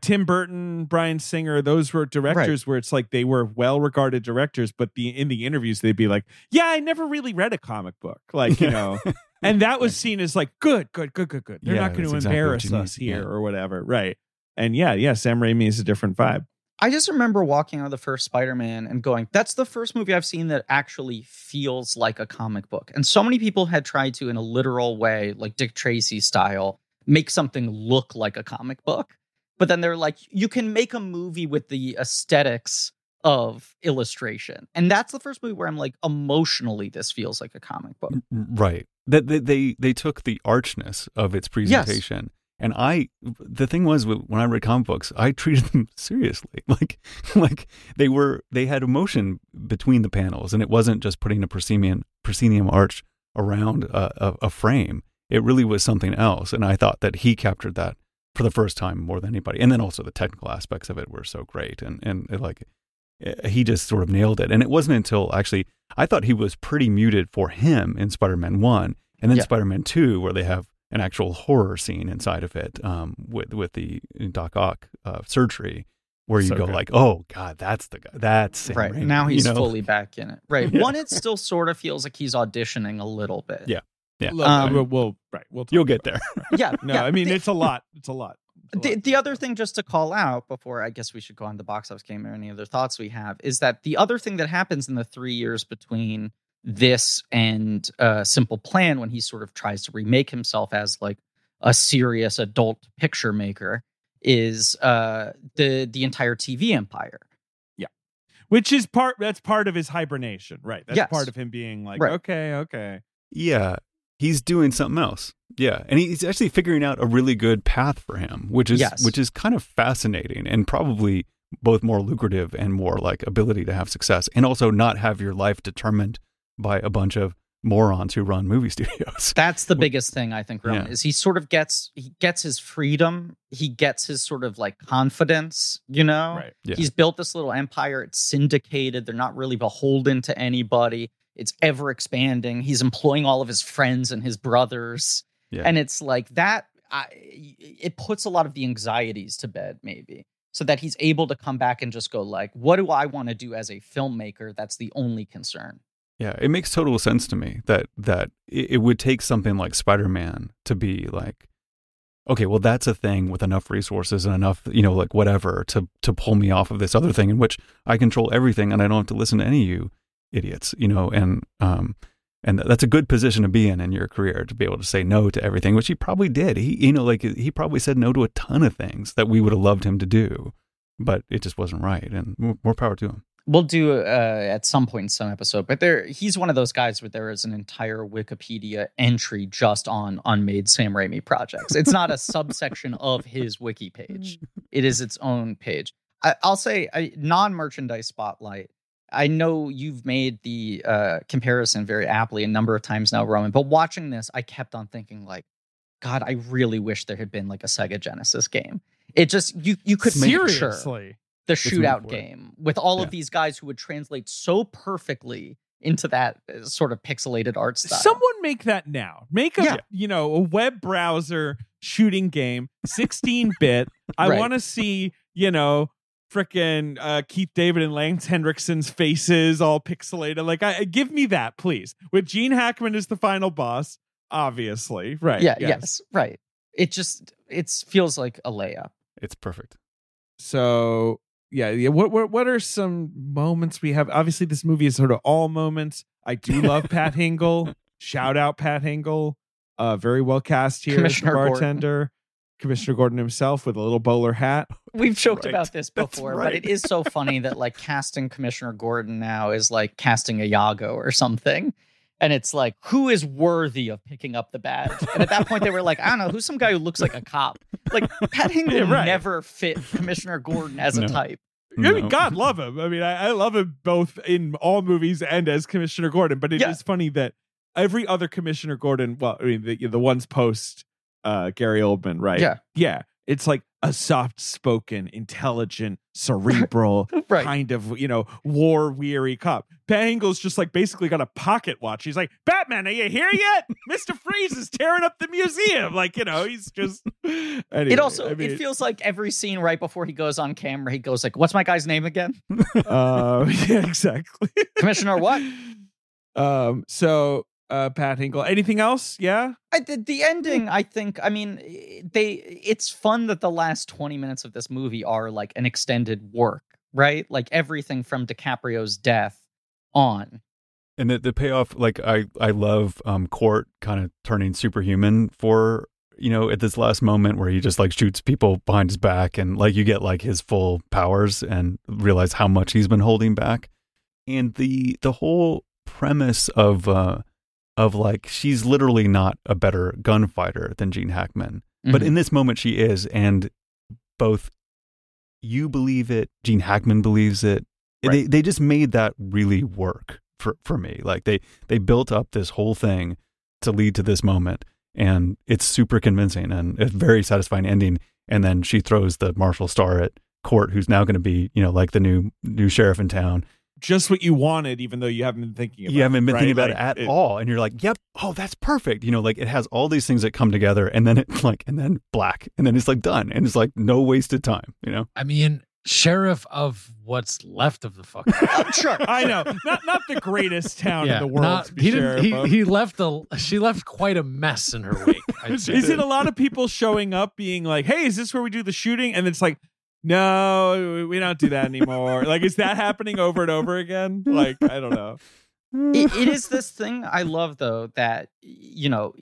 Tim Burton, Bryan Singer, those were directors where it's like they were well-regarded directors, but the in the interviews they'd be like, "Yeah, I never really read a comic book," like you know, and that was seen as like good, good, good, good, good. They're Yeah, not going to exactly embarrass us here yeah. or whatever, right? And yeah, yeah, Sam Raimi is a different vibe. I just remember walking out of the first Spider-Man and going, "That's the first movie I've seen that actually feels like a comic book." And so many people had tried to, in a literal way, like Dick Tracy style, make something look like a comic book. But then they're like, "You can make a movie with the aesthetics of illustration," and that's the first movie where I'm like, emotionally, this feels like a comic book. Right. That they, they they took the archness of its presentation. And I the thing was when I read comic books, I treated them seriously. Like like they were they had emotion between the panels and it wasn't just putting a proscenium proscenium arch around a, a, a frame. It really was something else and I thought that he captured that for the first time more than anybody. And then also the technical aspects of it were so great and and it, like eh, he just sort of nailed it. And it wasn't until actually I thought he was pretty muted for him in Spider-Man 1 and then Yeah. Spider-Man 2 where they have an actual horror scene inside of it um, with with the Doc Ock uh, surgery where you So go good. like, "Oh god, that's the guy. That's Sam right Raimi," now, you he's know? fully back in it. Right, Yeah. one, it still sort of feels like he's auditioning a little bit. Yeah. Yeah. Um, we'll, we'll right. We'll talk You'll get about there. yeah. No, yeah. I mean The- it's a lot. It's a lot. the, the other thing just to call out before I guess we should go on the box office game or any other thoughts we have is that the other thing that happens in the three years between this and uh, Simple Plan when he sort of tries to remake himself as like a serious adult picture maker is uh, the the entire TV empire. Yeah. Which is part that's part of his hibernation, right? That's Yes. part of him being like, Right. okay, okay. Yeah, he's doing something else. Yeah, and he's actually figuring out a really good path for him, which is Yes. which is kind of fascinating and probably both more lucrative and more like ability to have success, and also not have your life determined by a bunch of morons who run movie studios. That's the biggest thing I think, Roman, Yeah. is he sort of gets he gets his freedom, he gets his sort of like confidence, you know. Right. Yeah. He's built this little empire. It's syndicated. They're not really beholden to anybody. It's ever expanding. He's employing all of his friends and his brothers. Yeah. And it's like that. I, it puts a lot of the anxieties to bed, maybe, so that he's able to come back and just go like, "What do I want to do as a filmmaker?" That's the only concern. Yeah, it makes total sense to me that that it, it would take something like Spider-Man to be like, okay, well, that's a thing with enough resources and enough, you know, like whatever to to pull me off of this other thing in which I control everything and I don't have to listen to any of you idiots, you know, and um, and that's a good position to be in in your career to be able to say no to everything, which he probably did. He, you know, like he probably said no to a ton of things that we would have loved him to do, but it just wasn't right. And more, more power to him. We'll do uh, at some point in some episode, but there he's one of those guys where there is an entire Wikipedia entry just on unmade Sam Raimi projects. It's not a subsection of his wiki page; it is its own page. I, I'll say a non-merchandise spotlight. I know you've made the uh, comparison very aptly a number of times now, Roman. But watching this, I kept on thinking like, God, I really wish there had been like a Sega Genesis game. It just you you could Seriously. the shootout game with all Yeah. of these guys who would translate so perfectly into that uh, sort of pixelated art style. Someone make that now. Make a Yeah. you know a web browser shooting game, sixteen bit. I Right. want to see you know frickin' uh, Keith David and Lance Henriksen's faces all pixelated. Like, I give me that, please. With Gene Hackman as the final boss, obviously, right? yeah, yes. right. It just it feels like a layup. It's perfect. So yeah, yeah. What what what are some moments we have? Obviously, this movie is sort of all moments. I do love Pat Hingle. Shout out Pat Hingle. Uh, very well cast here Commissioner as the Gordon. bartender. Commissioner Gordon himself with a little bowler hat. We've joked Right. about this That's before, but it is so funny that like casting Commissioner Gordon now is like casting a Yago or something. And it's like, who is worthy of picking up the badge? And at that point, they were like, I don't know, who's some guy who looks like a cop? Like, Pat Hingle Yeah, right. never fit Commissioner Gordon as a No. type. I mean, God love him. I mean, I, I love him both in all movies and as Commissioner Gordon. But it is Yeah. funny that every other Commissioner Gordon, well, I mean, the, the ones post uh, Gary Oldman, right? Yeah. yeah. It's like a soft-spoken, intelligent, cerebral, Right. kind of you know war weary cop. Pat Hingle's just like basically got a pocket watch. He's like, Batman, are you here yet? Mister Freeze is tearing up the museum. Like you know, he's just. Anyway, It also I mean, it feels like every scene right before he goes on camera, he goes like, "What's my guy's name again? uh, yeah, exactly. Commissioner what?" Um. So, uh, Pat Hingle. Anything else? Yeah. I, the, the ending, I think. I mean, they. It's fun that the last twenty minutes of this movie are like an extended work, right? Like everything from DiCaprio's death on. And the, the payoff, like I, I love um, Cort kind of turning superhuman for you know at this last moment where he just like shoots people behind his back and like you get like his full powers and realize how much he's been holding back, and the the whole premise of uh of like she's literally not a better gunfighter than Gene Hackman, but Mhm. in this moment she is, and both you believe it, Gene Hackman believes it. They Right. they just made that really work for for me. Like they they built up this whole thing to lead to this moment, and it's super convincing and a very satisfying ending. And then she throws the Marshall Star at Cort, who's now going to be you know like the new new sheriff in town. Just what you wanted, even though you haven't been thinking. about You haven't been right? thinking about Like, it at all, and you're like, "Yep, oh, that's perfect." You know, like it has all these things that come together, and then it like, and then black, and then it's like done, and it's like no wasted time. You know, I mean, sheriff of what's left of the fucking. sure. I know, not not the greatest town in the world. not- to be he didn't. He, of. he left a. She left quite a mess in her wake. I'd. Is it a lot of people showing up being like, "Hey, is this where we do the shooting?" And it's like, "No, we don't do that anymore." like, is that happening over and over again? Like, I don't know. it, it is this thing I love though that you know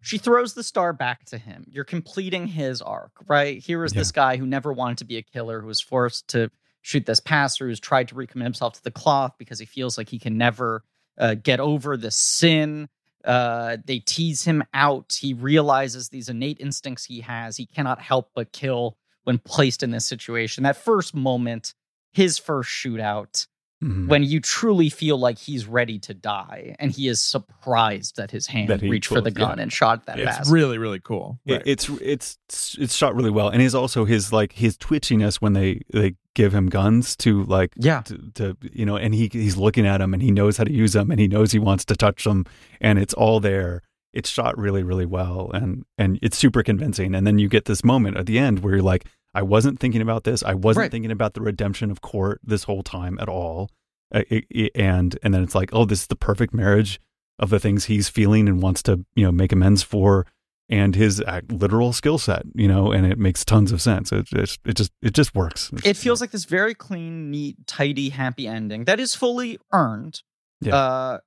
she throws the star back to him. You're completing his arc, right? Here is Yeah. this guy who never wanted to be a killer, who was forced to shoot this passer, who's tried to recommit himself to the cloth because he feels like he can never uh, get over the sin. Uh, they tease him out. He realizes these innate instincts he has. He cannot help but kill when placed in this situation. That first moment, his first shootout, Mhm. when you truly feel like he's ready to die and he is surprised that his hand That he reached for the pulled- yeah. gun and shot that It's bastard. really, really cool. It- it's it's it's shot really well, and he's also his like his twitchiness when they they give him guns to like Yeah. to, to you know, and he he's looking at them and he knows how to use them and he knows he wants to touch them, and it's all there. It's shot really really well, and and it's super convincing. And then you get this moment at the end where you're like, I wasn't thinking about this. I wasn't Right. thinking about the redemption of Cort this whole time at all. Uh, it- it- and and then it's like, oh, this is the perfect marriage of the things he's feeling and wants to you know make amends for and his act, literal skill set, you know, and it makes tons of sense. It just, it just, it just works. It feels like this very clean, neat, tidy, happy ending that is fully earned. Yeah. Uh,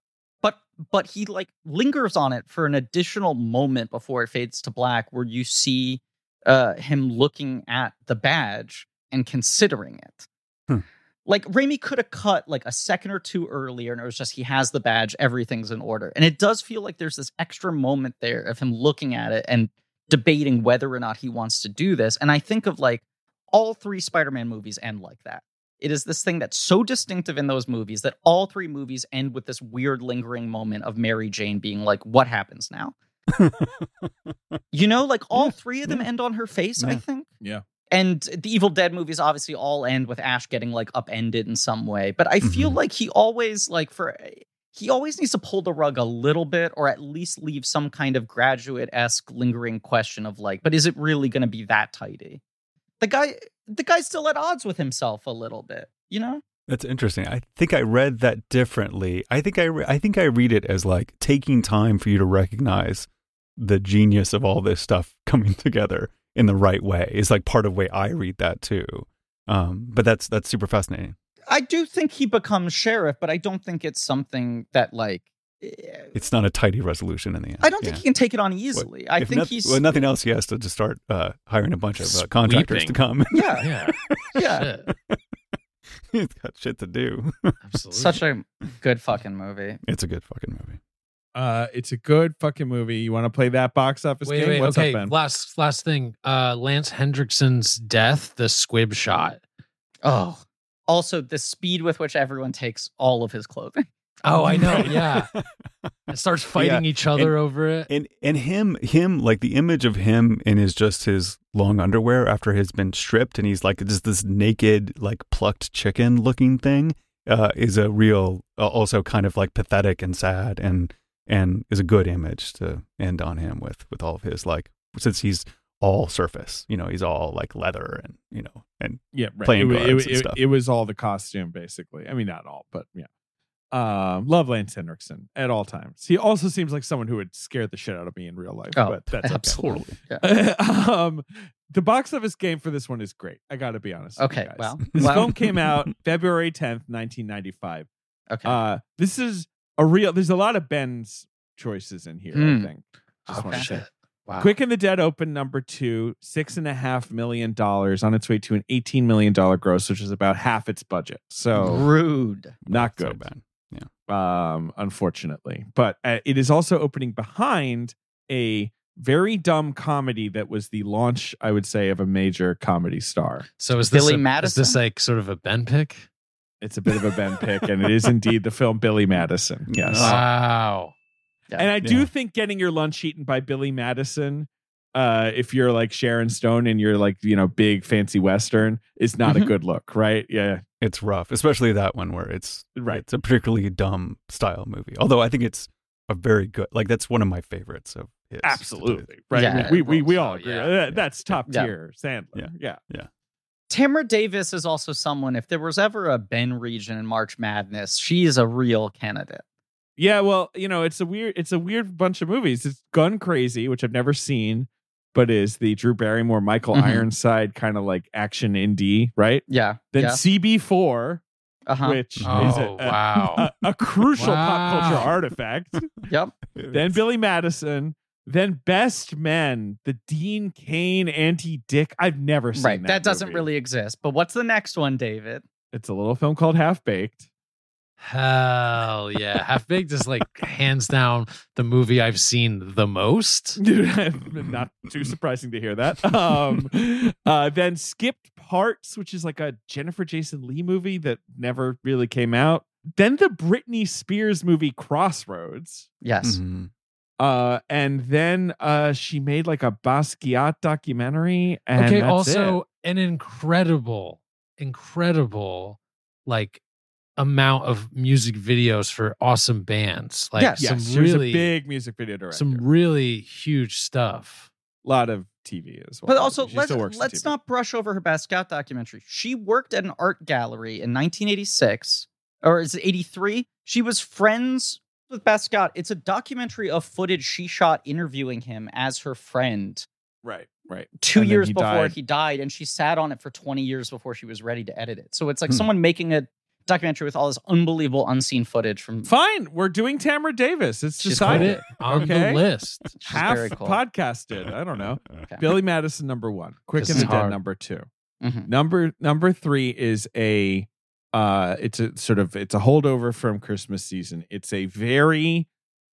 but he like lingers on it for an additional moment before it fades to black, where you see uh, him looking at the badge and considering it. Hmm. Like Raimi could have cut like a second or two earlier, and it was just he has the badge, everything's in order. And it does feel like there's this extra moment there of him looking at it and debating whether or not he wants to do this. And I think of like all three Spider-Man movies end like that. It is this thing that's so distinctive in those movies that all three movies end with this weird lingering moment of Mary Jane being like, "What happens now?" You know, like all Yeah, three of them yeah. end on her face. I think. Yeah. And the Evil Dead movies obviously all end with Ash getting like upended in some way, but I feel Mhm. like he always like for he always needs to pull the rug a little bit or at least leave some kind of graduate esque lingering question of like, but is it really going to be that tidy? The guy, the guy's still at odds with himself a little bit, you know? That's interesting. I think I read that differently. I think I, re- I think I read it as like taking time for you to recognize the genius of all this stuff coming together in the right way is like part of the way I read that too. Um, but that's that's super fascinating. I do think he becomes sheriff, but I don't think it's something that like. It's not a tidy resolution in the end. I don't think Yeah. he can take it on easily. I think noth- he's well, nothing else. He has to just start uh, hiring a bunch of uh, contractors to come. yeah, Yeah. yeah. He's got shit to do. Absolutely. Such a good fucking movie. it's a good fucking movie. Uh, it's a good fucking movie. You want to play that box office Wait, game? wait, What's okay. up, Ben? last last thing. Uh Lance Henriksen's death, the squib shot. Oh, also the speed with which everyone takes all of his clothing. Oh, I know. Yeah. it starts fighting each other over it. and and him him like the image of him in his just his long underwear after he's been stripped and he's like just this naked like plucked chicken looking thing uh, is a real uh, also kind of like pathetic and sad and and is a good image to end on him with with all of his like since he's all surface you know he's all like leather and you know and yeah, right. playing it, it, and it- stuff. it was all the costume, basically. I mean, not all, but yeah. Um, love Lance Henriksen at all times. He also seems like someone who would scare the shit out of me in real life. Oh, but that's okay. absolutely. um, the box office game for this one is great. I got to be honest. with you Okay, well, this well. film came out February tenth, nineteen ninety five. Okay. Uh, this is a real. There's a lot of Ben's choices in here. Hmm. I think. Just want Okay. to say. Wow. Quick and the Dead opened number two, six and a half million dollars on its way to an eighteen million dollar gross, which is about half its budget. So Rude. not so good, bad um, unfortunately. But uh, it is also opening behind a very dumb comedy that was the launch, I would say, of a major comedy star. So is this Billy a, Madison? Is this like sort of a Ben pick? It's a bit of a Ben pick, and it is indeed the film Billy Madison. Yes. Wow. Yeah. And I do Yeah. think getting your lunch eaten by Billy Madison, uh, if you're like Sharon Stone and you're like, you know, big fancy Western, is not a Mhm. good look, right? Yeah. it's rough especially that one where it's Right. it's a particularly dumb style movie although I think it's a very good like that's one of my favorites of his Absolutely. Right. Yeah, we, we, we well, all agree. yeah. Uh, That's top Yeah. tier Sandler. Yeah. Yeah. Yeah. Tamra Davis is also someone. If there was ever a Ben region in March Madness, she is a real candidate. Yeah, well, you know, it's a weird it's a weird bunch of movies. It's Gun Crazy, which I've never seen, but is the Drew Barrymore, Michael Mhm. Ironside kind of like action indie, right? Yeah. Then yeah. CB4, Uh-huh. which Oh, is a, a- wow. a, a crucial pop culture artifact. Yep. then Billy Madison, then Best Men, the Dean Cain anti Dick. I've never seen Right. that. That, doesn't movie. really exist. But what's the next one, David? It's a little film called Half Baked. Hell yeah. Half Baked is like hands down the movie I've seen the most. Dude, not too surprising to hear that. Um, uh, then Skipped Parts, which is like a Jennifer Jason Lee movie that never really came out. Then the Britney Spears movie Crossroads. Yes. Mhm. Uh, and then uh, she made like a Basquiat documentary. And okay, that's also an incredible, incredible like amount of music videos for awesome bands. Like Yes. some yes, really a big music video director. some really huge stuff. A lot of TV as well. But also, She let's still works let's not brush over her Basquiat documentary. She worked at an art gallery in 1986, or is it 83? She was friends with Basquiat. It's a documentary of footage she shot interviewing him as her friend right, right. two And years he before died. he died, and she sat on it for 20 years before she was ready to edit it. So it's like Hmm. someone making a documentary with all this unbelievable unseen footage from Fine, we're doing Tamra Davis. It's She's decided. it on Okay. the list. She's Half very cool. podcasted. I don't know. Okay. Billy Madison number one. Quick This and the Dead number two. Mhm. Number number three is a uh it's a sort of it's a holdover from Christmas season. It's a very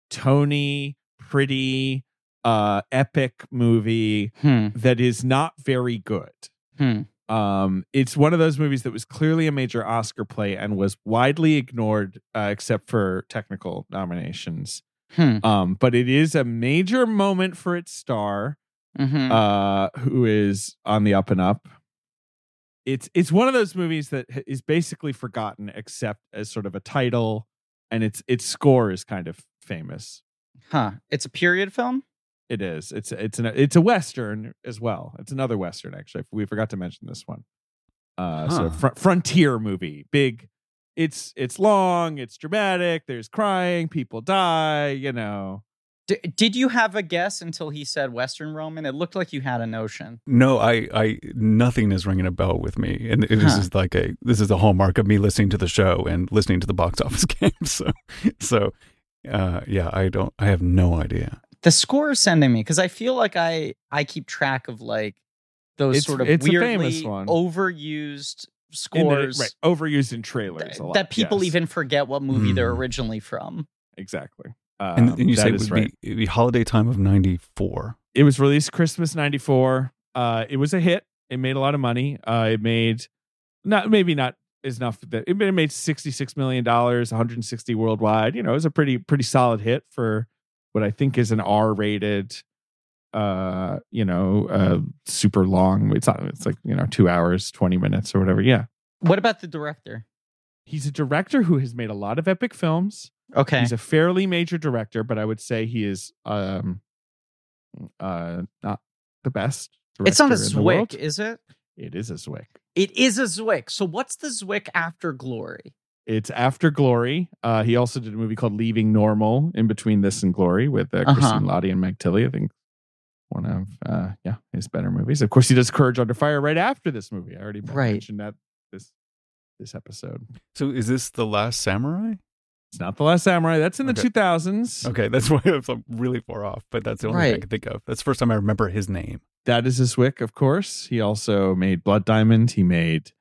Tony pretty uh epic movie Hmm. that is not very good. Hmm. Um, it's one of those movies that was clearly a major Oscar play and was widely ignored, uh, except for technical nominations. Hmm. Um, but it is a major moment for its star, Mhm. uh, who is on the up and up. It's it's one of those movies that is basically forgotten, except as sort of a title, and its its score is kind of famous. huh. It's a period film. It is. It's it's an it's a western as well. It's another western actually. We forgot to mention this one. Uh, so Huh. fr- frontier movie, big. It's it's long. It's dramatic. There's crying. People die. You know. D- did you have a guess until he said Western Roman? It looked like you had a notion. No, I, I, nothing is ringing a bell with me, and this Huh. is like a, this is a hallmark of me listening to the show and listening to the box office game. So, so, uh, yeah, I don't, I have no idea. The score is sending me because I feel like I I keep track of like those It's- sort of it's a weirdly famous one. overused In the- scores right, overused in trailers. th- a lot, that people yes. even forget what movie they're Mm. originally from. exactly. Um, And, and you say it is would right. be, it'd be holiday time of '94. It was released Christmas '94. Uh, it was a hit. It made a lot of money. Uh, it made not maybe not is enough that it made 66 million dollars 160 worldwide you know it was a pretty pretty solid hit for what i think is an r-rated uh you know uh super long it's not it's like you know two hours 20 minutes or whatever yeah What about the director? he's a director who has made a lot of epic films Okay, he's a fairly major director but i would say he is um uh not the best it's not a director in the world. Zwick, is it? it is a zwick It is a Zwick. So what's the Zwick after Glory? It's after Glory. Uh, he also did a movie called Leaving Normal in between this and Glory with uh, Uh-huh. Christine Lahti and Meg Tilly. I think one of uh, yeah his better movies. Of course, he does Courage Under Fire right after this movie. I already Right. mentioned that this this episode. So, is this the Last Samurai? It's not the Last Samurai. That's in the Okay. two thousands. Okay, that's why I'm really far off, but that's the only thing I can think of. That's the first time I remember his name. That is his wick, of course. He also made Blood Diamond. He made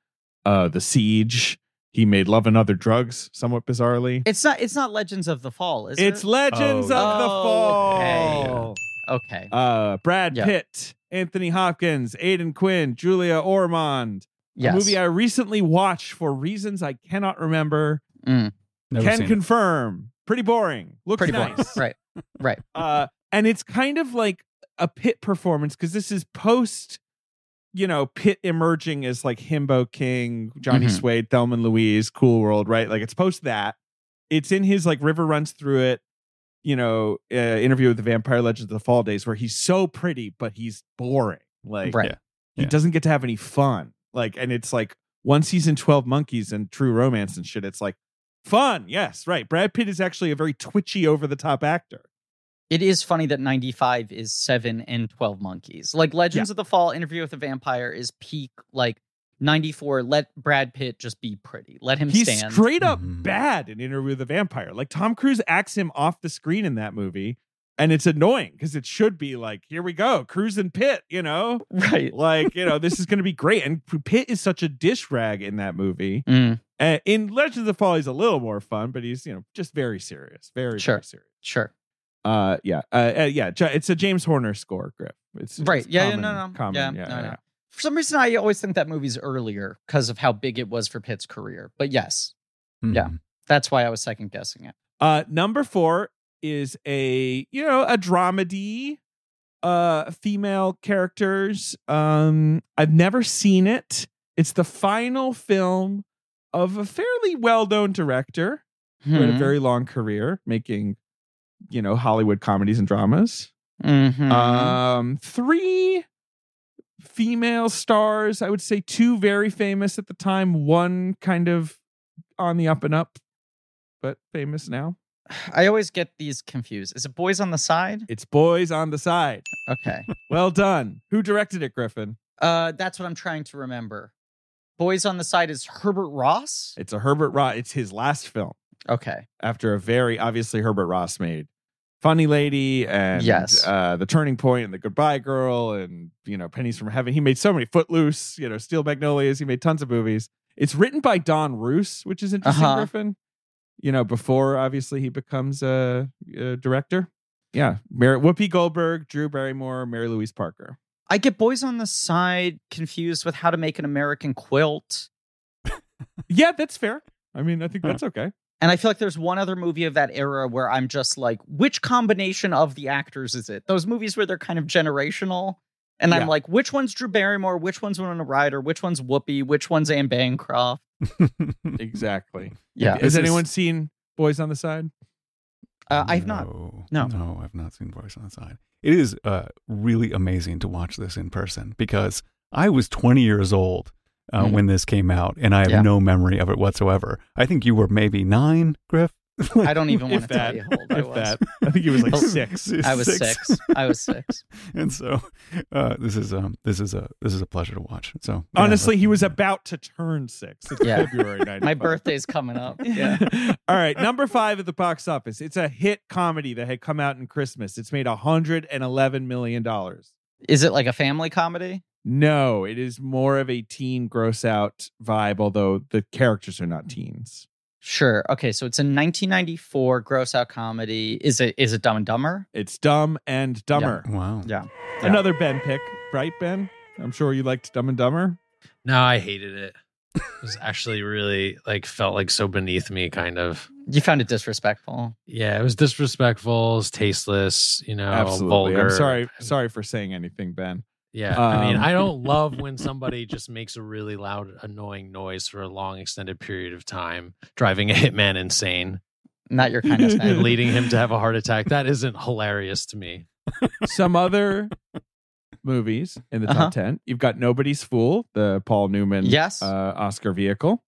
uh, The Siege. He made Love and Other Drugs, somewhat bizarrely. It's not. It's not Legends of the Fall, is It's it? Legends Oh, of the yeah. Fall. okay. Uh, Brad Yeah. Pitt, Anthony Hopkins, Aidan Quinn, Julia Ormond. yes. A movie I recently watched for reasons I cannot remember. Mm, Never Can seen it. confirm. Pretty boring. Looks pretty nice. boring. Right. Right. Uh, and it's kind of like a Pitt performance because this is post, you know, Pitt emerging as like Himbo King, Johnny Mhm. Suede, Thelma and Louise, Cool World, right? Like it's post that. It's in his like River Runs Through It, you know, uh, interview with the Vampire Legends of the Fall days where he's so pretty, but he's boring. Like Right. Yeah. he Yeah. doesn't get to have any fun. Like, and it's like one season, 12 Monkeys and True Romance and shit. It's like fun. Yes, right. Brad Pitt is actually a very twitchy, over the top actor. It is funny that 95 is 7 and 12 monkeys. Like Legends of the Fall, Interview with the Vampire is peak like 94. Let Brad Pitt just be pretty. Let him He's stand. straight up Mhm. bad in Interview with the Vampire. Like Tom Cruise acts him off the screen in that movie. And it's annoying because it should be like, here we go, Cruise and Pitt, you know? right. Like, you know, this is going to be great. And Pitt is such a dish rag in that movie. Mm, Uh, in Legends of the Fall, he's a little more fun, but he's, you know, just very serious. Very, Sure. very serious. sure. Uh, yeah. Uh, uh, yeah. It's a James Horner score, Griff. It's it's Right. Yeah, yeah, common- no, no. Common. Yeah, Yeah. no, yeah, no. yeah. For some reason, I always think that movie's earlier because of how big it was for Pitt's career. But yes, Yeah. Mhm. that's why I was second guessing it. Uh, number four is a you know a dramedy, uh, female characters. Um, I've never seen it. It's the final film of a fairly well-known director who had a Hmm. very long career making, you know, Hollywood comedies and dramas. Mhm. Um, three female stars. I would say two very famous at the time. One kind of on the up and up, but famous now. I always get these confused. Is it Boys on the Side? It's Boys on the Side. Okay. Well done. Who directed it, Griffin? Uh, that's what I'm trying to remember. Boys on the Side is Herbert Ross. It's a Herbert Ross. It's his last film Okay. after a very obviously Herbert Ross made Funny Lady and Yes. uh, The Turning Point and The Goodbye Girl and you know Pennies from Heaven. He made so many Footloose, you know, Steel Magnolias. He made tons of movies. It's written by Don Roos, which is interesting, Uh-huh. Griffin. You know, before obviously he becomes a, a director. Yeah, Mary, Whoopi Goldberg, Drew Barrymore, Mary Louise Parker. I get Boys on the Side confused with How to Make an American Quilt. Yeah, that's fair. I mean, I think that's okay. And I feel like there's one other movie of that era where I'm just like, which combination of the actors is it? Those movies where they're kind of generational. And Yeah. I'm like, which one's Drew Barrymore? Which one's Winona Ryder? Which one's Whoopi? Which one's Anne Bancroft? Exactly. Yeah. Has This is- anyone seen Boys on the Side? Uh, I've not. No, No. no, I've not seen Boys on the Side. It is uh, really amazing to watch this in person because I was 20 years old uh, Mhm. when this came out, and I have Yeah. no memory of it whatsoever. I think you were maybe nine, Griff. I don't even want If to tell that, you how old I was. that. I think he was like Oh. six. I was six. I was six. and so uh, this is um this is a this is a pleasure to watch. So yeah, Honestly, he was about to turn six. It's Yeah. February 95. My birthday's coming up. Yeah. All right, number five at the box office. It's a hit comedy that had come out in Christmas. It's made $111 million. Is it like a family comedy? No, it is more of a teen gross out vibe, although the characters are not teens. Sure. Okay, so it's a 1994 gross out comedy. Is it is it Dumb and Dumber? It's Dumb and Dumber. Wow. Yeah. Another Ben pick, right, Ben? I'm sure you liked Dumb and Dumber. No, I hated it. It was actually really like felt like so beneath me, kind of. You found it disrespectful. Yeah, it was disrespectful, it's tasteless, you know, Absolutely. vulgar. I'm sorry, sorry for saying anything, Ben. Yeah, I mean, Um, I don't love when somebody just makes a really loud, annoying noise for a long, extended period of time, driving a hitman insane Not your kind of and thing. leading him to have a heart attack. That isn't hilarious to me. Some other movies in the top Uh-huh. 10. You've got Nobody's Fool, the Paul Newman Yes. uh, Oscar vehicle.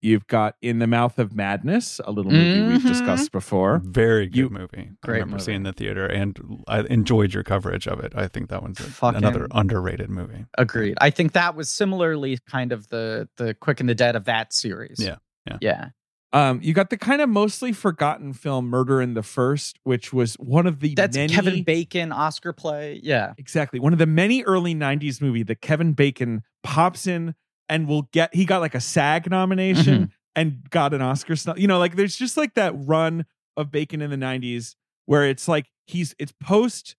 You've got In the Mouth of Madness, a little movie we've Mhm. discussed before. Very good You- movie. I remember movie. seeing the theater, and I enjoyed your coverage of it. I think that one's a, another underrated movie. Agreed. I think that was similarly kind of the the Quick and the Dead of that series. Yeah, yeah. Yeah. Um, you got the kind of mostly forgotten film Murder in the First, which was one of the That's many Kevin Bacon Oscar play. Yeah. Exactly. One of the many early 90s movie that Kevin Bacon pops in and will get he got like a SAG nomination Mm-hmm. and got an Oscar you know like there's just like that run of Bacon in the 90s where it's like he's it's post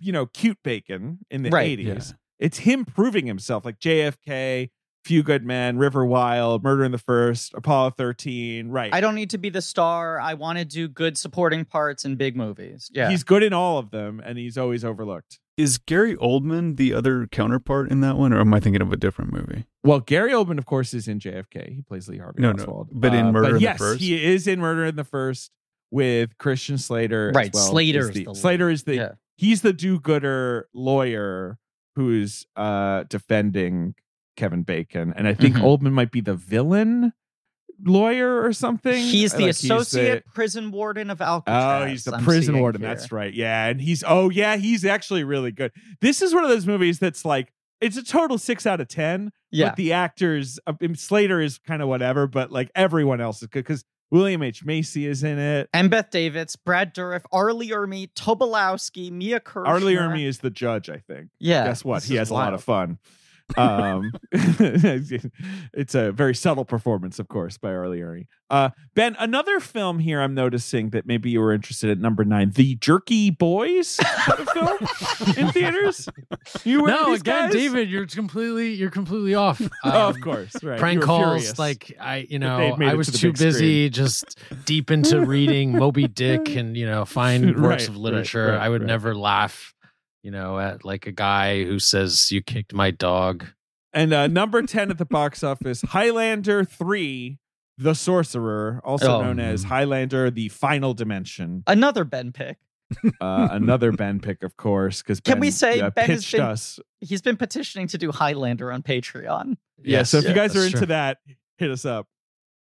you know cute Bacon in the Right. 80s. Yeah. It's him proving himself like JFK, Few Good Men, River Wild, Murder in the First, Apollo 13, right. I don't need to be the star. I want to do good supporting parts in big movies. Yeah. He's good in all of them and he's always overlooked. Is Gary Oldman the other counterpart in that one, or am I thinking of a different movie? Well, Gary Oldman, of course, is in JFK. He plays Lee Harvey No, no, Oswald. but in Uh, Murder in the yes, First? he is in Murder in the First with Christian Slater. as Right, well, Slater is is the, the. Slater is the yeah. he's the do-gooder lawyer who's uh defending Kevin Bacon, and I think Mhm. Oldman might be the villain lawyer or something. He's the Like, he's associate prison warden of Alcatraz. Oh, he's the I'm prison warden. here. That's right. Yeah, and he's oh yeah, he's actually really good. This is one of those movies that's like it's a total six out of ten. Yeah. But the actors, uh, Slater is kind of whatever, but like everyone else is good because William H Macy is in it. Embeth Davidtz, Brad Dourif, R. Lee Ermey, Tobolowski, Mia Kirshner. R. Lee Ermey is the judge, I think. Yeah. Guess what? this He has a lot of fun. Um it's a very subtle performance of course by R. Lee Ermey. Uh Ben, another film here I'm noticing that maybe you were interested in number 9, The Jerky Boys film in theaters. You were no, these again, guys? Oh, David, you're completely you're completely off. oh, Um, of course, right. prank calls furious. like i you know i was to too big busy just deep into reading moby dick and you know fine works Right, of right, literature right, i would right. never laugh you know at like a guy who says you kicked my dog And uh, number 10 at the box office, Highlander 3, The Sorcerer, also Oh. known as Highlander, The Final Dimension. Another Ben pick. Uh, another Ben pick, of course, because Can we say uh, Ben has pitched been- us. He's been petitioning to do Highlander on Patreon. Yeah, so if you guys are into true. that, hit us up.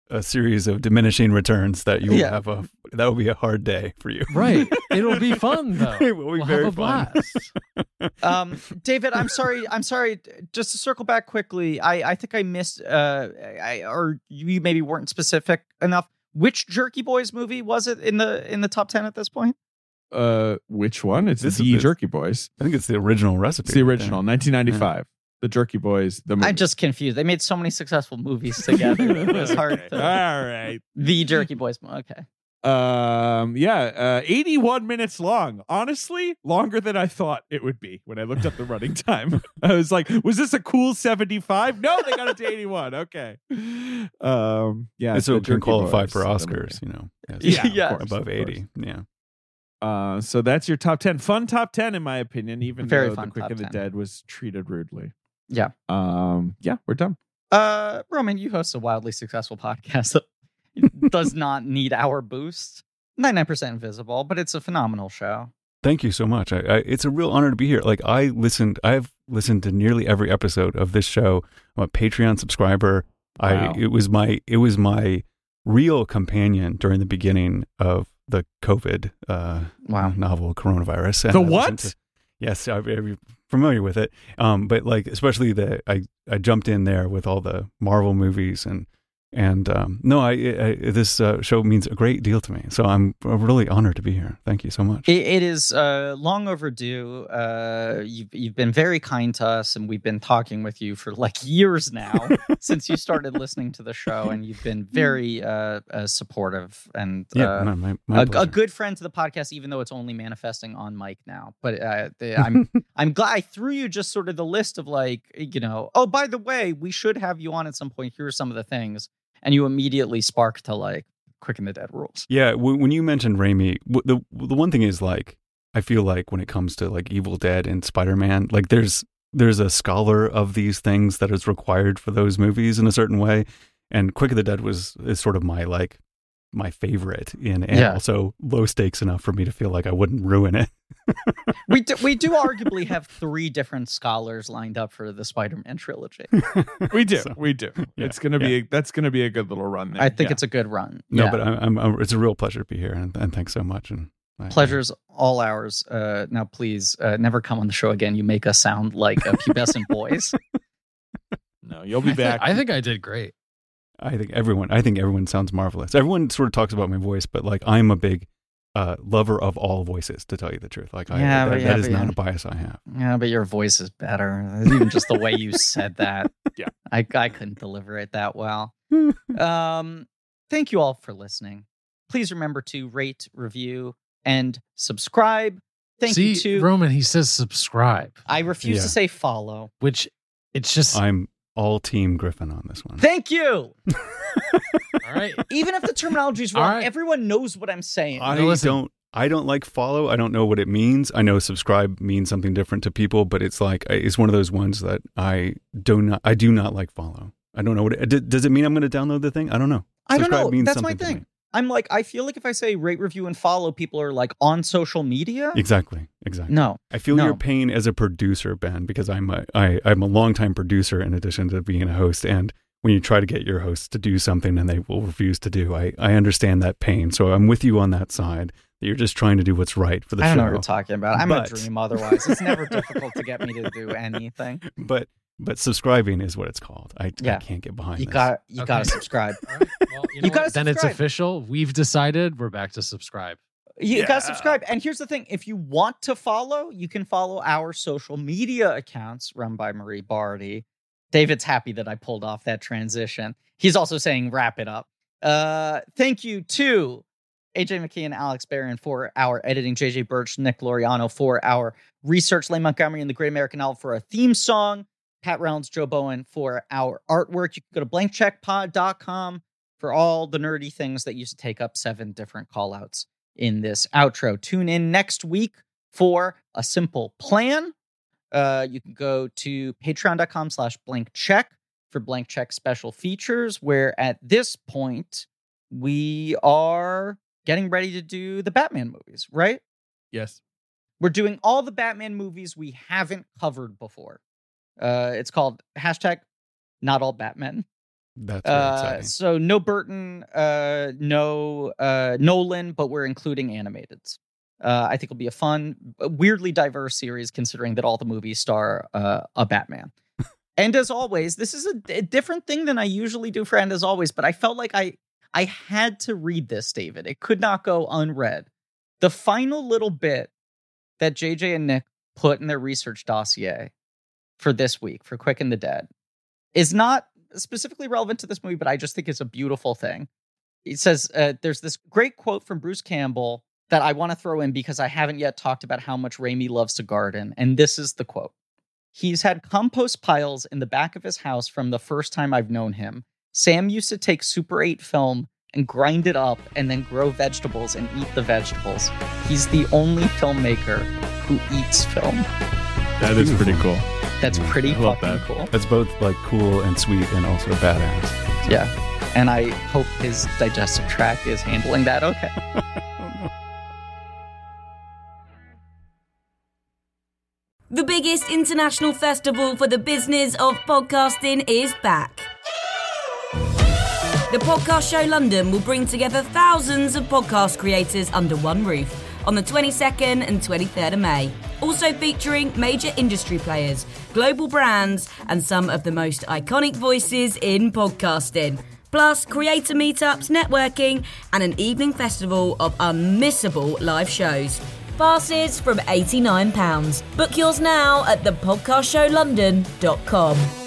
A series of diminishing returns that you will Yeah. have a that will be a hard day for you. right it'll be fun though It will be we'll very have a fun. blast Um, David, I'm sorry. I'm sorry. Just to circle back quickly, I, I think I missed, uh, I, or you maybe weren't specific enough. Which Jerky Boys movie was it in the in the top ten at this point? Uh, which one? It's This the is- Jerky Boys. I think it's the original recipe. It's the right original, 1995. The Jerky Boys. The movie. I'm just confused. They made so many successful movies together. it was hard. To, All right. the Jerky Boys. Okay. Um, yeah, uh, 81 minutes long. Honestly, longer than I thought it would be when I looked up the running time. I was like, was this a cool 75? No, they got it to 81. Okay. Um, yeah, And so it can qualify Boys, for Oscars, you know. as Yeah, Yeah. course, above 80. Yeah. Uh, so that's your top 10. Fun top 10, in my opinion, even Very though fun The Quick top of the 10. Dead was treated rudely. Yeah. Um, yeah, we're done. Uh, Roman, you host a wildly successful podcast that does not need our boost. 99% invisible, but it's a phenomenal show. Thank you so much. I, I, it's a real honor to be here. Like I listened, I've listened to nearly every episode of this show. I'm a Patreon subscriber. Wow. I it was my it was my real companion during the beginning of the COVID uh, Wow. novel coronavirus. And The I what? to- yes, I'm very familiar with it. Um, but like especially the I I jumped in there with all the Marvel movies and and um, no, I, I this uh, show means a great deal to me. So I'm really honored to be here. Thank you so much. It, it is uh, long overdue. Uh, you've you've been very kind to us, and we've been talking with you for like years now since you started listening to the show, and you've been very uh, uh, supportive and yeah, uh, no, my, my a, a good friend to the podcast, even though it's only manifesting on mic now. But uh, the- I'm I'm glad I threw you just sort of the list of like you know. Oh, by the way, we should have you on at some point. Here are some of the things, and you immediately spark to like Quick and the Dead rules. Yeah, w- when you mentioned Raimi, w- the the one thing is like I feel like when it comes to like Evil Dead and Spider Man, like there's there's a scholar of these things that is required for those movies in a certain way, and Quick of the Dead was is sort of my like my favorite in and Yeah. also low stakes enough for me to feel like I wouldn't ruin it. we do, we do arguably have three different scholars lined up for the Spider-Man trilogy. We do. So, we do. yeah, it's gonna be. A, that's gonna be a good little run. There. I think Yeah. it's a good run. no, Yeah. but I'm, I'm, it's a real pleasure to be here, and, and thanks so much. And I- Pleasure's all ours. Uh, now, please uh, never come on the show again. You make us sound like uh, pubescent boys. no. You'll be I, thi- back. I think i did great I think everyone. I think everyone sounds marvelous. Everyone sort of talks about my voice, but like I'm a big uh, lover of all voices. To tell you the truth, like I, Yeah, that, yeah, that is not a bias I have. Yeah, but your voice is better. Even just the way you said that. Yeah. I, I couldn't deliver it that well. Um, thank you all for listening. Please remember to rate, review, and subscribe. Thank see you to. roman he says subscribe I refuse Yeah. to say follow. which it's just I'm all team Griffin on this one. Thank you. all right Even if the terminology is wrong, right. everyone knows what I'm saying. I No, don't. I don't like follow. I don't know what it means. I know subscribe means something different to people, but it's like uh, it's one of those ones that I do not. I do not like follow. I don't know what. It, does it mean I'm going to download the thing? I don't know. I don't know. means That's my something to thing. I'm like, I feel like if I say rate, review, and follow, people are like on social media. Exactly. Exactly. No, I feel No. your pain as a producer, Ben, because I'm a, I, I'm a longtime producer in addition to being a host. And when you try to get your hosts to do something and they will refuse to do, I, I understand that pain. So I'm with you on that side. You're just trying to do what's right for the show. I don't know what you're talking about. I'm But- a dream otherwise. It's never difficult to get me to do anything. but but subscribing is what it's called. I, I can't get behind You this. got you Okay. got to subscribe. All right, well, you, know You gotta? Then it's official. We've decided we're back to subscribe. You Yeah. got to subscribe. And here's the thing if you want to follow, you can follow our social media accounts run by Marie Bardi. David's happy that I pulled off that transition. He's also saying wrap it up. Uh, thank you to AJ McKee and Alex Barron for our editing, JJ Birch, Nick Loriano for our research, Lane Montgomery and the Great American Novel for a theme song, Pat Reynolds, Joe Bowen for our artwork. You can go to blankcheckpod.com for all the nerdy things that used to take up seven different call outs in this outro. Tune in next week for a simple plan. Uh, you can go to patreon.com slash blank check for blank check special features, where at this point we are getting ready to do the Batman movies, right? Yes. We're doing all the Batman movies we haven't covered before. Uh, it's called hashtag not all Batman. That's Uh, so no Burton, uh, no uh, Nolan, but we're including animateds. Uh, I think it'll be a fun, weirdly diverse series, considering that all the movies star uh, a Batman. and as always, this is a, a different thing than I usually do for And as always, but I felt like I I had to read this, David. It could not go unread. The final little bit that JJ and Nick put in their research dossier for this week for Quick and the Dead is not specifically relevant to this movie, but I just think it's a beautiful thing. It says uh, there's this great quote from Bruce Campbell that I want to throw in because I haven't yet talked about how much Raimi loves to garden. And this is the quote He's had compost piles in the back of his house from the first time I've known him. Sam used to take Super 8 film and grind it up and then grow vegetables and eat the vegetables. He's the only filmmaker who eats film. That is pretty cool. That's pretty I love fucking that. cool. That's both like cool and sweet and also badass. So- Yeah. And I hope his digestive tract is handling that okay. The biggest international festival for the business of podcasting is back. The Podcast Show London will bring together thousands of podcast creators under one roof on the 22nd and 23rd of May. Also featuring major industry players, global brands, and some of the most iconic voices in podcasting. Plus, creator meetups, networking, and an evening festival of unmissable live shows. Passes from £89. Book yours now at thepodcastshowlondon.com.